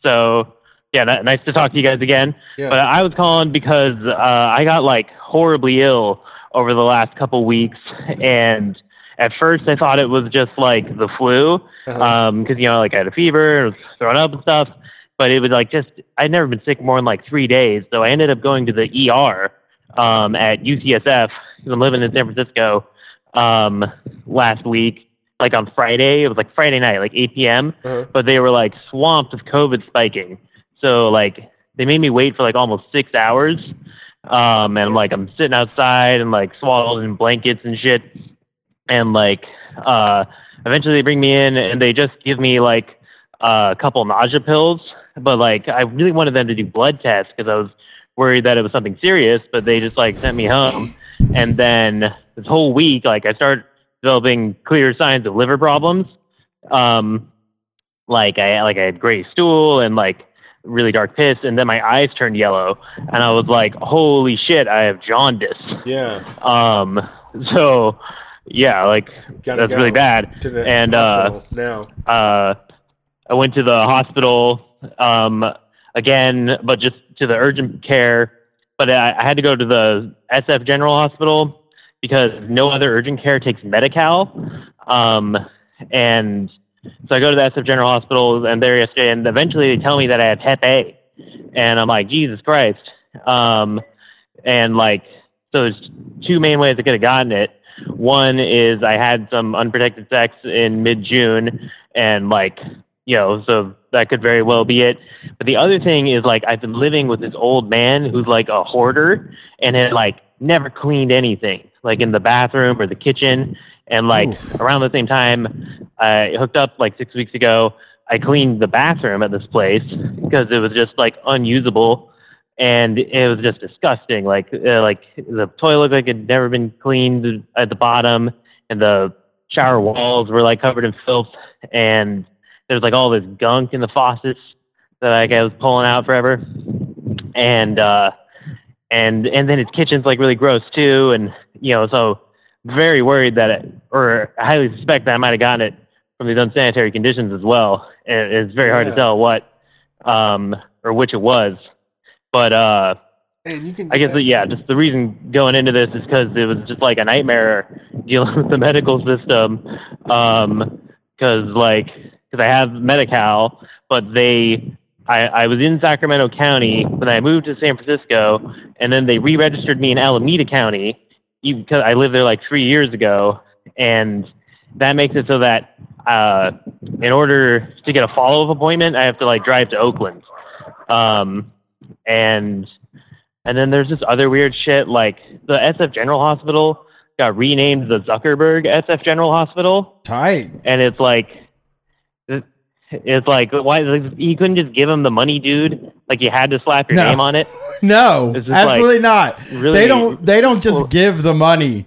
so yeah, n- nice to talk to you guys again. Yeah. But I was calling because uh, I got like horribly ill over the last couple weeks, and at first I thought it was just like the flu, Uh-huh. um, because you know like I had a fever, it was throwing up and stuff. But it was like just I'd never been sick more than like three days, so I ended up going to the ER um, at UCSF because I'm living in San Francisco um, last week, like on Friday. It was like Friday night, like 8 p.m. Uh-huh. But they were like swamped with COVID spiking. So like they made me wait for like almost six hours. Um, and like I'm sitting outside and like swaddled in blankets and shit. And like uh, eventually they bring me in and they just give me like a couple nausea pills. But like I really wanted them to do blood tests because I was worried that it was something serious. But they just like sent me home. And then this whole week, like I started developing clear signs of liver problems. Um, like I like I had gray stool and like really dark piss, and then my eyes turned yellow, and I was like, "Holy shit, I have jaundice." yeah. Um, so yeah, like Gotta that's really bad. And, uh, now. Uh, I went to the hospital um, again, but just to the urgent care. But I, I had to go to the SF General Hospital because no other urgent care takes Medi-Cal. Um, and so I go to the SF General Hospital and there yesterday, and eventually they tell me that I have Hep A, and I'm like, Jesus Christ. Um, and like, so there's two main ways I could have gotten it. One is I had some unprotected sex in mid June, and like, you know, so that could very well be it. But the other thing is like I've been living with this old man who's like a hoarder and had like never cleaned anything, like in the bathroom or the kitchen. And like around the same time, I hooked up like six weeks ago. I cleaned the bathroom at this place because it was just like unusable, and it was just disgusting. Like uh, like the toilet looked like it had never been cleaned at the bottom, and the shower walls were like covered in filth, and there's like all this gunk in the faucets that like, I was pulling out forever, and uh, and and then his kitchen's like really gross too, and you know so very worried that it, or I highly suspect that I might have gotten it from these unsanitary conditions as well. And it's very hard to tell what um, or which it was, but uh, And you can. I guess that. yeah, just the reason going into this is because it was just like a nightmare dealing with the medical system. Um, because like because I have Medi-Cal, but they I, I was in Sacramento County, but I moved to San Francisco, and then they re-registered me in Alameda County because I lived there like three years ago, and that makes it so that uh, in order to get a follow-up appointment, I have to like drive to Oakland, um, and and then there's this other weird shit like the SF General Hospital got renamed the Zuckerberg SF General Hospital, Tight. and it's like it's like why like, you couldn't just give him the money, dude? Like you had to slap your No. name on it. No, just like, absolutely not. really- they don't. They don't just Well- give the money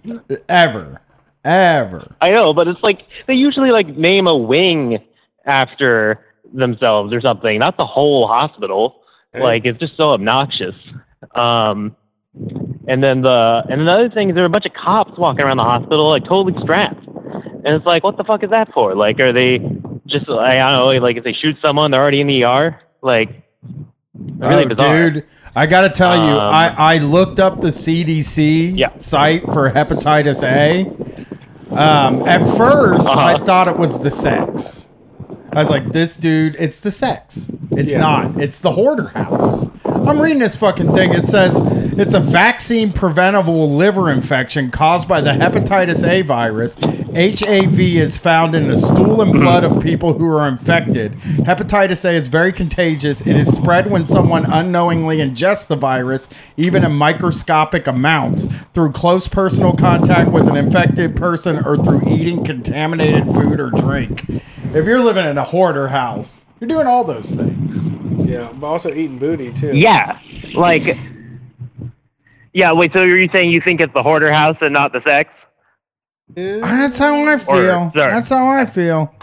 ever, ever. I know, but it's like they usually like name a wing after themselves or something, not the whole hospital. Hey. Like it's just so obnoxious. Um, and then the and another thing is there are a bunch of cops walking around the hospital like totally strapped, and it's like what the fuck is that for? Like are they just I don't know like if they shoot someone they're already in the ER like really oh, bizarre. dude, I got to tell you, Um, I I looked up the CDC Yeah. site for hepatitis A. Um, at 1st I Uh-huh. thought it was the sex. I was like, this dude, it's the sex. It's Yeah. not. It's the hoarder house. I'm reading this fucking thing. It says it's a vaccine preventable liver infection caused by the hepatitis A virus. HAV is found in the stool and blood of people who are infected. Hepatitis A is very contagious. It is spread when someone unknowingly ingests the virus, even in microscopic amounts, through close personal contact with an infected person or through eating contaminated food or drink. If you're living in a hoarder house, you're doing all those things. Yeah, but also eating booty too. Yeah, like, yeah. Wait, so are you saying you think it's the hoarder house and not the sex? That's how I feel. sorry. That's how I feel.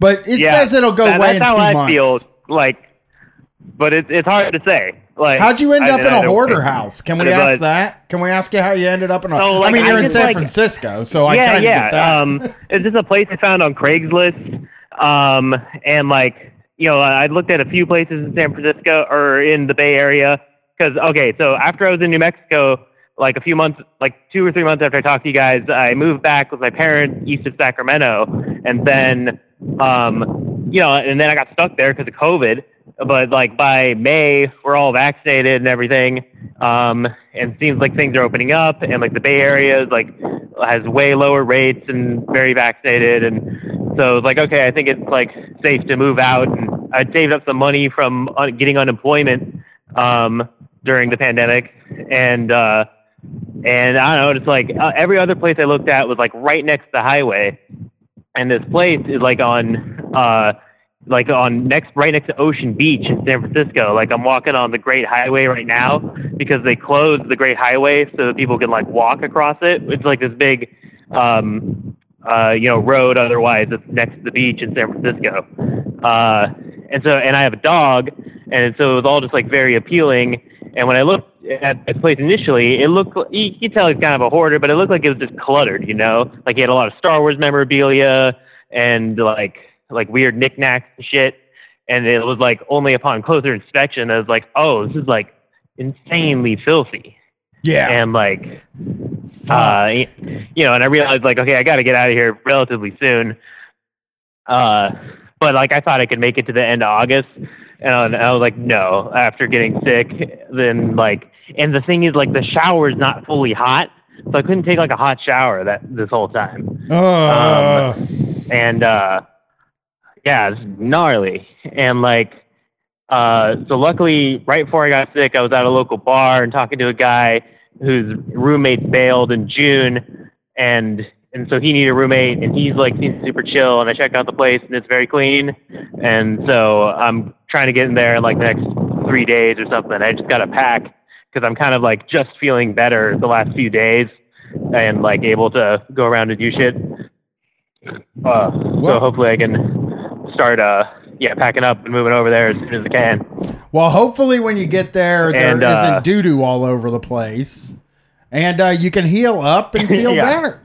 But it Yeah, says it'll go that- away in that's two how I months. feel. Like, but it's it's hard to say. Like, How'd you end I- up in I a don't- hoarder house? Can we ask that? Can we ask you how you ended up in a? So, I mean, you're I in just, San like- Francisco, so I yeah, kind of yeah. get that. Um, it's just a place I found on Craigslist. Um, and like, you know, I looked at a few places in San Francisco or in the Bay Area. Cause okay, so after I was in New Mexico, like a few months, like two or three months after I talked to you guys, I moved back with my parents east of Sacramento, and then, um, you know, and then I got stuck there because of COVID. But like by May, we're all vaccinated and everything, um, and seems like things are opening up, and like the Bay Area is like has way lower rates and very vaccinated, and so it's like okay, I think it's like safe to move out, and I saved up some money from uh, getting unemployment um, during the pandemic, and uh, and I don't know, it's like uh, every other place I looked at was like right next to the highway, and this place is like on uh, like on next right next to Ocean Beach in San Francisco. Like I'm walking on the Great Highway right now because they closed the Great Highway so that people can like walk across it. It's like this big um uh you know road otherwise it's next to the beach in San Francisco. Uh and so and I have a dog and so it was all just like very appealing and when I looked at this place initially, it looked you could tell he's kind of a hoarder, but it looked like it was just cluttered, you know? Like he had a lot of Star Wars memorabilia and like like weird knickknacks and shit. And it was like only upon closer inspection, I was like, oh, this is like insanely filthy. yeah. And like, uh, you know, and I realized like, okay, I got to get out of here relatively soon. Uh, but like, I thought I could make it to the end of August, and I was like, no. After getting sick, then like, and the thing is, like, the shower is not fully hot, so I couldn't take like a hot shower that this whole time Uh, and uh yeah it's gnarly and like uh so luckily right before i got sick i was at a local bar and talking to a guy whose roommate bailed in june and and so he needed a roommate and he's like seems super chill and i checked out the place and it's very clean and so i'm trying to get in there in like the next three days or something. I just got to pack because i'm kind of like just feeling better the last few days and like able to go around and do shit. Uh, so hopefully I can start, uh, yeah, packing up and moving over there as soon as I can. well, hopefully when you get there, there And, uh, not doo doo all over the place, and uh, you can heal up and feel Yeah. better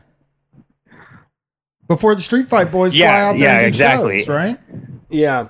before the Street Fight Boys fly out there yeah, and do exactly. shows, right? Yeah.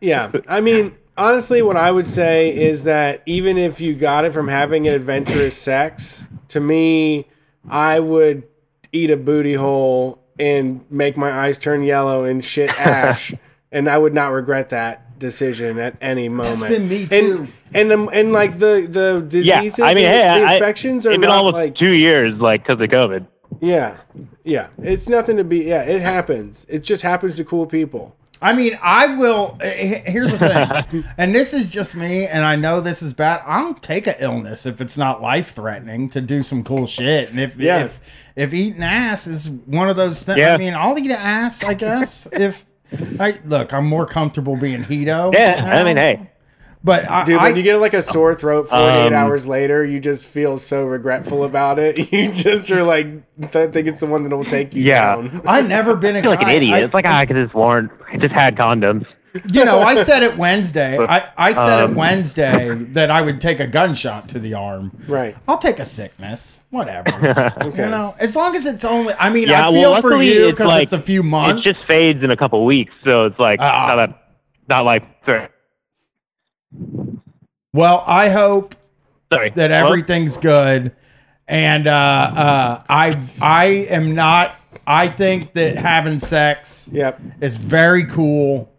Yeah. I mean, honestly, what I would say is that even if you got it from having an adventurous sex, to me, I would eat a booty hole and make my eyes turn yellow and shit ash, and I would not regret that decision at any moment. That's been me And too. and um, and like the the diseases, Yeah, diseases, I mean, hey, the, the I- infections are been not almost like two years, like, because of COVID. yeah, yeah. It's nothing to be. Yeah, it happens. It just happens to cool people. I mean, I will. eh, Here's the thing, and this is just me, and I know this is bad. I'll take an illness if it's not life threatening to do some cool shit, and if Yeah. if if eating ass is one of those things, I Yeah. mean, I'll eat ass, I guess. if I look, I'm more comfortable being Hito. Yeah, I mean, hey. but I, Dude, I when you get like a sore throat 48 Um, hours later, you just feel so regretful about it. You just are like, I think it's the one that will take you Yeah. down. I've never been a I feel like an idiot. I- it's like, ah, I could just warn, I just had condoms. You know, I said it Wednesday. I, I said Um, it Wednesday that I would take a gunshot to the arm. Right. I'll take a sickness, whatever. Okay. You know, as long as it's only. I mean, Yeah, I well, feel for luckily you it's because like- it's a few months. It just fades in a couple weeks, so it's like, Ah. not, a, not like, sorry. well, I hope sorry. that Hello? everything's good, and uh, uh, I I am not. I think that having sex Yep. is very cool,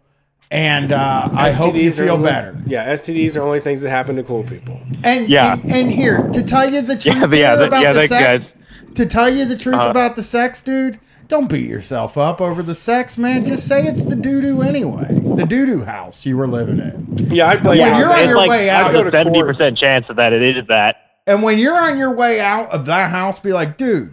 And uh, I hope you feel only- better. Yeah, STDs are only things that happen to cool people. And, Yeah. and and here to tell you the truth Yeah, but yeah, here that- about yeah, the sex. guy's- To tell you the truth Uh, about the sex, dude, don't beat yourself up over the sex, man. Just say it's the doo doo anyway. The doo doo house you were living in. Yeah, I'd blame When you're on that. your it's like way out, I'd there's a seventy percent chance that it is that. And when you're on your way out of that house, be like, dude,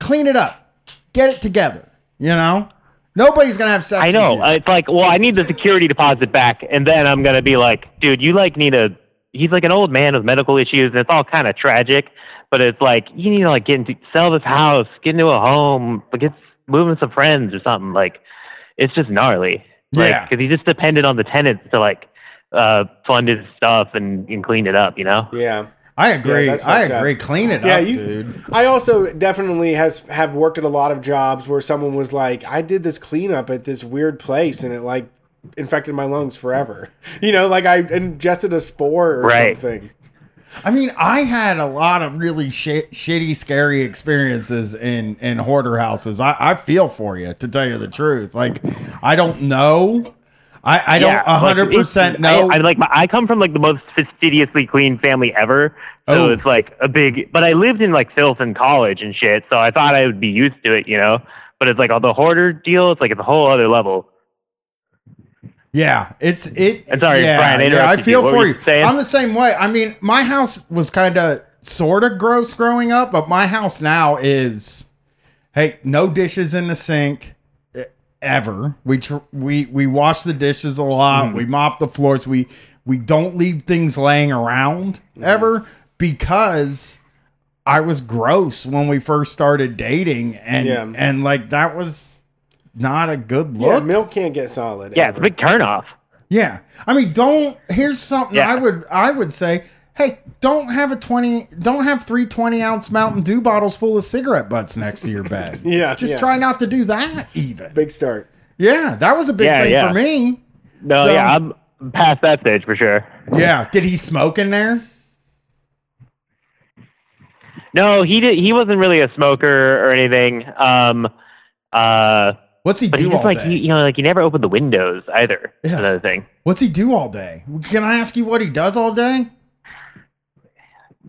clean it up, get it together. You know, nobody's gonna have sex. I know. With you. It's like, well, I need the security deposit back, and then I'm gonna be like, dude, you like need a. He's like an old man with medical issues, and it's all kind of tragic. But it's like you need to like get into sell this house, get into a home, like get move with some friends or something. Like it's just gnarly. Like, Yeah. because he just depended on the tenants to like uh fund his stuff and, and clean it up. You know. Yeah. I agree. that's I fucked up. agree. Clean it Yeah, up, you- dude. I also definitely has have worked at a lot of jobs where someone was like, I did this cleanup at this weird place and it like infected my lungs forever. You know, like I ingested a spore or Right. something. I mean, I had a lot of really shit, shitty, scary experiences in in hoarder houses. I, I feel for you, to tell you the truth. Like, I don't know. I, I don't Yeah, a like, hundred percent know. I, I like my, I come from like the most fastidiously clean family ever, so Oh. it's like a big. But I lived in like filth in college and shit, so I thought I would be used to it, you know. But it's like all the hoarder deal. It's like it's a whole other level. Yeah, it's it. I'm sorry, yeah, Brian, I yeah, I feel you. For you. saying? I'm the same way. I mean, my house was kind of sort of gross growing up, but my house now is, hey, no dishes in the sink ever. We tr- we we wash the dishes a lot. Hmm. We mop the floors. We we don't leave things laying around Hmm. ever because I was gross when we first started dating, and Yeah. and like that was not a good Yeah, look. milk can't get solid. Yeah, it's ever. a big turnoff. Yeah. I mean, don't here's something Yeah. I would I would say, hey, don't have a 20 don't have three 20 ounce Mountain Dew bottles full of cigarette butts next to your bed. Yeah, Just yeah. try not to do that even. Big start. Yeah, that was a big Yeah, thing yeah. for me. No, So- yeah, I'm past that stage for sure. Yeah. Did he smoke in there? No, he did. He wasn't really a smoker or anything. Um, uh, What's he but he do just all like day? he, you know, like he never opened the windows either. Yeah. Another thing. What's he do all day? Can I ask you what he does all day?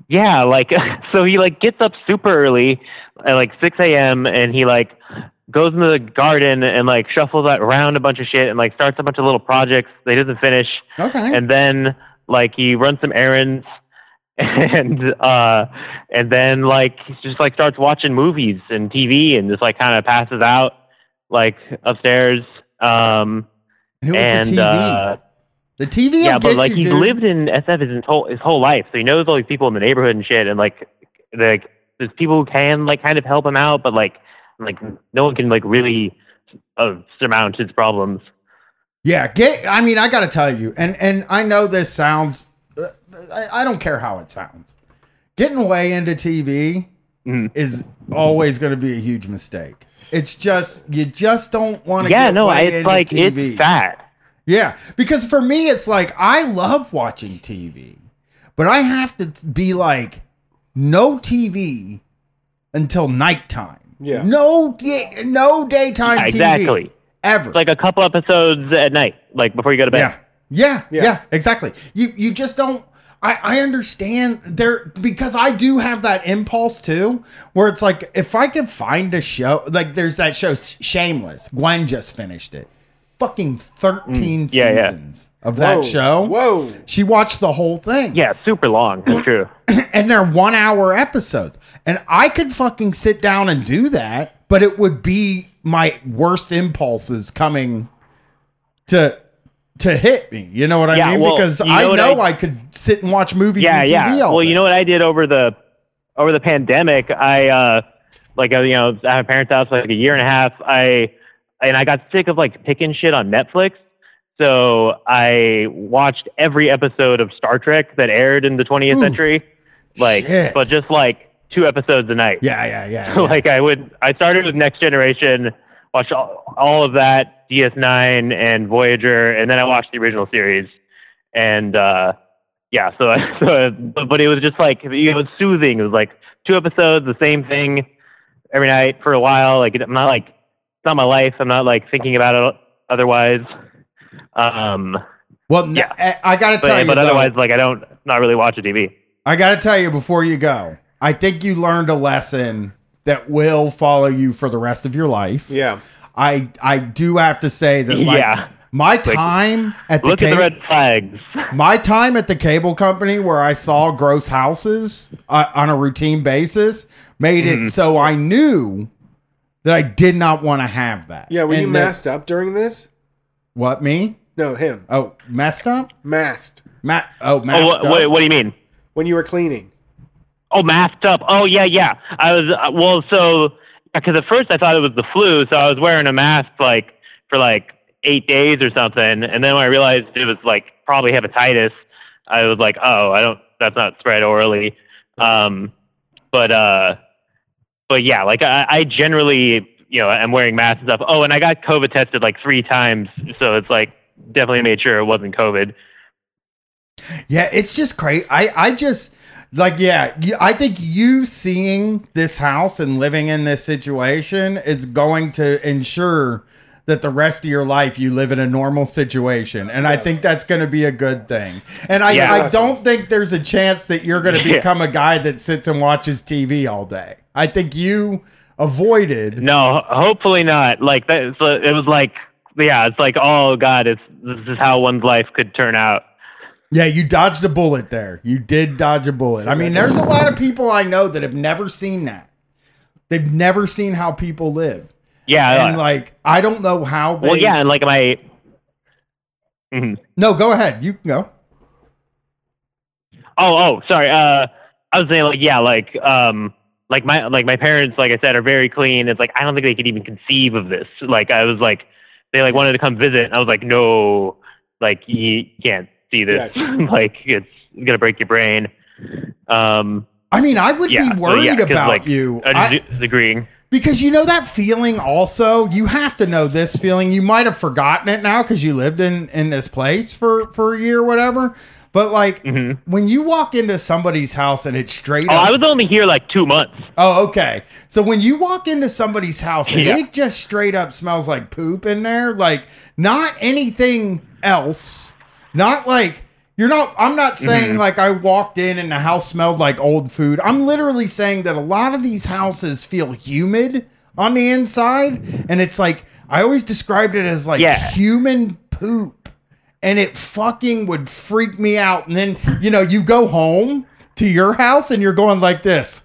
Yeah, like so he like gets up super early at like six AM and he like goes into the garden and like shuffles around a bunch of shit and like starts a bunch of little projects that he doesn't finish Okay. and then like he runs some errands and uh and then like he just like starts watching movies and TV and just like kind of passes out like upstairs um and who was and the TV? uh the TV yeah, but like you, he's dude. lived in SF his whole his whole life, so he knows all these people in the neighborhood and shit, and like like there's people who can like kind of help him out, but like like no one can like really uh, surmount his problems. Yeah, get. I mean, I got to tell you, and and I know this sounds. uh, I, I don't care how it sounds. Getting way into TV Mhm. is always going to be a huge mistake. It's just you just don't want to. Yeah, get no, way it's into like TV. it's sad. Yeah, because for me, it's like I love watching TV, but I have to be like, no TV until nighttime. Yeah. No, da- no daytime Yeah, TV exactly. ever. Like a couple episodes at night, like before you go to bed. Yeah. Yeah, Yeah. yeah, exactly. You you just don't I, I understand there because I do have that impulse too, where it's like if I could find a show like there's that show Shameless. Gwen just finished it. Fucking thirteen Mm, yeah, yeah. seasons of Whoa. that show. Whoa. She watched the whole thing. Yeah, super long. That's true. And they're one hour episodes. And I could fucking sit down and do that, but it would be my worst impulses coming to to hit me. You know what I Yeah, mean? well, because you know I know I, I- could sit and watch movies yeah, and TV yeah. all Well, day. you know what I did over the over the pandemic? I uh like uh, you know at my parents' house for like a year and a half. I and I got sick of like picking shit on Netflix. So I watched every episode of Star Trek that aired in the 20th Oof. century, like, Shit. but just like two episodes a night. Yeah, yeah, yeah. So yeah. like I would, I started with Next Generation, watched all, all of that, DS9 and Voyager, and then I watched the original series, and uh, yeah, so so but, but it was just like it was soothing. It was like two episodes, the same thing every night for a while. Like I'm not like not my life. I'm not like thinking about it otherwise. Um, Well, Yeah. I, I got to tell but you, but though, otherwise, like I don't not really watch a TV. I got to tell you before you go. I think you learned a lesson that will follow you for the rest of your life. Yeah. I I do have to say that like Yeah. my time at the Look at the red flags. my time at the cable company where I saw gross houses uh, on a routine basis made Mm-hmm. it so I knew that I did not want to have that. Yeah. Were you And that- masked up during this? What me? No, him. Oh, messed up? Masked Ma- oh, masked Oh, what, up. what, what do you mean? when you were cleaning. Oh, masked up. Oh, yeah, yeah. I was uh, well, so because at first I thought it was the flu, so I was wearing a mask like for like eight days or something, and then when I realized it was like probably hepatitis, I was like, oh, I don't. That's not spread orally. Um, but uh, but yeah, like I, I generally, you know, I'm wearing masks and stuff. Oh, and I got COVID tested like three times, so it's like definitely made sure it wasn't COVID. Yeah, it's just crazy. I I just like yeah, I think you seeing this house and living in this situation is going to ensure that the rest of your life you live in a normal situation and I think that's going to be a good thing. And I Yeah. I don't think there's a chance that you're going to Yeah. become a guy that sits and watches TV all day. I think you avoided No, hopefully not. Like that, so it was like, yeah, it's like, oh god, it's this is how one's life could turn out. Yeah, you dodged a bullet there. You did dodge a bullet. I mean, there's a lot of people I know that have never seen that. They've never seen how people live. Yeah. and like I don't know how they well, yeah, and like my. Mhm. No, go ahead. You can go. Oh, oh, sorry. Uh, I was saying like, yeah, like, um, like my like my parents, like I said, are very clean. It's like I don't think they could even conceive of this. Like I was like, they like wanted to come visit. And I was like, no, like you can't see this. like it's gonna break your brain. Um, I mean, I would Yeah, be so, worried about like, you. Agreeing. because you know that feeling also, you have to know this feeling. You might have forgotten it now because you lived in in this place for for a year or whatever. But like Mhm. when you walk into somebody's house and it's straight Oh, up I was only here like two months. Oh, okay. So when you walk into somebody's house and Yeah. it just straight up smells like poop in there, like not anything else, not like you're not I'm not saying Mhm. like I walked in and the house smelled like old food. I'm literally saying that a lot of these houses feel humid on the inside and it's like I always described it as like Yeah. human poop and it fucking would freak me out and then you know you go home to your house and you're going like this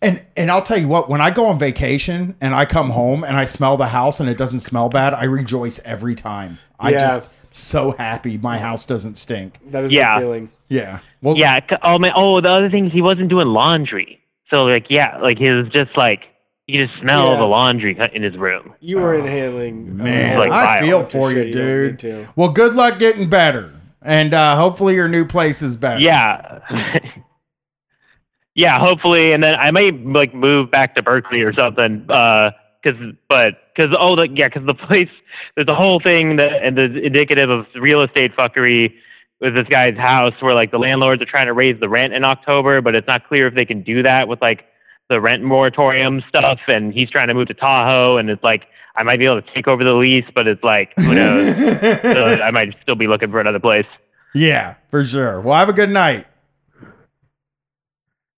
and and I'll tell you what, when I go on vacation and I come home and I smell the house and it doesn't smell bad, I rejoice every time. I Yeah. just so happy my house doesn't stink. That is Yeah. my feeling. Yeah. Well, Yeah. Oh man. Oh, the other thing is he wasn't doing laundry. So like, yeah, like he was just like you could just smell Yeah. the laundry in his room. You were inhaling. uh, man, like I feel for you, shit you dude. to. Well, good luck getting better. And uh hopefully your new place is better. Yeah. yeah. Hopefully, and then I may like move back to Berkeley or something. Uh, cause but cause oh the, yeah, cause the place there's a whole thing that and the indicative of real estate fuckery with this guy's house where like the landlords are trying to raise the rent in October, but it's not clear if they can do that with like the rent moratorium stuff. And he's trying to move to Tahoe, and it's like I might be able to take over the lease, but it's like who knows. so I might still be looking for another place. yeah, for sure. Well, have a good night.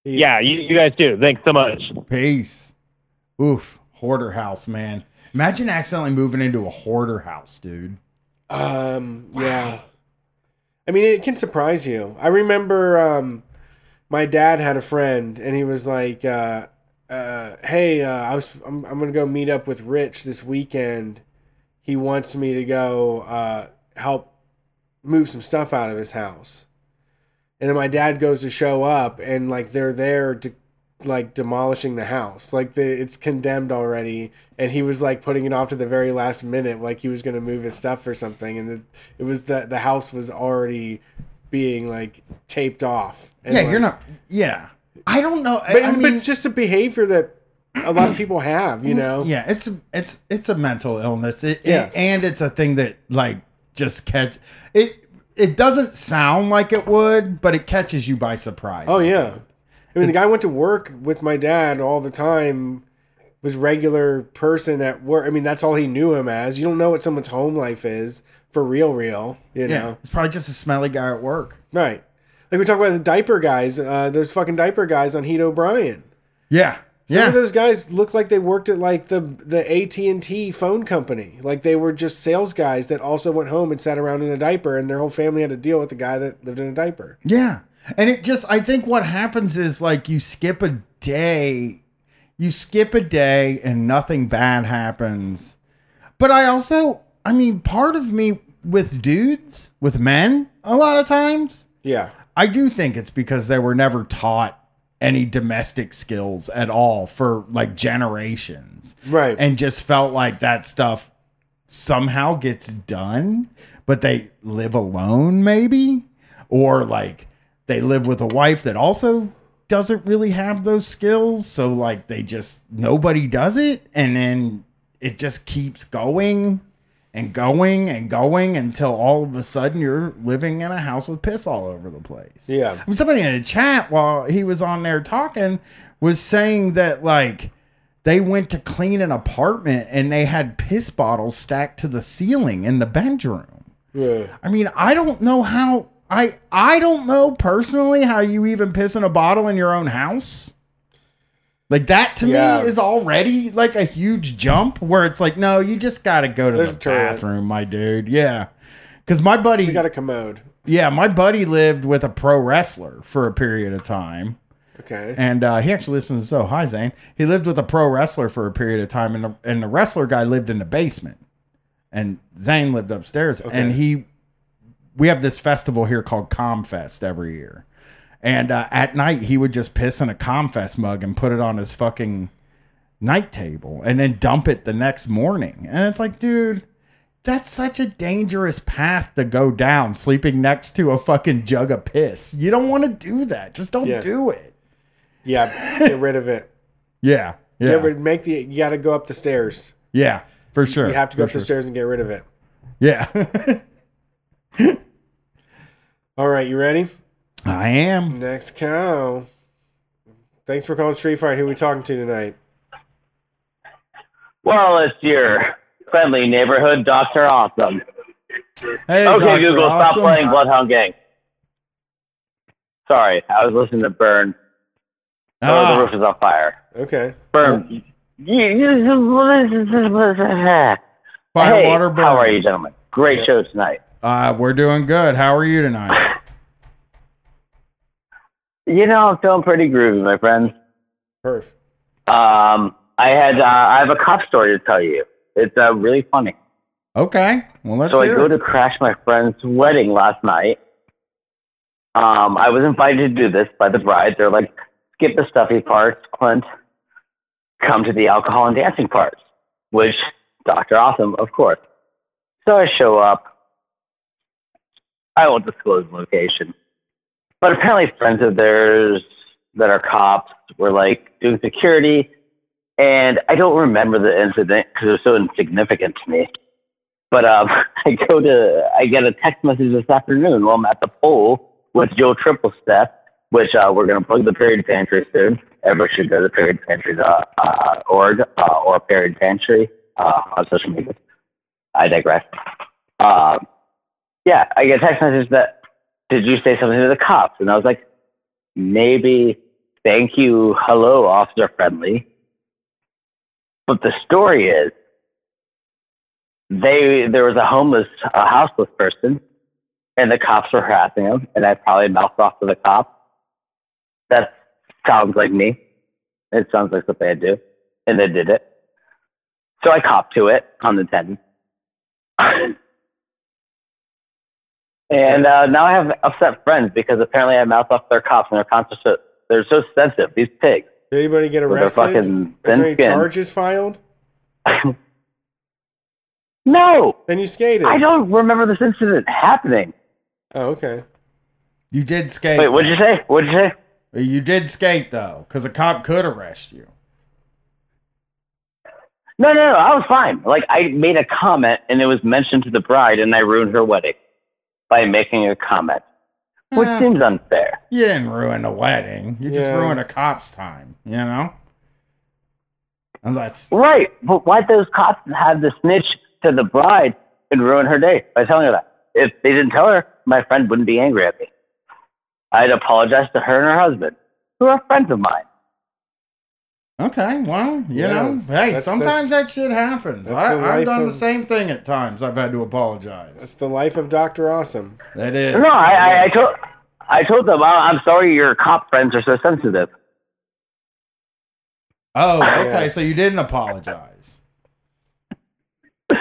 He's- Yeah, you, you guys too. Thanks so much. Peace. Oof, hoarder house, man. Imagine accidentally moving into a hoarder house, dude. Um. Yeah. I mean, it can surprise you. I remember um, my dad had a friend, and he was like, uh, uh, "Hey, uh, I was I'm, I'm gonna go meet up with Rich this weekend. He wants me to go uh, help move some stuff out of his house." And then my dad goes to show up, and like they're there to like demolishing the house. Like the it's condemned already, and he was like putting it off to the very last minute, like he was gonna move his stuff or something, and the, it was the the house was already being like taped off. Yeah, like- you're not. Yeah, I don't know. I- But, I but mean, it's just a behavior that a lot of people have, you know. Yeah, it's it's it's a mental illness. It, Yeah. it- and it's a thing that like just catch it. It doesn't sound like it would, but it catches you by surprise. Oh yeah. I mean, the guy went to work with my dad all the time was regular person at work. I mean, that's all he knew him as. You don't know what someone's home life is for real, real. You yeah, know, it's probably just a smelly guy at work. right? Like we talk about the diaper guys. Uh, those fucking diaper guys on Heat O'Brien. Yeah, Some yeah. of those guys look like they worked at like the the AT and T phone company. Like they were just sales guys that also went home and sat around in a diaper, and their whole family had to deal with the guy that lived in a diaper. Yeah. And it just, I think what happens is like you skip a day, you skip a day and nothing bad happens. But I also, I mean, part of me with dudes, with men, a lot of times, Yeah, I do think it's because they were never taught any domestic skills at all for like generations right. and just felt like that stuff somehow gets done, but they live alone, maybe, or like they live with a wife that also doesn't really have those skills. So, like, they just nobody does it, and then it just keeps going and going and going until all of a sudden you're living in a house with piss all over the place. yeah, I mean, somebody in the chat while he was on there talking was saying that like they went to clean an apartment and they had piss bottles stacked to the ceiling in the bedroom. yeah. I mean, I don't know how I I don't know personally how you even piss in a bottle in your own house. Like that to Yeah. me is already like a huge jump where it's like, no, you just got to go to There's the bathroom, my dude. Yeah. Cuz my buddy We got a commode. yeah, my buddy lived with a pro wrestler for a period of time. Okay. And uh, he actually listens to so hi Zane. He lived with a pro wrestler for a period of time, and the, and the wrestler guy lived in the basement, and Zane lived upstairs. Okay. And he, we have this festival here called Comfest every year, and uh, at night he would just piss in a Comfest mug and put it on his fucking night table, and then dump it the next morning. And it's like, dude. That's such a dangerous path to go down, sleeping next to a fucking jug of piss. You don't want to do that. Just don't Yeah. do it. Yeah, get rid of it. Yeah. Yeah. Get rid. Make the. You got to go up the stairs. yeah. For sure. You have to go for up the stairs and get rid of it. Yeah. All right, you ready? I am. Next cow. Thanks for calling Street Fight. Who are we talking to tonight? Well, it's your friendly neighborhood Doctor Awesome. Hey, okay, Dr. Google, stop playing Bloodhound Gang. Sorry, I was listening to Burn. Oh, the Ah, roof is on fire. Okay. Burn. You- you- Firewater hey, how are you, gentlemen? Great show tonight. uh, we're doing good. How are you tonight? You know, I'm feeling pretty groovy, my friends. Perf. Um, I had uh, I have a cop story to tell you. It's uh, really funny. Okay. Well, let's so I go it. to crash my friend's wedding last night. Um, I was invited to do this by the bride. They're like, skip the stuffy parts, Clint. Come to the alcohol and dancing parts, which Dr. Awesome, of course. So I show up. I won't disclose the location. But apparently friends of theirs that are cops were like doing security. And I don't remember the incident because it was so insignificant to me. But um, I go to, I get a text message this afternoon while I'm at the poll with Joe Triple Step, which uh, we're going to plug the Period Pantry soon. Everyone should go to Period Pantry uh, uh, org uh, or Period Pantry uh, on social media. I digress. Uh, yeah, I get a text message that, did you say something to the cops? And I was like, maybe, thank you, hello, Officer Friendly. But the story is, they there was a homeless, a houseless person, and the cops were harassing him, and I probably mouthed off to the cop. That sounds like me. It sounds like something I'd do, and they did it. So I copped to it on the ten. and uh, now I have upset friends because apparently I mouthed off their cops, and they're constant. They're so sensitive. These pigs. Did anybody get With their arrested? fucking Is there thin any skin. charges filed? no, Then you skated. I don't remember this incident happening. Oh, okay. You did skate. Wait, what'd you say? What'd you say? You did skate though, because a cop could arrest you. No, no, no. I was fine. Like I made a comment and it was mentioned to the bride, and I ruined her wedding by making a comment, which Eh, seems unfair. you didn't ruin the wedding. You just ruined a cop's time. You know. Unless Right, but why'd those cops have to snitch to the bride and ruin her day by telling her that? If they didn't tell her, my friend wouldn't be angry at me. I'd apologize to her and her husband, who are friends of mine. Okay, well, you Yeah, know, hey, that's- sometimes that shit happens. I, I've life done the same thing at times. I've had to apologize. That's the life of Doctor Awesome. That is. No, I, I, I told I told them, "Oh, I'm sorry your cop friends are so sensitive. Oh, okay. Yeah. So you didn't apologize.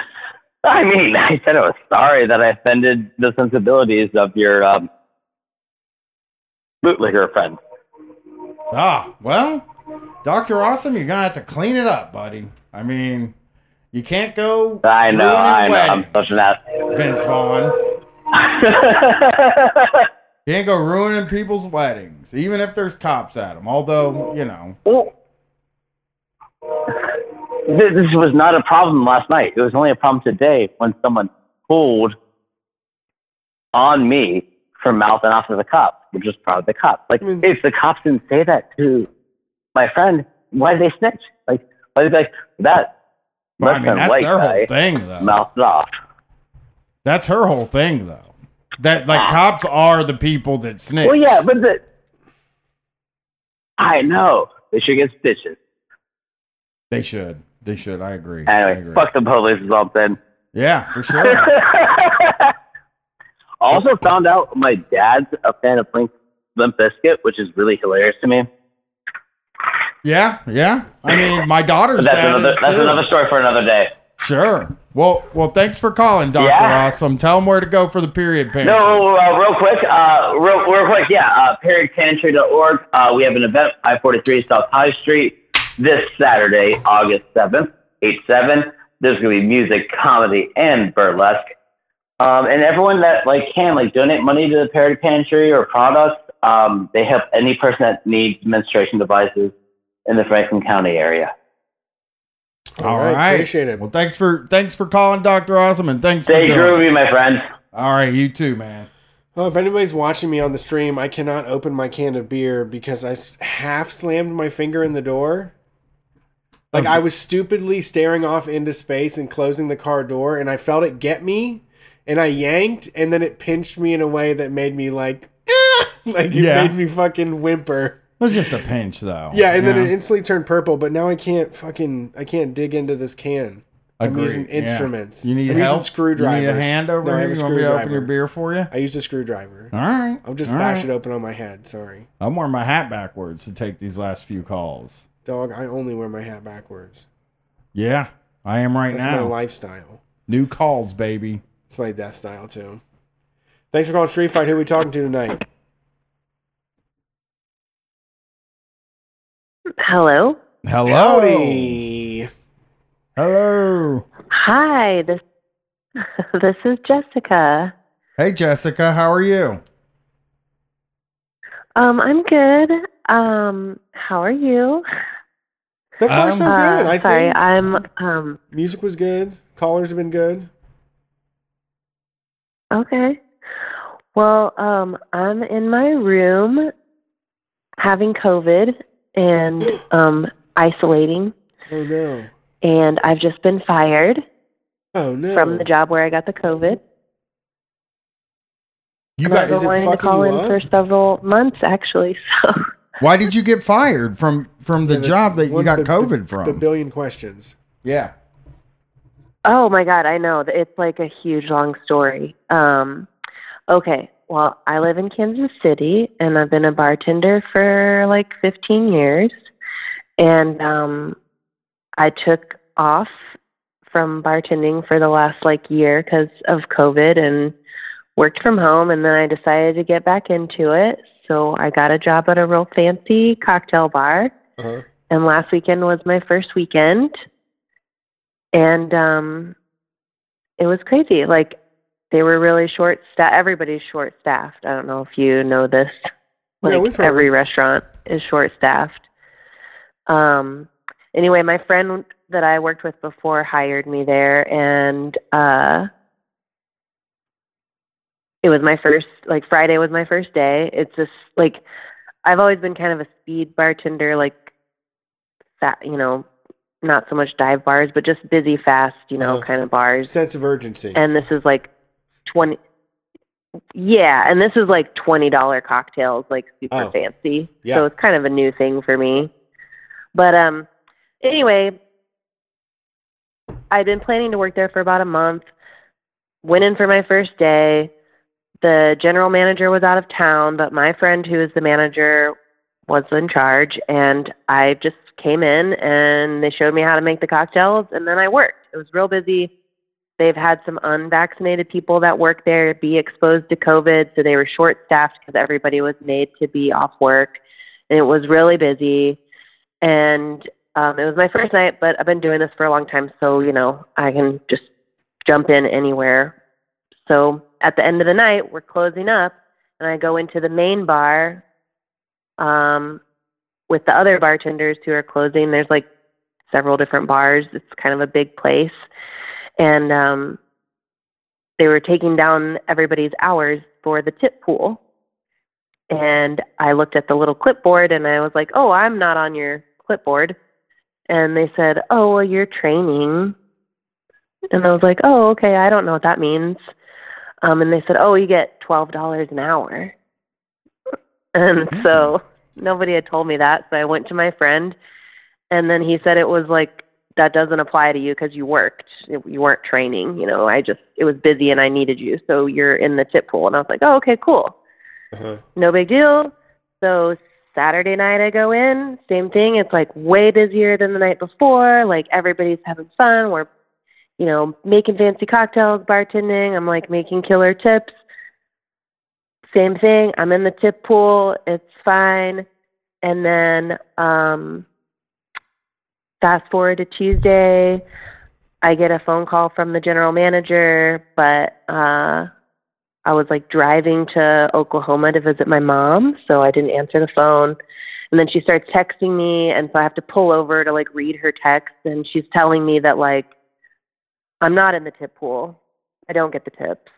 I mean, I said I was sorry that I offended the sensibilities of your um, bootlegger friend. Ah, well, Doctor Awesome, you're gonna have to clean it up, buddy. I mean, you can't go. I know, I know. I'm such an ass. Vince Vaughn. You ain't go ruining people's weddings, even if there's cops at them. Although, you know, well, this, was not a problem last night. It was only a problem today when someone pulled on me from mouthing off to the cops, which was probably the cops. Like, I mean- if the cops didn't say that to my friend, why did they snitch? Like, why did they like that? well, I mean, that's their whole thing, though. mouthed off. That's her whole thing, though. That like ah. cops are the people that snitch. Well, yeah, but the I know they should get stitches. They should. They should. I agree. I agree. fuck the police or something. Yeah, for sure. also found out my dad's a fan of Limp Bizkit, which is really hilarious to me. Yeah, yeah. I mean, my daughter's that's dad another is that's too. another story for another day. Sure. Well, well, thanks for calling, Doctor Yeah. Awesome. Tell them where to go for the period pantry. No, uh, real quick, uh, real, real quick, yeah, uh, periodpantry.org. Uh, we have an event, 543 South High Street, this Saturday, August 7th, 8-7. There's going to be music, comedy, and burlesque. Um, and everyone that like can like donate money to the Period Pantry or products. Um, they help any person that needs menstruation devices in the Franklin County area. All right. Appreciate it. Well, thanks for thanks for calling, Doctor Awesome, and thanks Stay for doing. groovy, my friend. All right, you too, man. Oh, if anybody's watching me on the stream, I cannot open my can of beer because I half slammed my finger in the door. Like I was stupidly staring off into space and closing the car door, and I felt it get me, and I yanked, and then it pinched me in a way that made me like, "Ah!" like it Yeah. made me fucking whimper. It was just a pinch, though. Yeah, and then it instantly turned purple. But now I can't fucking I can't dig into this can. I'm using yeah. instruments. You need I'm help. using screwdrivers. You need a hand over No, here. You want me to open screwdriver. your beer for you? I used a screwdriver. All right. I'll just all bash right. it open on my head. Sorry. I'm wearing my hat backwards to take these last few calls. Dog, I only wear my hat backwards. Yeah, I am right That's now. my lifestyle. New calls, baby. It's my death style too. Thanks for calling Street Fight. Who are we talking to tonight? Hello. Hello. Howdy. Hello. Hi. This this is Jessica. Hey, Jessica. How are you? Um, I'm good. Um, how are you? So far, so Uh, good. I sorry, think I'm um music was good. Callers have been good. okay. Well, um, I'm in my room having COVID and um isolating, Oh no. and I've just been fired Oh no. from the job where I got the COVID. You and I've got. been is it to call you in up? for several months actually. So Why did you get fired from from the Yeah, job that you got bi- COVID bi- from? A billion questions. yeah. Oh my god, I know. It's like a huge long story. Um okay, well, I live in Kansas City and I've been a bartender for like 15 years and um I took off from bartending for the last like year cuz of COVID and worked from home and then I decided to get back into it. So I got a job at a real fancy cocktail bar Uh-huh. and last weekend was my first weekend and um it was crazy like they were really short staff everybody's short staffed i don't know if you know this Yeah, like heard. every restaurant is short staffed um anyway my friend that i worked with before hired me there and uh it was my first like friday was my first day it's just like i've always been kind of a speed bartender like fat you know not so much dive bars, but just busy, fast, you know, Uh-huh. kind of bars. Sense of urgency. And this is like twenty. Yeah, and this is like twenty dollar cocktails, like super Oh. fancy. Yeah. So it's kind of a new thing for me. But um, anyway, I'd been planning to work there for about a month. Went in for my first day. The general manager was out of town, but my friend, who is the manager, was in charge. And I just came in and they showed me how to make the cocktails, and then I worked. It was real busy. They've had some unvaccinated people that work there be exposed to COVID, so they were short staffed because everybody was made to be off work. And it was really busy. And um, it was my first night, but I've been doing this for a long time, so you know I can just jump in anywhere. So at the end of the night, we're closing up, and I go into the main bar um, with the other bartenders who are closing. There's like several different bars. It's kind of a big place, and um, they were taking down everybody's hours for the tip pool. And I looked at the little clipboard, and I was like, "Oh, I'm not on your clipboard." And they said, "Oh, well, you're training." And I was like, "Oh, okay. I don't know what that means." Um, and they said, "Oh, you get twelve dollars an hour." And so nobody had told me that, so I went to my friend, and then he said it was like that doesn't apply to you because you worked, you weren't training. You know, I just it was busy and I needed you, so you're in the tip pool. And I was like, "Oh, okay, cool." Uh-huh. no big deal. So Saturday night I go in, same thing. It's like way busier than the night before. Like everybody's having fun. We're, you know, making fancy cocktails, bartending. I'm like making killer tips. Same thing. I'm in the tip pool. It's fine. And then um fast forward to Tuesday, I get a phone call from the general manager, but uh I was like driving to Oklahoma to visit my mom, so I didn't answer the phone. And then she starts texting me, and so I have to pull over to like read her text. And she's telling me that like I'm not in the tip pool. I don't get the tips.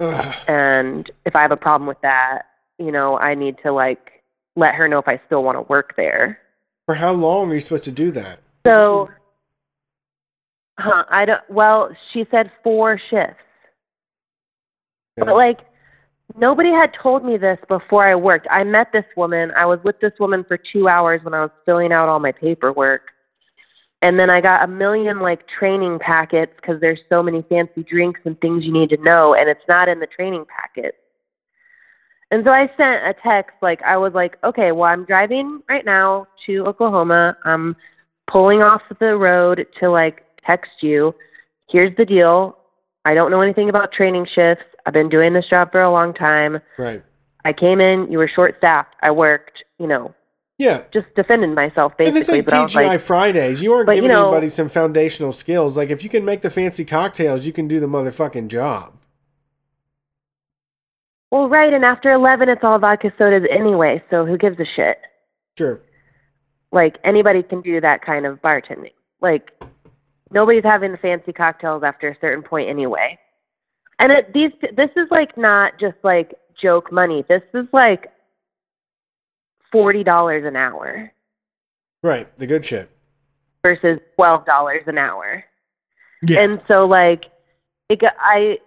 Ugh. And if I have a problem with that, you know, I need to like let her know if I still want to work there. For how long are you supposed to do that? So, huh, I don't. Well, she said four shifts. Yeah. But like nobody had told me this before I worked. I met this woman. I was with this woman for 2 hours when I was filling out all my paperwork. And then I got a million like training packets cuz there's so many fancy drinks and things you need to know and it's not in the training packet. And so I sent a text like I was like, "Okay, well I'm driving right now to Oklahoma. I'm pulling off the road to like text you. Here's the deal. I don't know anything about training shifts. I've been doing this job for a long time. Right. I came in, you were short staffed. I worked, you know, Yeah. just defending myself And this basically. ain't But I was TGI like, Fridays. You aren't but, you giving know- anybody some foundational skills. Like if you can make the fancy cocktails, you can do the motherfucking job. well, right. And after 11, it's all vodka sodas anyway. So who gives a shit? Sure. Like anybody can do that kind of bartending. Like nobody's having the fancy cocktails after a certain point anyway. And it, these, this is like not just like joke money. This is like forty dollars an hour Right. The good shit. versus twelve dollars an hour. Yeah. And so like it got, I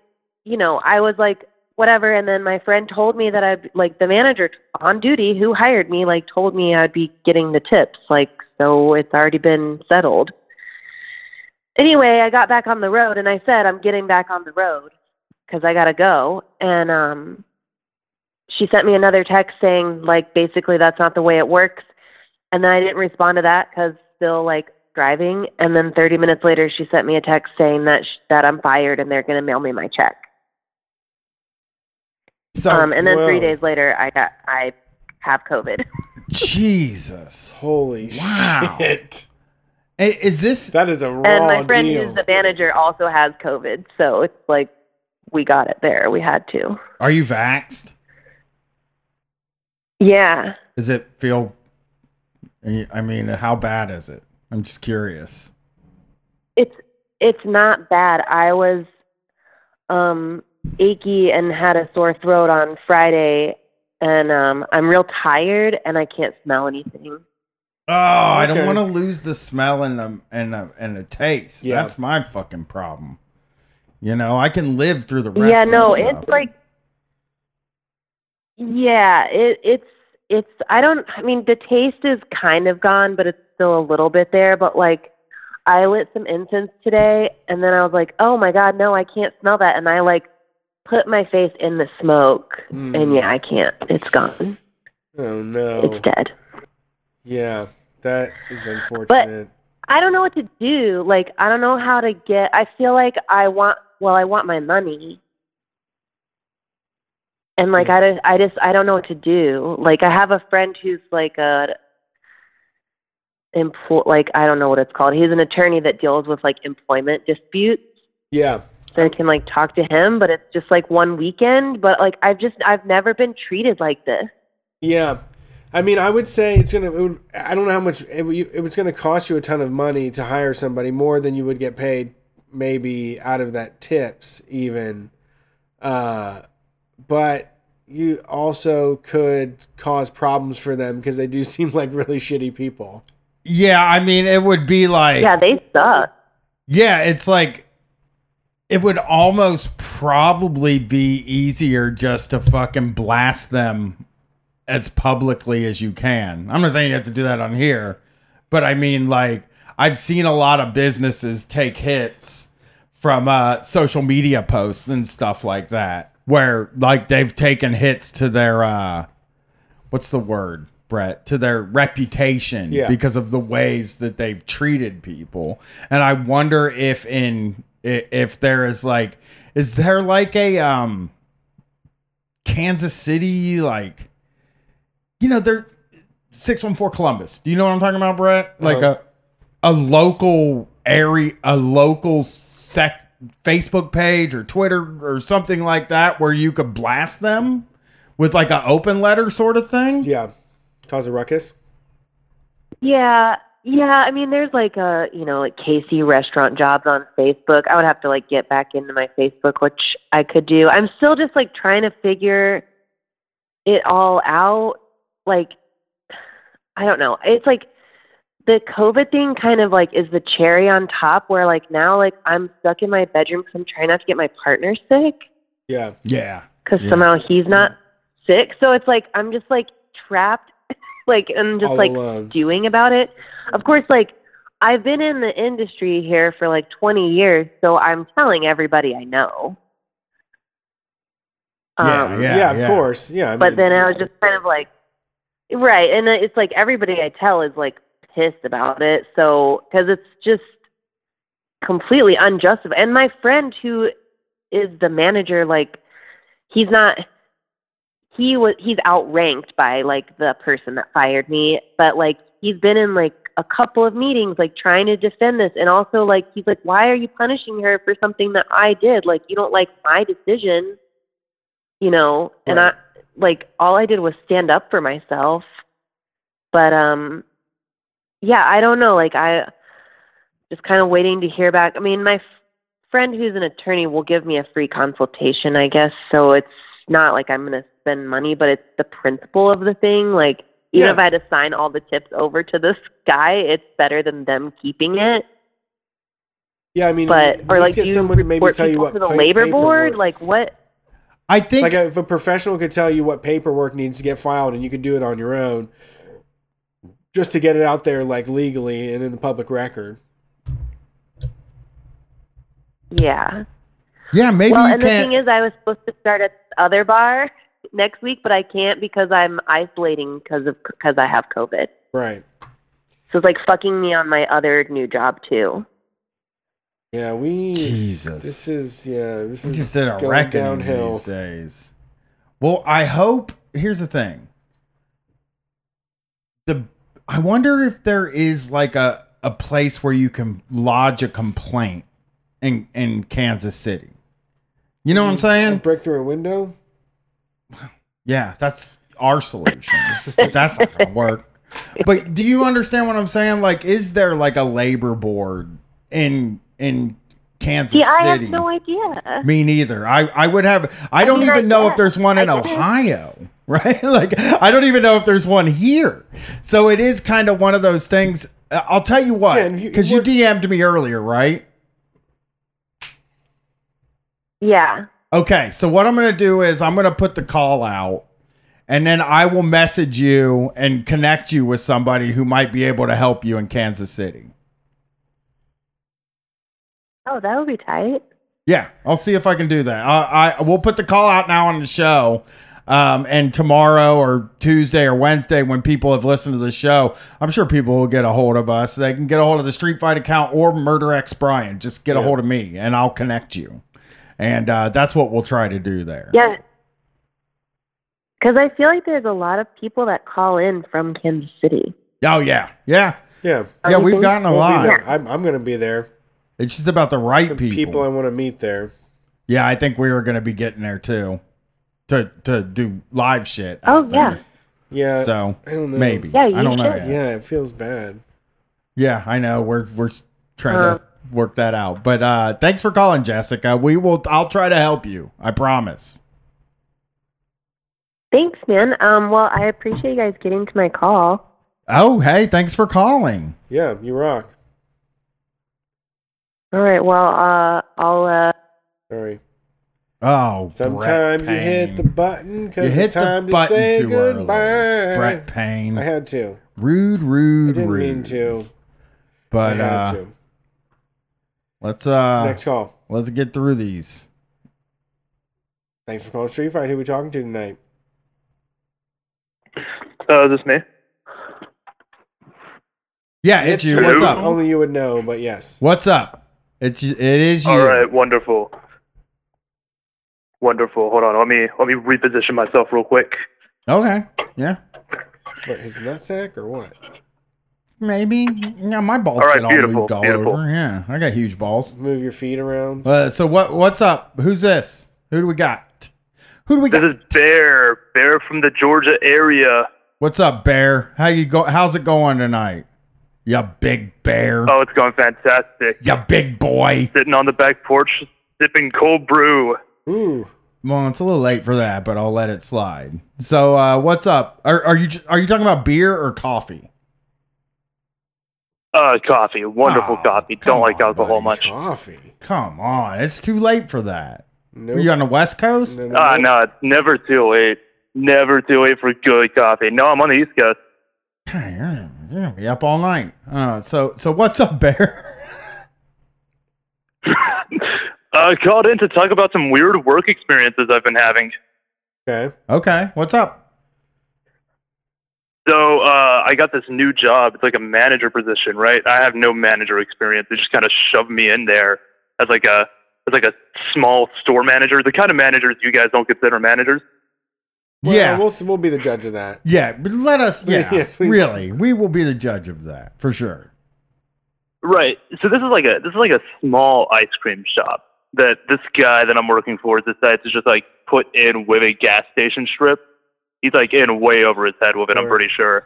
you know, I was like whatever and then my friend told me that I'd like the manager on duty who hired me like told me I'd be getting the tips like so it's already been settled. Anyway, I got back on the road and I said I'm getting back on the road cuz I got to go and um she sent me another text saying like basically that's not the way it works and then I didn't respond to that cuz still like driving and then 30 minutes later she sent me a text saying that sh- that I'm fired and they're going to mail me my check. So um and then 3 days later I got I have COVID. Jesus. Holy Wow. shit. I- Is this That is a raw and my friend deal. who's the manager also has COVID, so it's like we got it there. We had to. are you vaxxed? Yeah. Does it feel I mean, how bad is it? I'm just curious. It's it's not bad. I was um achy and had a sore throat on Friday and um I'm real tired and I can't smell anything. Oh, I don't want to lose the smell and the and the, and the taste. Yeah. That's my fucking problem. You know, I can live through the rest. yeah, of no, stuff. it's like yeah, it it's it's I don't I mean the taste is kind of gone, but it's still a little bit there, but like I lit some incense today and then I was like, "Oh my god, no, I can't smell that." And I like put my face in the smoke and Mm. yeah, I can't. It's gone. Oh no. It's dead. Yeah, that is unfortunate. But I don't know what to do. Like, I don't know how to get. I feel like I want. Well, I want my money, and like I just, I just, I don't know what to do. Like, I have a friend who's like a employ. Like, I don't know what it's called. He's an attorney that deals with like employment disputes. yeah. So I can like talk to him, but it's just like one weekend. But like, I've just, I've never been treated like this. Yeah. I mean, I would say it's gonna. It would, I don't know how much it, it was gonna cost you a ton of money to hire somebody more than you would get paid, maybe out of that tips even. Uh, but you also could cause problems for them because they do seem like really shitty people. yeah. I mean, it would be like Yeah, they suck. Yeah, it's like it would almost probably be easier just to fucking blast them as publicly as you can. I'm not saying you have to do that on here, but I mean like I've seen a lot of businesses take hits from uh social media posts and stuff like that where like they've taken hits to their uh what's the word Brett to their reputation Yeah. because of the ways that they've treated people and I wonder if in if there is like is there like a um Kansas City like you know they're 614 Columbus do you know what I'm talking about Brett like Uh-huh. a a local area a local sec Facebook page or Twitter or something like that where you could blast them with like an open letter sort of thing Yeah. Cause a ruckus. Yeah, yeah. I mean, there's like a you know like KC restaurant jobs on Facebook. I would have to like get back into my Facebook, which I could do. I'm still just like trying to figure it all out. Like, I don't know. It's like the COVID thing kind of like is the cherry on top. Where like now like I'm stuck in my bedroom because I'm trying not to get my partner sick Yeah. yeah because Yeah. somehow he's not sick. So it's like I'm just like trapped, like and just All like alone. doing about it. Of course, like I've been in the industry here for like 20 years, so I'm telling everybody I know. Yeah, Um, yeah. Yeah, of course. Yeah. I But mean, then I was just kind of like, right, and it's like everybody I tell is like pissed about it. So because it's just completely unjustified. And my friend who is the manager, like he's not. He was he's outranked by like the person that fired me, but like he's been in like a couple of meetings like trying to defend this and also like he's like why are you punishing her for something that I did? Like you don't like my decision, you know? And I like all I did was stand up for myself. But um yeah, I don't know, like I just kind of waiting to hear back. I mean, my f- friend who's an attorney will give me a free consultation, I guess. So it's not like I'm going to spend money, but it's the principle of the thing. Like, even Yeah. if I had to sign all the tips over to this guy, it's better than them keeping it. yeah. I mean, But or like, get do you someone to maybe tell you what to the pa- labor board? Like, what? I think like if a professional could tell you what paperwork needs to get filed and you could do it on your own just to get it out there like legally and in the public record Yeah. yeah maybe well, you and the can't thing is, I was supposed to start at the other bar next week, but I can't because I'm isolating because of because I have COVID. right So it's like fucking me on my other new job too. yeah we Jesus this is yeah this We is just did a going reckoning downhill these days. Well, I hope. Here's the thing. The I wonder if there is like a a place where you can lodge a complaint in in Kansas City. You know what I'm mm-hmm. saying? break through a window Yeah, that's our solution. That's not gonna work. But do you understand what I'm saying? Like, is there like a labor board in in Kansas See, I City? have no idea. Me neither. I, I would have. I, don't mean, I even know if there's one in I guess. Ohio. right? like I don't even know if there's one here. So it is kind of one of those things. Uh, I'll tell you Yeah, what, and if you- because you, DM'd me earlier, right? Yeah. Okay, so what I'm going to do is I'm going to put the call out and then I will message you and connect you with somebody who might be able to help you in Kansas City. Oh, that would be tight. Yeah, I'll see if I can do that. I, I we'll put the call out now on the show. Um, and tomorrow or Tuesday or Wednesday, when people have listened to the show, I'm sure people will get a hold of us. They can get a hold of the Street Fight account or Murder X Brian. Just get a hold of me, and I'll connect you. And uh, that's what we'll try to do there. Yeah. Because I feel like there's a lot of people that call in from Kansas City. Oh yeah, yeah, Yeah. yeah. We've gotten a We'll lot. there. I'm, I'm going to be there. It's just about the right Some people. people I want to meet there. yeah, I think we are going to be getting there too, to to do live shit. Oh, out yeah. there. Yeah. So I don't know. maybe. Yeah, you I don't know. should. yet. Yeah, it feels bad. Yeah, I know. We're we're trying Uh. to work that out. But uh thanks for calling, Jessica. We will I'll try to help you. I promise. Thanks, man. Um, well, I appreciate you guys getting to my call. Oh, hey, thanks for calling. Yeah, you rock. All right. Well, uh, I'll. Uh, All right. Oh, Brett Sometimes you hit the button You because hit it's the time to button say too early. goodbye. Brett Payne. I had to. rude, I rude, didn't rude. mean to. But I had uh to. Let's uh Next call. let's get through these. Thanks for calling Street Fight. Who we talking to tonight? Uh, is this me? Yeah, it's you. What's up? Only you would know, but yes. What's up? It's it is you. All right, wonderful. Wonderful. Hold on. Let me let me reposition myself real quick. Okay. Yeah. What, his nutsack or what? Maybe. Yeah, my balls All right, get all beautiful, moved all beautiful. over. Yeah, I got huge balls. Move your feet around. Uh, so what? What's up? Who's this? Who do we got? Who do we This got? This is Bear. Bear from the Georgia area. What's up, Bear? How you go? How's it going tonight? You big bear. Oh, it's going fantastic. You big boy. Sitting on the back porch, sipping cold brew. Ooh. Well, it's a little late for that, but I'll let it slide. So, uh, what's up? Are, are you are you talking about beer or coffee? Uh, coffee. Wonderful Oh, coffee. Don't like on, alcohol buddy. much. Coffee. Come on, it's too late for that. Nope. Are you on the West Coast? No, no, no. no, never too late. Never too late for good coffee. No, I'm on the East Coast. Hey, You're gonna be up all night. Uh, so so what's up, Bear? I called in to talk about some weird work experiences I've been having. Okay. Okay, what's up? So uh, I got this new job. It's like a manager position, right? I have no manager experience. They just kind of shoved me in there as like a as like a small store manager, the kind of managers you guys don't consider managers. Well, yeah, We'll, we'll be the judge of that. yeah, but let us. Yeah, Yeah, really, we will be the judge of that for sure. Right. So this is like a this is like a small ice cream shop that this guy that I'm working for decides to just like put in with a gas station strip. He's like in way over his head with it. I'm pretty sure.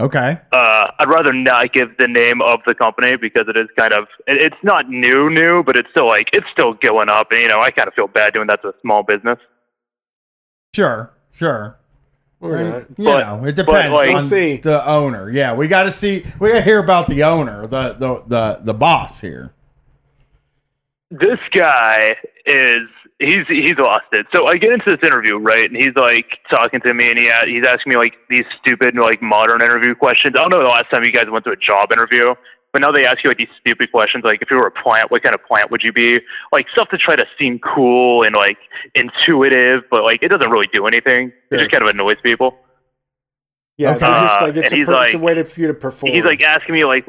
Okay. Uh, I'd rather not give the name of the company because it is kind of it, it's not new new, but it's still like it's still going up. And you know, I kind of feel bad doing that to a small business. Sure, sure. We're not. You But- know, it depends like- on see. the owner. Yeah, we got to see. We got to hear about the owner, the the the the boss here. this guy is he's he's lost it. So I get into this interview, right, and he's like talking to me, and he he's asking me like these stupid like modern interview questions. I don't know the last time you guys went to a job interview, but now they ask you like these stupid questions, like if you were a plant, what kind of plant would you be? Like stuff to try to seem cool and like intuitive, but like it doesn't really do anything. It just kind of annoys people. Yeah, Okay. just Uh, like it's, a, per- it's a like- way to, for you to perform. He's like asking me like.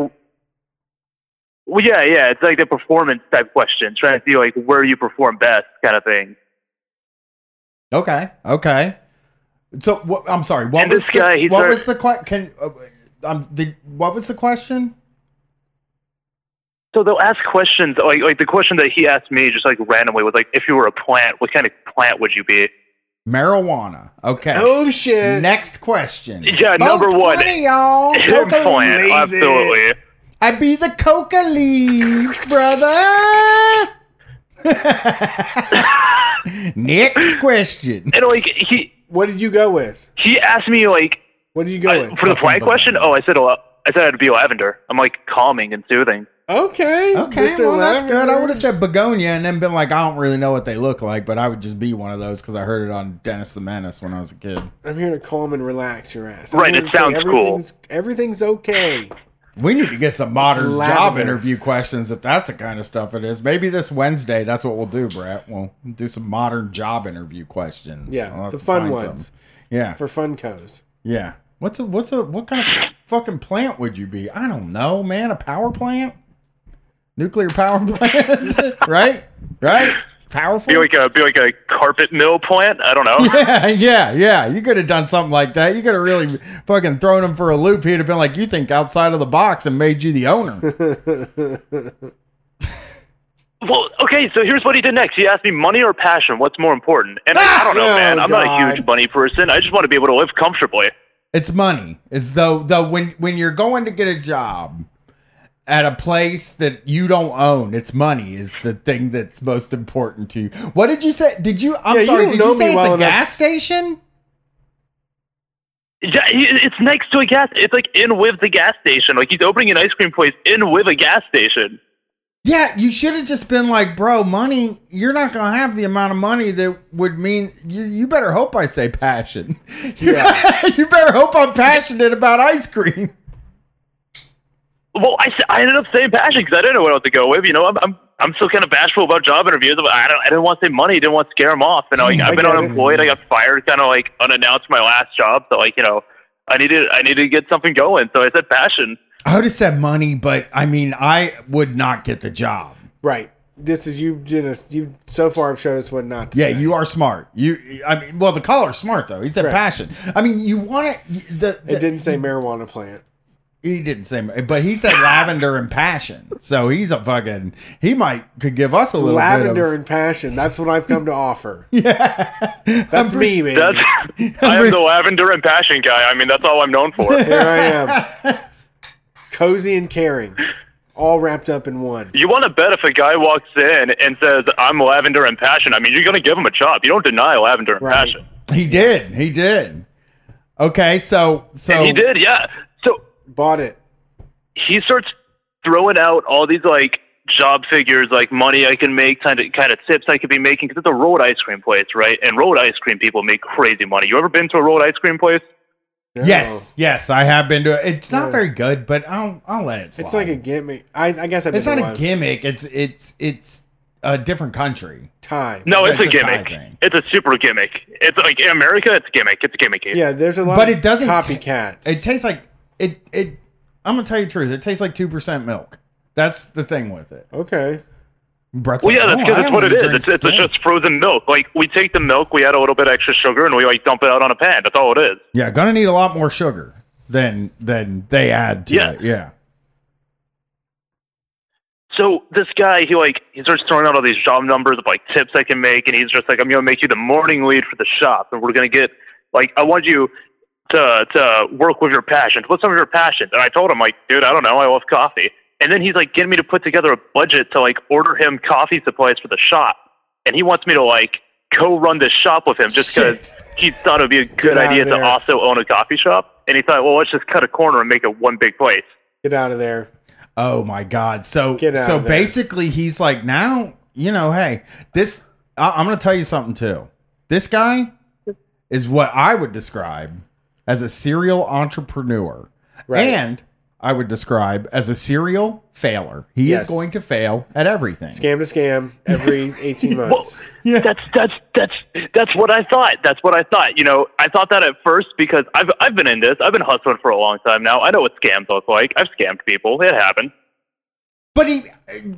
Well, yeah, yeah, it's like the performance type question, trying to see like where you perform best, kind of thing. Okay. Okay. So what? I'm sorry. What And was this the, guy, what started- was the question? Can uh, um the what was the question? So they'll ask questions like like the question that he asked me just like randomly was like, if you were a plant, what kind of plant would you be? Marijuana. Okay. oh shit. Next question. Yeah, number one. 420, y'all. Plant, Coca leaf. absolutely. I'd be the coca leaf, brother. Next question. And like he What did you go with? he asked me like What did you go I- with? for the Fucking plant question. Oh, I said I said it'd be lavender. I'm like calming and soothing. Okay. Okay, Mr. well that's good. I Lavender. would have said begonia and then been like, I don't really know what they look like, but I would just be one of those because I heard it on Dennis the Menace when I was a kid. I'm here to calm and relax your ass. I'm Right, here it to say sounds cool. everything's- Everything's okay. We need to get some modern job interview questions if that's the kind of stuff it is. Maybe this Wednesday, that's what we'll do, Brett. We'll do some modern job interview questions. Yeah, the fun find some. ones Yeah, for Funkos. yeah. What's a what's a what kind of fucking plant would you be? I don't know, man. A power plant, nuclear power plant, right? Right? Powerful. Be like a be like a carpet mill plant. I don't know. Yeah, yeah, yeah. You could have done something like that. You could have really fucking thrown him for a loop. He'd have been like, "You think outside of the box," and made you the owner. Well, okay, so here's what he did next. He asked me money or passion. What's more important? And I don't know, Oh, man. I'm not a huge money person. I just want to be able to live comfortably. It's money. It's though though when when you're going to get a job at a place that you don't own, it's money is the thing that's most important to you. What did you say? Did you? I'm Yeah, sorry. don't did you say it's well a enough. gas station? Yeah, it's next to a gas. It's like in with the gas station. Like he's opening an ice cream place in with a gas station. Yeah, you should have just been like, bro, money. You're not gonna have the amount of money that would mean you. You better hope I say passion. Yeah. you better hope I'm passionate about ice cream. Well, I ended up saying passion because I didn't know what else to go with. You know, I'm I'm, I'm still kind of bashful about job interviews. I don't I didn't want to say money. Didn't want to scare them off. And like, I I've been get it. unemployed. I got fired kind of like unannounced my last job. So like you know, I needed I needed to get something going. So I said passion. I would have said money, but I mean, I would not get the job. right. This is you did us. You so far have showed us what not to Yeah, say. you are smart. You, I mean, well, the caller's smart though. He said Right. passion. I mean, you want to. The, the It didn't say marijuana plant. He didn't say, but he said lavender and passion. So he's a fucking. He might could give us a little Lavender Bit of, and passion. That's what I've come to offer. yeah, That's me, baby. That's I am the lavender and passion guy. I mean, that's all I'm known for. Here I am. Cozy and caring. All wrapped up in one. You want to bet if a guy walks in and says, I'm lavender and passion, I mean, you're going to give him a chop. You don't deny lavender and Right. passion. He did. He did. Okay, so so and he did, yeah. So Bought it. he starts throwing out all these, like, job figures, like money I can make, kind of, kind of tips I could be making, because it's a road ice cream place, right? And road ice cream people make crazy money. You ever been to a road ice cream place? No. Yes, yes, I have been to it. It's not Yeah. very good, but I'll I'll let it slide. It's like a gimmick. I, I guess I've It's been not to a one. gimmick. It's it's it's a different country. Time. No, it's a It's a tie gimmick. It's a super gimmick. It's like in America, it's a gimmick. It's a gimmicky. Yeah, there's a lot But of it doesn't ta- copycats. It tastes like it it. I'm gonna tell you the truth. It tastes like two percent milk. That's the thing with it. okay. Brett's Well, like, yeah, that's "Oh, that's what it only It's, it's just frozen milk. Like we take the milk, we add a little bit extra sugar, and we like dump it out on a pan. That's all it is. yeah, gonna need a lot more sugar than than they add to Yeah. it. Yeah. So this guy, he like he starts throwing out all these job numbers of like tips I can make, and he's just like, I'm gonna make you the morning lead for the shop, and we're gonna get like I want you to to work with your passions. What's some of your passions? And I told him like, dude, I don't know, I love coffee. And then he's like getting me to put together a budget to like order him coffee supplies for the shop, and he wants me to like co-run this shop with him just because he thought it'd be a good idea to also own a coffee shop. And he thought, well, let's just cut a corner and make it one big place. Get out of there. Oh my god. So Get out so there. basically he's like now, you know, hey, this I, I'm going to tell you something too. This guy is what I would describe as a serial entrepreneur. Right. And I would describe as a serial failure. He Yes. is going to fail at everything. Scam to scam every 18 Well, months. Yeah. That's that's that's that's what I thought. That's what I thought. You know, I thought that at first because I've I've been in this. I've been hustling for a long time now. I know what scams look like. I've scammed people. It happened. But he,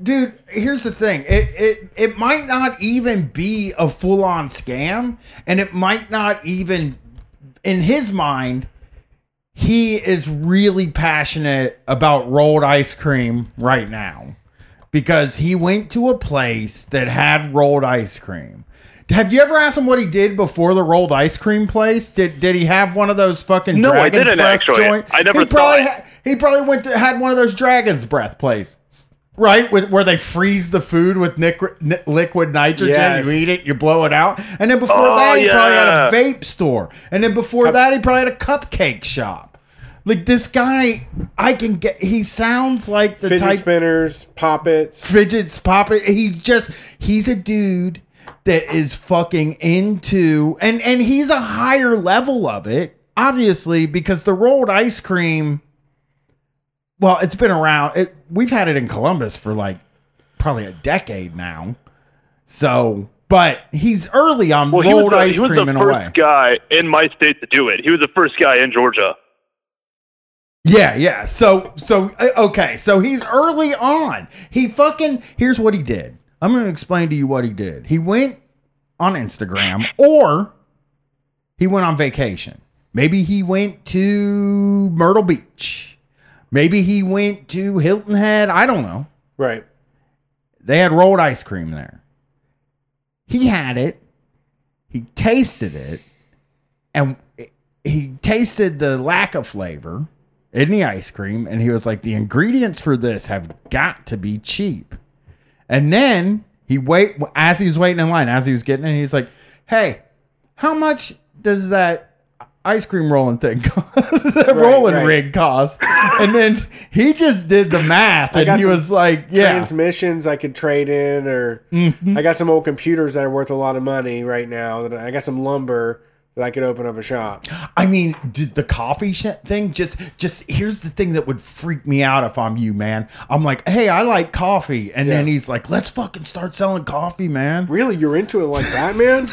dude, here's the thing. It it it might not even be a full on scam, and it might not even, in his mind, he is really passionate about rolled ice cream right now, because he went to a place that had rolled ice cream. Have you ever asked him what he did before the rolled ice cream place? Did did he have one of those fucking No, I dragon's didn't breath actually. joint? I never he probably he probably went to had one of those dragon's breath places. Right, with where they freeze the food with nic- ni- liquid nitrogen, Yes. you eat it, you blow it out, and then before Oh, that he probably had a vape store, and then before that he probably had a cupcake shop. Like this guy, I can get. He sounds like the Fidget type spinners, poppets. fidgets popping. He's just he's a dude that is fucking into and and he's a higher level of it, obviously, because the rolled ice cream. Well, it's been around. It, we've had it in Columbus for like probably a decade now. So, but he's early on Well, he was, rolled the, ice he was cream the in first a way. guy in my state to do it. He was the first guy in Georgia. Yeah, yeah. So, so uh, okay. So he's early on. He fucking. Here's what he did. I'm going to explain to you what he did. He went on Instagram, or he went on vacation. Maybe he went to Myrtle Beach. Maybe he went to Hilton Head. I don't know. Right. They had rolled ice cream there. He had it. He tasted it, and he tasted the lack of flavor in the ice cream, and he was like, "The ingredients for this have got to be cheap." And then he wait as he was waiting in line, as he was getting in, he's like, "Hey, how much does that ice cream rolling thing, co- that rolling right. rig cost?" And then he just did the math, and he was like, "Yeah." Transmissions I could trade in, or Mhm. I got some old computers that are worth a lot of money right now. That I got some lumber that I could open up a shop. I mean, did the coffee sh- thing just just here's the thing that would freak me out if I'm you, man. I'm like, hey, I like coffee, and then he's like, let's fucking start selling coffee, man. Really, you're into it like that, man?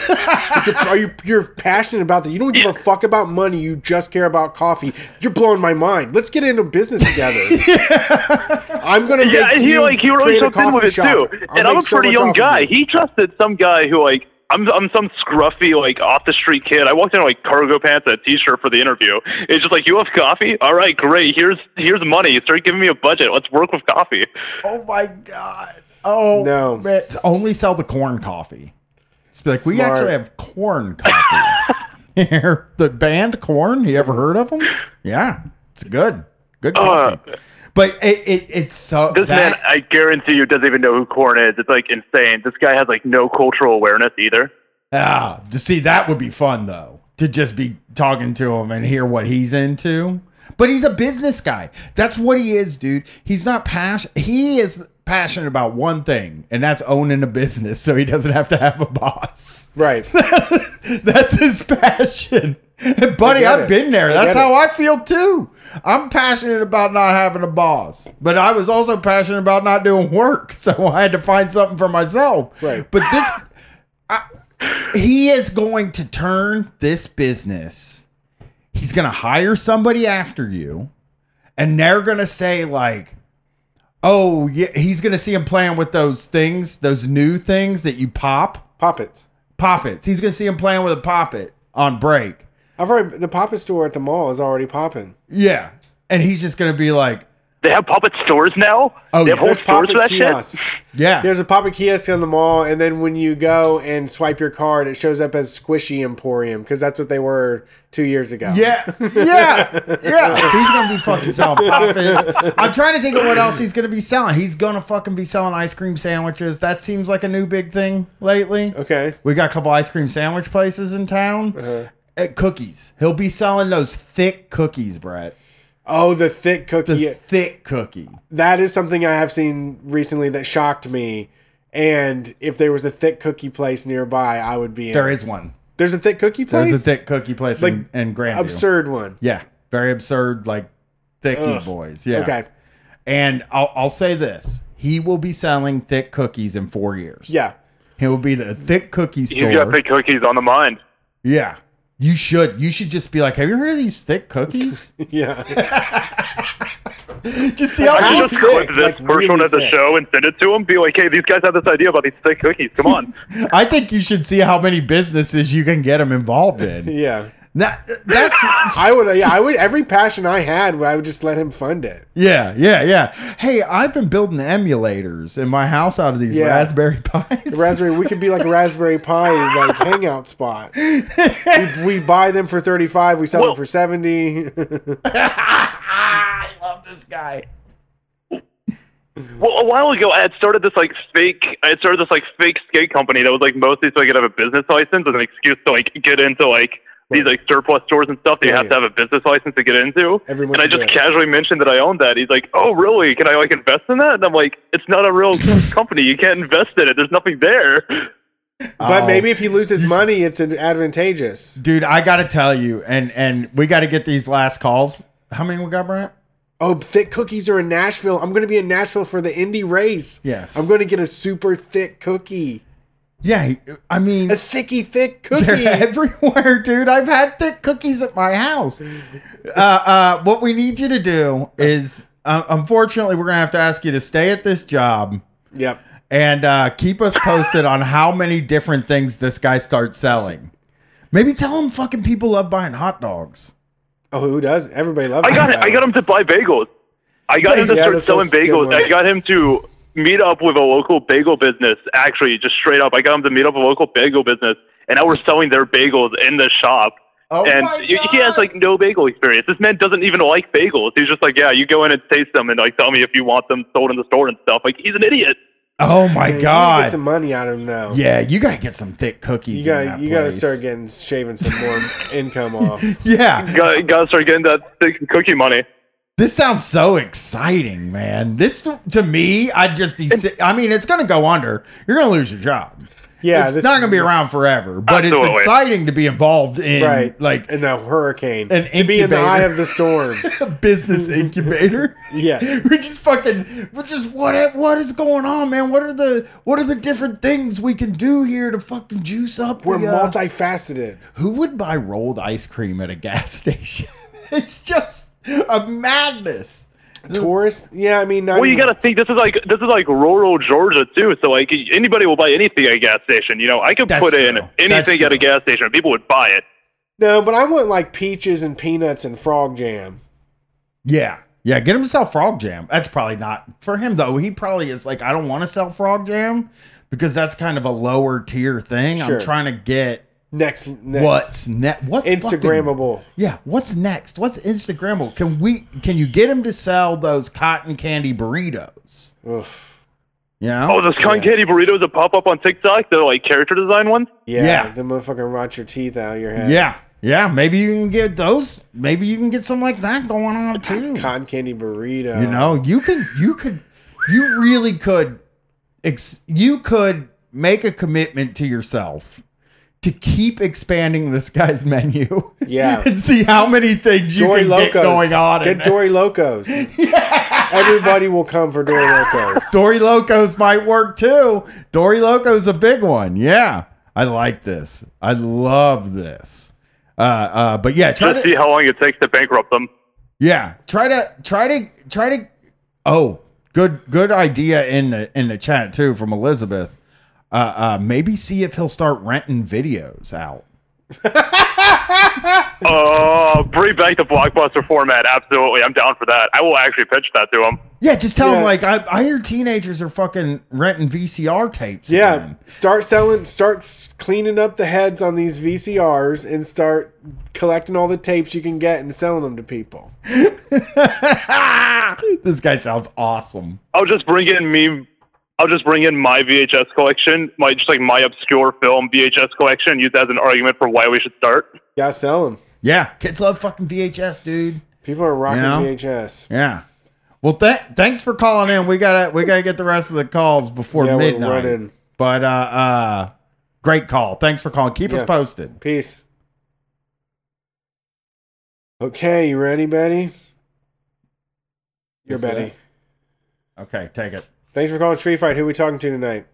You're- you you're passionate about that? You don't give a fuck about money. You just care about coffee. You're blowing my mind. Let's get into business together. I'm gonna make Yeah, he you like he really create a jumped in with coffee it shop. too. I'll and I'm a make so pretty young guy. He trusted some guy who like I'm I'm some scruffy like off the street kid. I walked in like cargo pants and a t-shirt for the interview. It's just like you have coffee. All right, great. Here's here's money. Start giving me a budget. Let's work with coffee. Oh my god. Oh No. man. Only sell the corn coffee. Just be like, we actually have corn coffee. Here, the band Korn. You ever heard of them? Yeah, it's good. Good Uh, coffee. But it, it it's so This man, I guarantee you, doesn't even know who Korn is. It's like insane. This guy has like no cultural awareness either. Ah, to see that would be fun though. To just be talking to him and hear what he's into. But he's a business guy. That's what he is, dude. He's not passion. He is passionate about one thing, and that's owning a business, so he doesn't have to have a boss. Right. that's his passion. And buddy, I've been there. I That's how I feel too. I'm passionate about not having a boss, but I was also passionate about not doing work, so I had to find something for myself. Right. But this he is going to turn this business. He's going to hire somebody after you, and they're going to say like, "Oh, yeah." He's going to see him playing with those things, those new things that you pop, Poppets. poppets. He's going to see him playing with a poppet on break. I've already the poppet store at the mall is already popping. Yeah, and he's just going to be like, They have puppet stores now. Oh, they have yeah. whole There's stores for poppet that kiosks. shit. "Yeah, There's a poppet kiosk on the mall, and then when you go and swipe your card, it shows up as Squishy Emporium because that's what they were two years ago. Yeah, yeah, yeah. He's gonna be fucking selling poppins. I'm trying to think of what else he's gonna be selling. He's gonna fucking be selling ice cream sandwiches. That seems like a new big thing lately. Okay. We got a couple ice cream sandwich places in town. Uh-huh. Uh, cookies. He'll be selling those thick cookies, Brett. Oh, the thick cookie. The thick cookie. that is something I have seen recently that shocked me. And if there was a thick cookie place nearby, I would be in. There is one. There's a thick cookie place. There's a thick cookie place Like, in, in Grandview. absurd one. Yeah, very absurd, like thicky Ugh. boys. Yeah. Okay. And I'll, I'll say this: he will be selling thick cookies in four years. Yeah. He will be the thick cookie He's store. got big cookies on the mind. Yeah. You should. You should just be like, have you heard of these thick cookies? Yeah. just see how I just thick? clip this Like, first really one at the thick. show and send it to him. Be like, hey, these guys have this idea about these thick cookies. Come on. I think you should see how many businesses you can get them involved in. Yeah. That, that's I would. Yeah. I would. Every passion I had, I would just let him fund it. yeah, yeah, yeah. Hey, I've been building emulators in my house out of these Yeah. Raspberry Pis. The raspberry. We could be like a Raspberry Pi like hangout spot. We, we buy them for thirty five. We sell Well- them for seventy. I love this guy. Well, a while ago, I had started this like fake. I had started this like fake skate company that was like mostly so I could have a business license as an excuse to like get into like these like surplus stores and stuff that you Yeah, have to have a business license to get into. Everyone and I just do it. casually mentioned that I owned that. He's like, "Oh, really? Can I like invest in that?" And I'm like, "It's not a real company. You can't invest in it. There's nothing there." But Oh. maybe if he loses money, it's advantageous. Dude, I gotta tell you, and and we gotta get these last calls. How many we got, Brent? Oh, thick cookies are in Nashville. I'm going to be in Nashville for the Indy race. Yes. I'm going to get a super thick cookie. Yeah, I mean, a thicky thick cookie. They're everywhere, dude. I've had thick cookies at my house. Uh, uh, what we need you to do is, uh, unfortunately, we're gonna have to ask you to stay at this job. Yep. And uh, keep us posted on how many different things this guy starts selling. Maybe tell him fucking people love buying hot dogs. Oh, who does? Everybody loves. I got hot I got him to buy bagels. I got him to Yeah, start selling bagels. I got him to meet up with a local bagel business. Actually, just straight up, I got him to meet up with a local bagel business, and now we're selling their bagels in the shop. Oh and my he he has like no bagel experience. This man doesn't even like bagels. He's just like, yeah, you go in and taste them and like tell me if you want them sold in the store and stuff. Like he's an idiot. Oh my Yeah, you gotta god! Get some money out of him though. yeah, you gotta get some thick cookies. You in got that you got to start getting shaving some more income off. Yeah, Got got to start getting that thick cookie money. This sounds so exciting, man. This to me, I'd just be. si- I mean, it's gonna go under. You're gonna lose your job. Yeah, it's this- not gonna be around forever. But Absolutely. it's exciting to be involved in right, like in the hurricane, an to be in the incubator. eye of the storm. business incubator. yeah, we just fucking. We just what? What is going on, man? What are the What are the different things we can do here to fucking juice up? we're the, uh, multifaceted. Who would buy rolled ice cream at a gas station? it's just a madness. Tourist? Yeah, I mean, not Well, you got to think this is like this is like rural Georgia too. So like anybody will buy anything at a gas station. You know, I could That's put in true. That's anything at a gas station, and people would buy it. no, but I want like peaches and peanuts and frog jam. Yeah. Yeah, get him to sell frog jam. That's probably not for him though. He probably is like, I don't want to sell frog jam because that's kind of a lower tier thing. Sure. I'm trying to get Next, next. what's next. What's fucking- yeah, what's next? What's Instagrammable? Can we? Can you get him to sell those cotton candy burritos? Oof. You know? Oh, those cotton candy burritos that pop up on TikTok, they're like character design ones. Yeah, Yeah. the motherfucker rot your teeth out of your head. yeah, yeah. Maybe you can get those. Maybe you can get something like that going on too. cotton candy burrito. You know, you could, you could, you really could, ex- you could make a commitment to yourself to keep expanding this guy's menu. Yeah. and see how many things you Dory can Locos get going on. in Get Dory Locos. Everybody will come for Dory Locos. Dory Locos might work too. Dory Locos a big one. Yeah. I like this. I love this. Uh uh but yeah, try Just to see how long it takes to bankrupt them. yeah, try to try to try to Oh, good good idea in the in the chat too from Elizabeth. Uh uh maybe see if he'll start renting videos out. Oh, bring back the blockbuster format. Absolutely, I'm down for that. I will actually pitch that to him. Yeah, just tell him Yeah. like I, I hear teenagers are fucking renting VCR tapes. Yeah, again. start selling, start s- cleaning up the heads on these VCRs and start collecting all the tapes you can get and selling them to people. this guy sounds awesome. I'll just bring in me. I'll just bring in my VHS collection, my just like my obscure film VHS collection, use that as an argument for why we should start. Gotta sell them. Yeah, kids love fucking VHS, dude. People are rocking You know? VHS. Yeah. Well, th- thanks for calling in. We gotta we gotta get the rest of the calls before Yeah, we're midnight. running. But uh, uh, great call. Thanks for calling. Keep us posted. Peace. Okay, you ready, Betty? You're Is Betty. Okay, take it. Thanks for calling Street Fight. Who are we talking to tonight?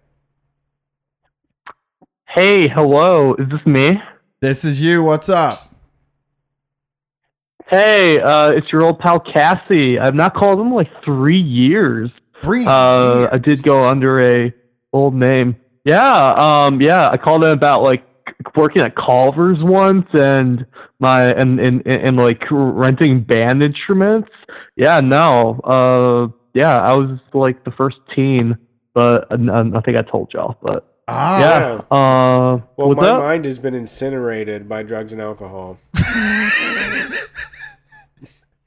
Hey, hello. Is this me? This is you. What's up? Hey, uh, it's your old pal Cassie. I've not called him in like three years. Three. Uh, I did go under a old name. Yeah, um, yeah. I called him about like working at Culver's once and my and and, and, and like renting band instruments. Yeah, no. Uh, yeah, I was like the first teen, but I, I think I told y'all. But Ah, yeah. Uh, Well, my up? mind has been incinerated by drugs and alcohol.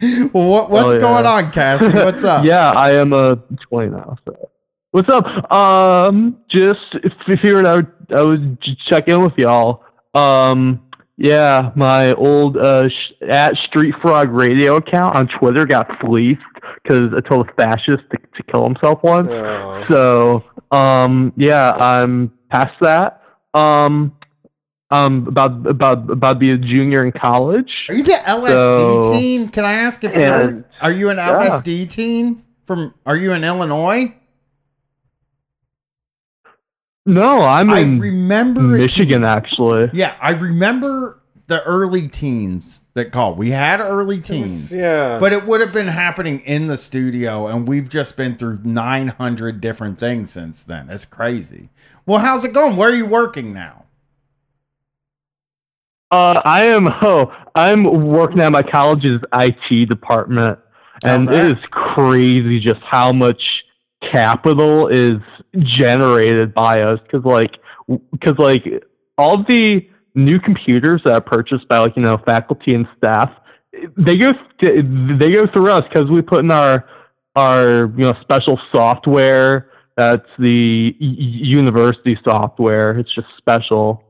well, what, what's Oh, yeah. going on, Cassie? What's up? yeah, I am a 20 now. So. What's up? Um, just f- figured I would, I would j- check in with y'all. Um, yeah, my old uh, sh- at Street Frog Radio account on Twitter got fleeced because I told a fascist to, to kill himself once. Oh. So, um, yeah, I'm past that. Um, I'm about about about to be a junior in college. Are you the LSD So- teen? Can I ask if Yeah. you're are you an Yeah. LSD teen from are you in Illinois? No, I'm I in remember a Michigan actually. Yeah, I remember the early teens that called. We had early teens. yeah. But it would have been happening in the studio, and we've just been through 900 different things since then. It's crazy. Well, how's it going? Where are you working now? Uh, I am. Oh, I'm working at my college's IT department, and How's it that? is crazy just how much capital is generated by us. Because like, because like all the new computers that are purchased by like you know faculty and staff, they go th- they go through us because we put in our our you know special software. That's the university software. It's just special.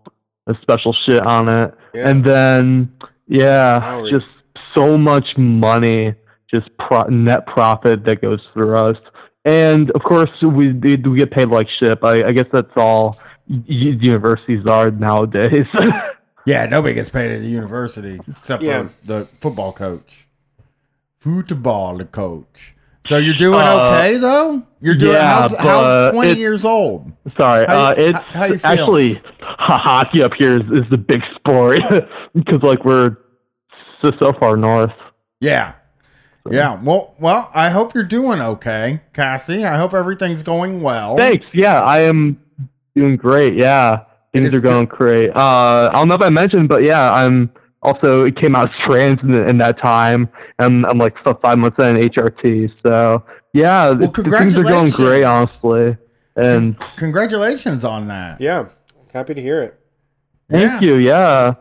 There's special shit on it. Yeah. And then, yeah, Hours. just so much money, just pro- net profit that goes through us. And of course, we we get paid like shit. I, I guess that's all universities are nowadays. Yeah, nobody gets paid at the university except Yeah. for the football coach. Football coach. So you're doing Uh, okay though? You're doing yeah, how's, how's 20 it- years old? Sorry, How you- uh, it's how- how you feeling? actually hockey up here is, is the big sport because like we're so, so far north. Yeah. Yeah. Well, well, I hope you're doing okay, Cassie. I hope everything's going well. Thanks. Yeah, I am doing great. Yeah, things are going great. Uh, I don't know if I mentioned, but yeah, I'm also it came out as trans in, in that time, and I'm like f- five months in HRT. So yeah, Well, things are going great, honestly. And Congratulations on that. Yeah. Happy to hear it. thank you. Yeah,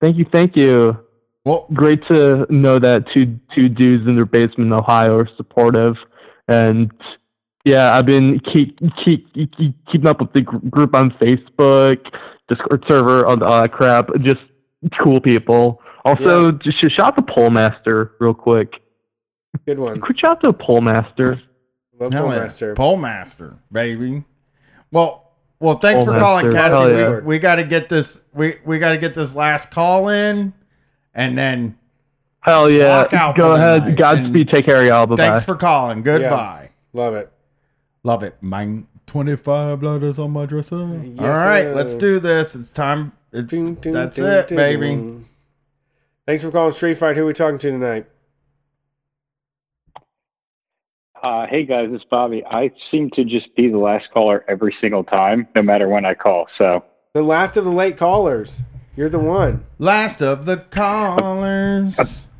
thank you. Thank you. Well, great to know that two two dudes in their basement in Ohio are supportive, and yeah, I've been keep keep, keep keeping up with the gr- group on Facebook, Discord server, all all that crap. Just cool people. Also, just shout out to Polemaster real quick. Good one. Quick shout out to Polemaster. Love Hell Pole yeah. Master. Pole master, baby. Well, well, thanks Pole for calling, Cassie. hell We, yeah. we got to get this. We we got to get this last call in, and then Hell yeah! Go ahead. Godspeed. Take care, y'all. Bye bye. thanks for calling. Goodbye. Love it. Love it. Mine. Twenty-five letters on my dresser. Yes, All right, sir. let's do this. It's time. It's Ding, ding, that's ding, it, ding, baby. ding. Thanks for calling Street Fight. Who are we talking to tonight? Uh, hey guys, it's Bobby. I seem to just be the last caller every single time, no matter when I call. So The last of the late callers. You're the one. Last of the callers.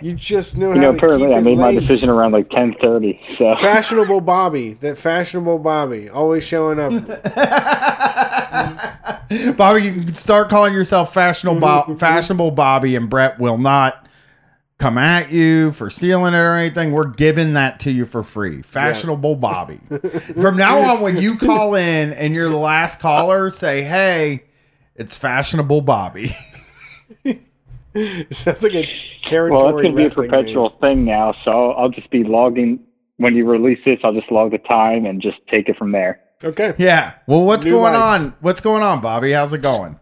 You just know you how know, to apparently keep I it made my decision around like ten thirty. So Fashionable Bobby. That fashionable Bobby. Always showing up. Bobby, you can start calling yourself fashionable, Bo- fashionable Bobby, and Brett will not come at you for stealing it or anything. We're giving that to you for free. Fashionable Bobby. From now on, when you call in and you're the last caller, say, "Hey, it's fashionable Bobby." Sounds like a territory well, it's going to be a wrestling perpetual thing now. So I'll, I'll just be logging when you release this. I'll just log the time and just take it from there. Okay. Yeah. Well, what's New going life. on? What's going on, Bobby? How's it going?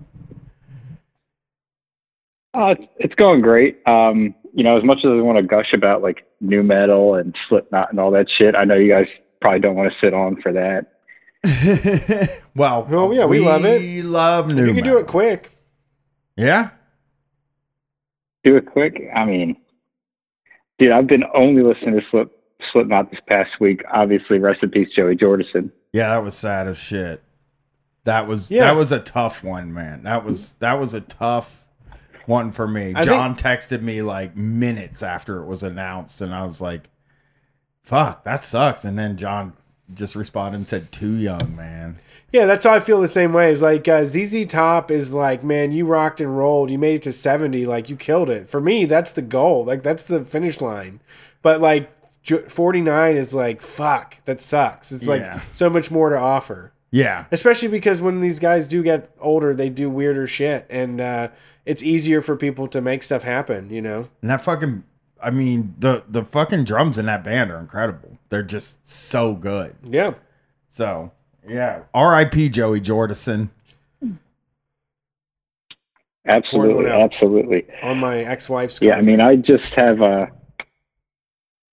Uh, it's, it's going great. Um, you know, as much as I want to gush about like nu metal and Slipknot and all that shit, I know you guys probably don't want to sit on for that. Well, Well, yeah, we love it. We love If new you can do it quick. Yeah. Do it quick. I mean, dude, I've been only listening to Slip Slipknot this past week. Obviously, rest in peace, Joey Jordison. Yeah, that was sad as shit. That was Yeah. that was a tough one, man. That was that was a tough one for me. I John texted me like minutes after it was announced, and I was like, "Fuck, that sucks." And then John just responded and said, "Too young, man." Yeah, that's how I feel the same way. It's like uh, ZZ Top is like, man, you rocked and rolled. You made it to 70. Like, you killed it. For me, that's the goal. Like, that's the finish line. But, like, 49 is like, fuck, that sucks. It's like so much more to offer. Yeah. Especially because when these guys do get older, they do weirder shit. And uh, it's easier for people to make stuff happen, you know? And that fucking, I mean, the the fucking drums in that band are incredible. They're just so good. Yeah. So yeah. R.I.P. Joey Jordison. Absolutely, absolutely. On my ex wife's Yeah, I mean, I just have. a.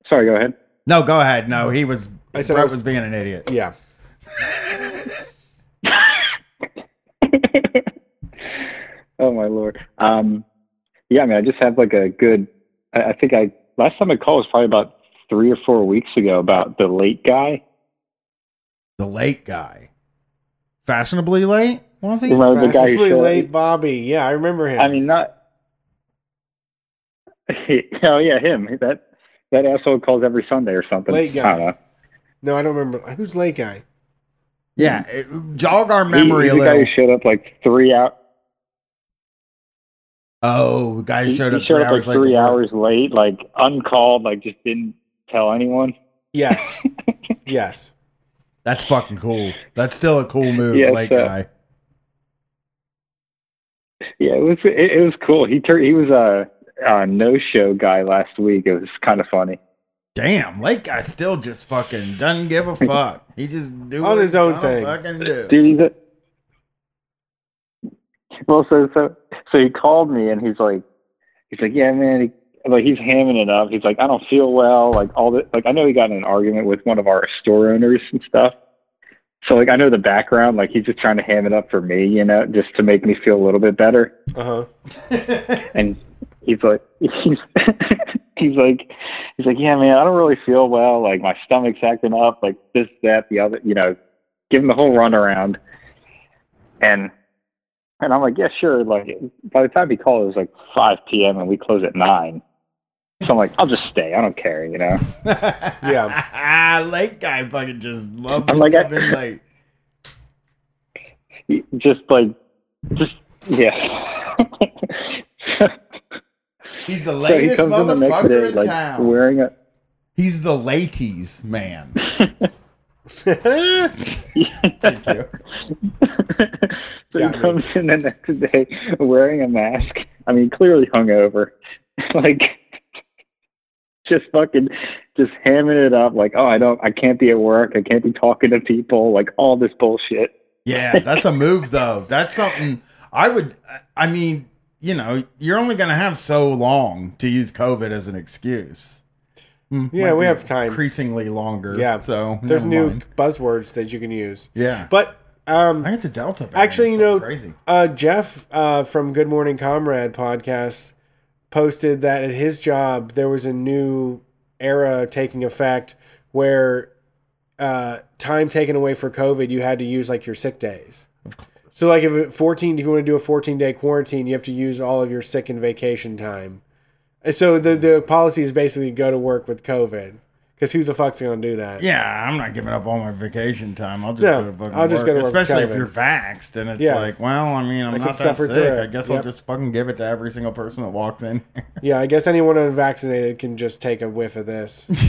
Sorry, go ahead. No, go ahead. No, he was. I said I was- was being an idiot. Yeah. Oh my lord. Um, yeah, I mean, I just have like a good. I, I think I last time I called was probably about three or four weeks ago about the late guy. The late guy. Fashionably late, was he? Remember the guy who Fashionably said- late Bobby. Yeah, I remember him. I mean, not. oh yeah, him. That that asshole calls every Sunday or something. Late I don't guy. know. No, I don't remember. Who's late guy? Yeah, it, jog our He- memory he's a the guy who showed up like three out. Oh, the guy who He, showed he up showed three up hours like late. three to hours late, like uncalled, like just didn't tell anyone. Yes. yes. That's fucking cool. That's still a cool move, Yes, late uh, guy. Yeah, it was it, it was cool. He turned he was a, a no show guy last week. It was kind of funny. Damn, late guy still just fucking doesn't give a fuck. He just do On his own thing. Fucking do. Dude, he's a, well, so so so he called me and he's like, he's like, yeah, man, he, like he's hamming it up. He's like, I don't feel well. Like all the like, I know he got in an argument with one of our store owners and stuff. So like, I know the background. Like he's just trying to ham it up for me, you know, just to make me feel a little bit better. Uh huh. and he's like he's he's like he's like yeah man i don't really feel well like my stomach's acting up like this that the other you know give him the whole runaround and and i'm like yeah sure like by the time he called it was like 5 p.m and we close at 9 so i'm like i'll just stay i don't care you know Yeah. ah, late guy fucking just loves I'm like, come I- in late. He- just like just yeah He's the so he latest comes in the next motherfucker day in like town. wearing a He's the ladies man. Thank you. so Got he me. comes in the next day wearing a mask. I mean, clearly hungover. like, just fucking, just hamming it up. Like, oh, I don't, I can't be at work. I can't be talking to people. Like, all this bullshit. Yeah, that's a move though. That's something I would. I mean, you know, you're only gonna have so long to use COVID as an excuse. Hmm, Yeah, we have time. Increasingly longer. Yeah. So There's new mind. buzzwords that you can use. Yeah. But um I get the Delta. variant. Actually, you know, crazy. uh, Jeff uh, from Good Morning Comrade podcast posted that at his job there was a new era taking effect where uh, time taken away for COVID, you had to use like your sick days. So, like if 14, if you want to do a 14 day quarantine, you have to use all of your sick and vacation time. And So the the policy is basically go to work with COVID because who the fuck's gonna do that? Yeah, I'm not giving up all my vacation time. I'll just No, go to fucking I'll just work. go to work with Especially if you're vaxxed, and it's Yeah. like, well, I mean, I'm I not that sick. I guess I'll just fucking give it to every single person that walks in. Yeah, I guess anyone unvaccinated can just take a whiff of this.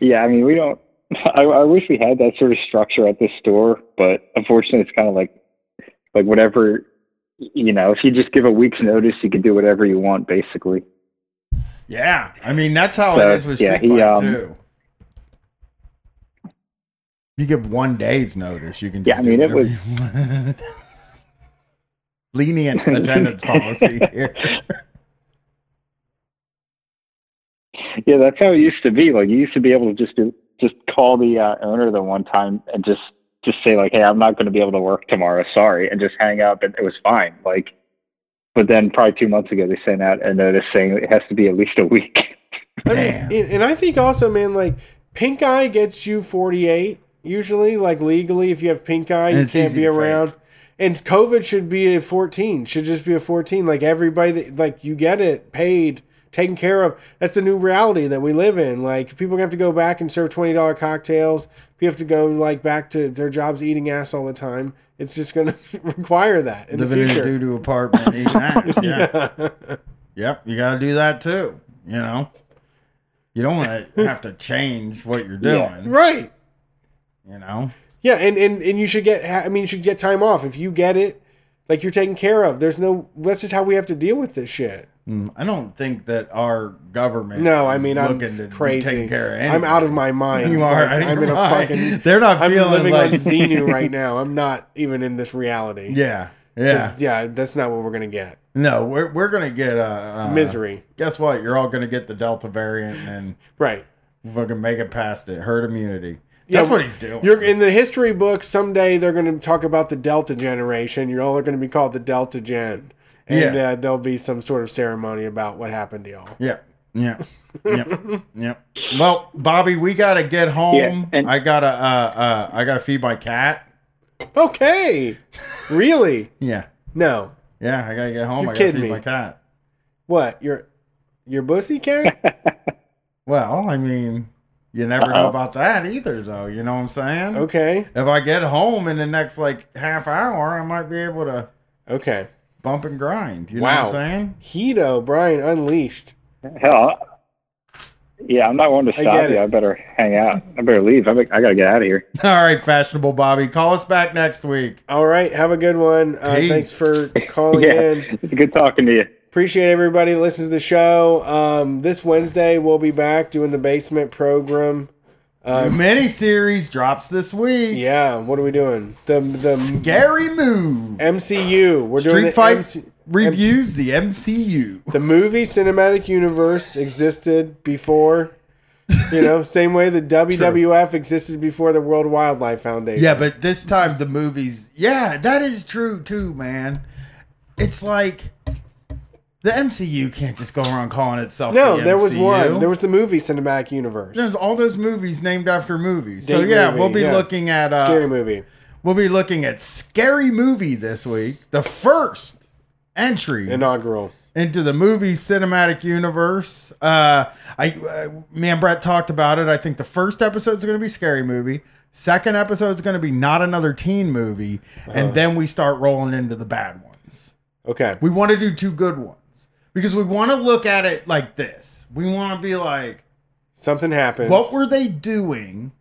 Yeah, I mean, we don't. I, I wish we had that sort of structure at this store, but unfortunately, it's kind of like like whatever. You know, if you just give a week's notice, you can do whatever you want, basically. yeah, I mean that's how So, it is with yeah, Street he, um, too. You give one day's notice, you can Yeah, just I mean, do it was- whatever you want. lenient attendance policy here. Yeah, that's how it used to be. Like you used to be able to just do, just call the uh, owner the one time and just just say like, "Hey, I'm not going to be able to work tomorrow. Sorry," and just hang up, and it was fine. Like, but then probably two months ago, they sent out a notice saying it has to be at least a week. I mean, and, and I think also, man, like pink eye gets you 48 usually, like legally. If you have pink eye, And you can't be to fake. around. And COVID should be a 14. Should just be a 14. Like everybody, that, like you get it paid taken care of. That's the new reality that we live in. Like people have to go back and serve twenty dollar cocktails. People have to go like back to their jobs eating ass all the time. It's just going to require that in Living the in a doo doo apartment, eating ass. Yeah. Yeah. Yep. You got to do that too. You know, you don't want to have to change what you're doing. Right. You know. Yeah, and, and and you should get. I mean, you should get time off if you get it. Like you're taken care of. There's no. That's just how we have to deal with this shit. Mm, I don't think that our government. No, I mean I'm looking to be crazy. taking care of I'm out of my mind. You are. Like, I'm in a right. fucking. They're not I'm feeling living like on Xenu right now. I'm not even in this reality. Yeah, yeah. yeah. That's not what we're gonna get. No, we're we're gonna get uh, uh, Misery. Guess what? You're all gonna get the Delta variant, and right, we're gonna make it past it. Herd immunity. Yeah, That's what he's doing. You're in the history books. Someday they're going to talk about the Delta generation. You're all going to be called the Delta Gen, and Yeah. uh, there'll be some sort of ceremony about what happened to y'all. Yeah, yeah, yep, yep. Well, Bobby, we gotta get home. Yeah, and- I gotta uh uh I gotta feed my cat. Okay, really? Yeah, No. yeah. I gotta get home. You're I gotta kidding feed me. my cat. What? Your your bussy cat? Well, I mean, you never know Uh-oh. about that either, though. You know what I'm saying? Okay. If I get home in the next like half hour, I might be able to Okay. Bump and grind. You wow. know what I'm saying? Hedo, Brian Unleashed. Hell, yeah, I'm not one to stop get you. it. I better hang out. I better leave. I, be- I gotta get out of here. All right, fashionable Bobby, call us back next week. All right. Have a good one. Uh, thanks for calling Yeah, in. it's good talking to you. Appreciate everybody that listens to the show. Um, this Wednesday we'll be back doing the basement program. Um, mini series drops this week. yeah. What are we doing? The the Scary move. MCU. We're doing Street the Fight MC reviews the MCU. the movie cinematic universe existed before. You know, same way the WWF existed before the World Wildlife Foundation. Yeah, but this time the movies. Yeah, that is true too, man. It's like the MCU can't just go around calling itself. no, the there was one. There was the movie cinematic universe. There's all those movies named after movies. so yeah, movie, we'll be yeah. looking at uh, Scary movie. We'll be looking at Scary Movie this week, the first entry Inaugural. into the movie cinematic universe. Uh, I, uh, me and Brett talked about it. I think the first episode is going to be Scary Movie. Second episode is going to be not another teen movie, Uh-huh. and then we start rolling into the bad ones. Okay. We want to do two good ones because we want to look at it like this. We want to be like, Something happened. what were they doing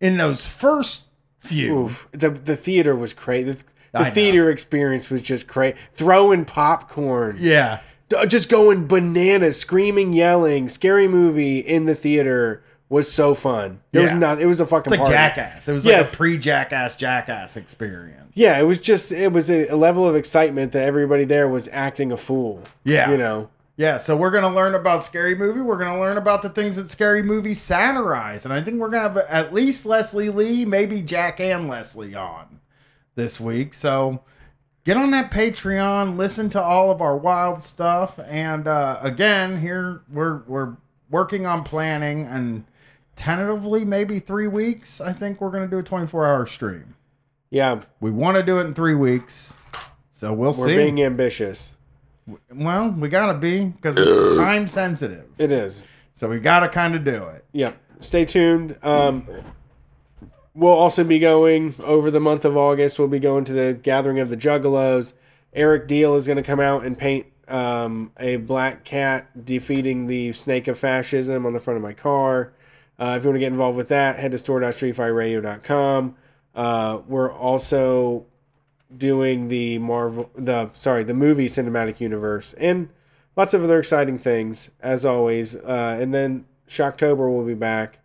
in those first few? Oof. The the theater was crazy. The, I the know. theater experience was just crazy. Throwing popcorn. Yeah. D- Just going bananas, screaming, yelling. Scary movie in the theater was so fun. There Yeah. was not. It was a fucking It's like party. Jackass. It was Yes. like a pre-Jackass Jackass experience. Yeah, it was just it was a, a level of excitement that everybody there was acting a fool. Yeah. you know. Yeah, so we're gonna learn about Scary Movie. We're gonna learn about the things that Scary Movie satirize, and I think we're gonna have at least Leslie Lee, maybe Jack and Leslie on this week. So get on that Patreon, listen to all of our wild stuff, and uh, again, here we're we're working on planning, and tentatively maybe three weeks. I think we're gonna do a twenty four hour stream. Yeah, We want to do it in three weeks, so we'll we're see. being ambitious. Well, we gotta be because it's time sensitive. It is. So we gotta kind of do it. Yep. Stay tuned. Um, we'll also be going over the month of August. We'll be going to the Gathering of the Juggalos. Eric Deal is going to come out and paint um, a black cat defeating the snake of fascism on the front of my car. Uh, if you want to get involved with that, head to store.streetfightradio.com. Uh, we're also doing the Marvel, the sorry, the movie cinematic universe, and lots of other exciting things as always. Uh, and then Shocktober will be back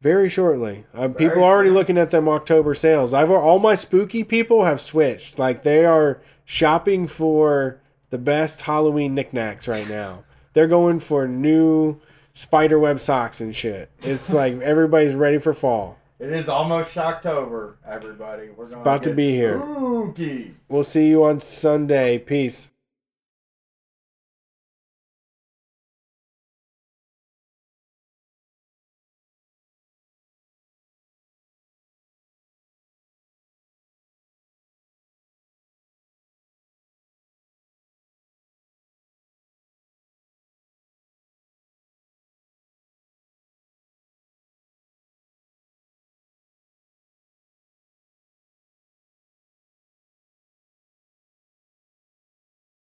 very shortly. Uh, people are already looking at them October sales. I've all my spooky people have switched. Like they are shopping for the best Halloween knickknacks right now. They're going for new spider web socks and shit. It's like everybody's ready for fall. It is almost Shocktober, everybody. We're about to be here. Spooky. We'll see you on Sunday. Peace.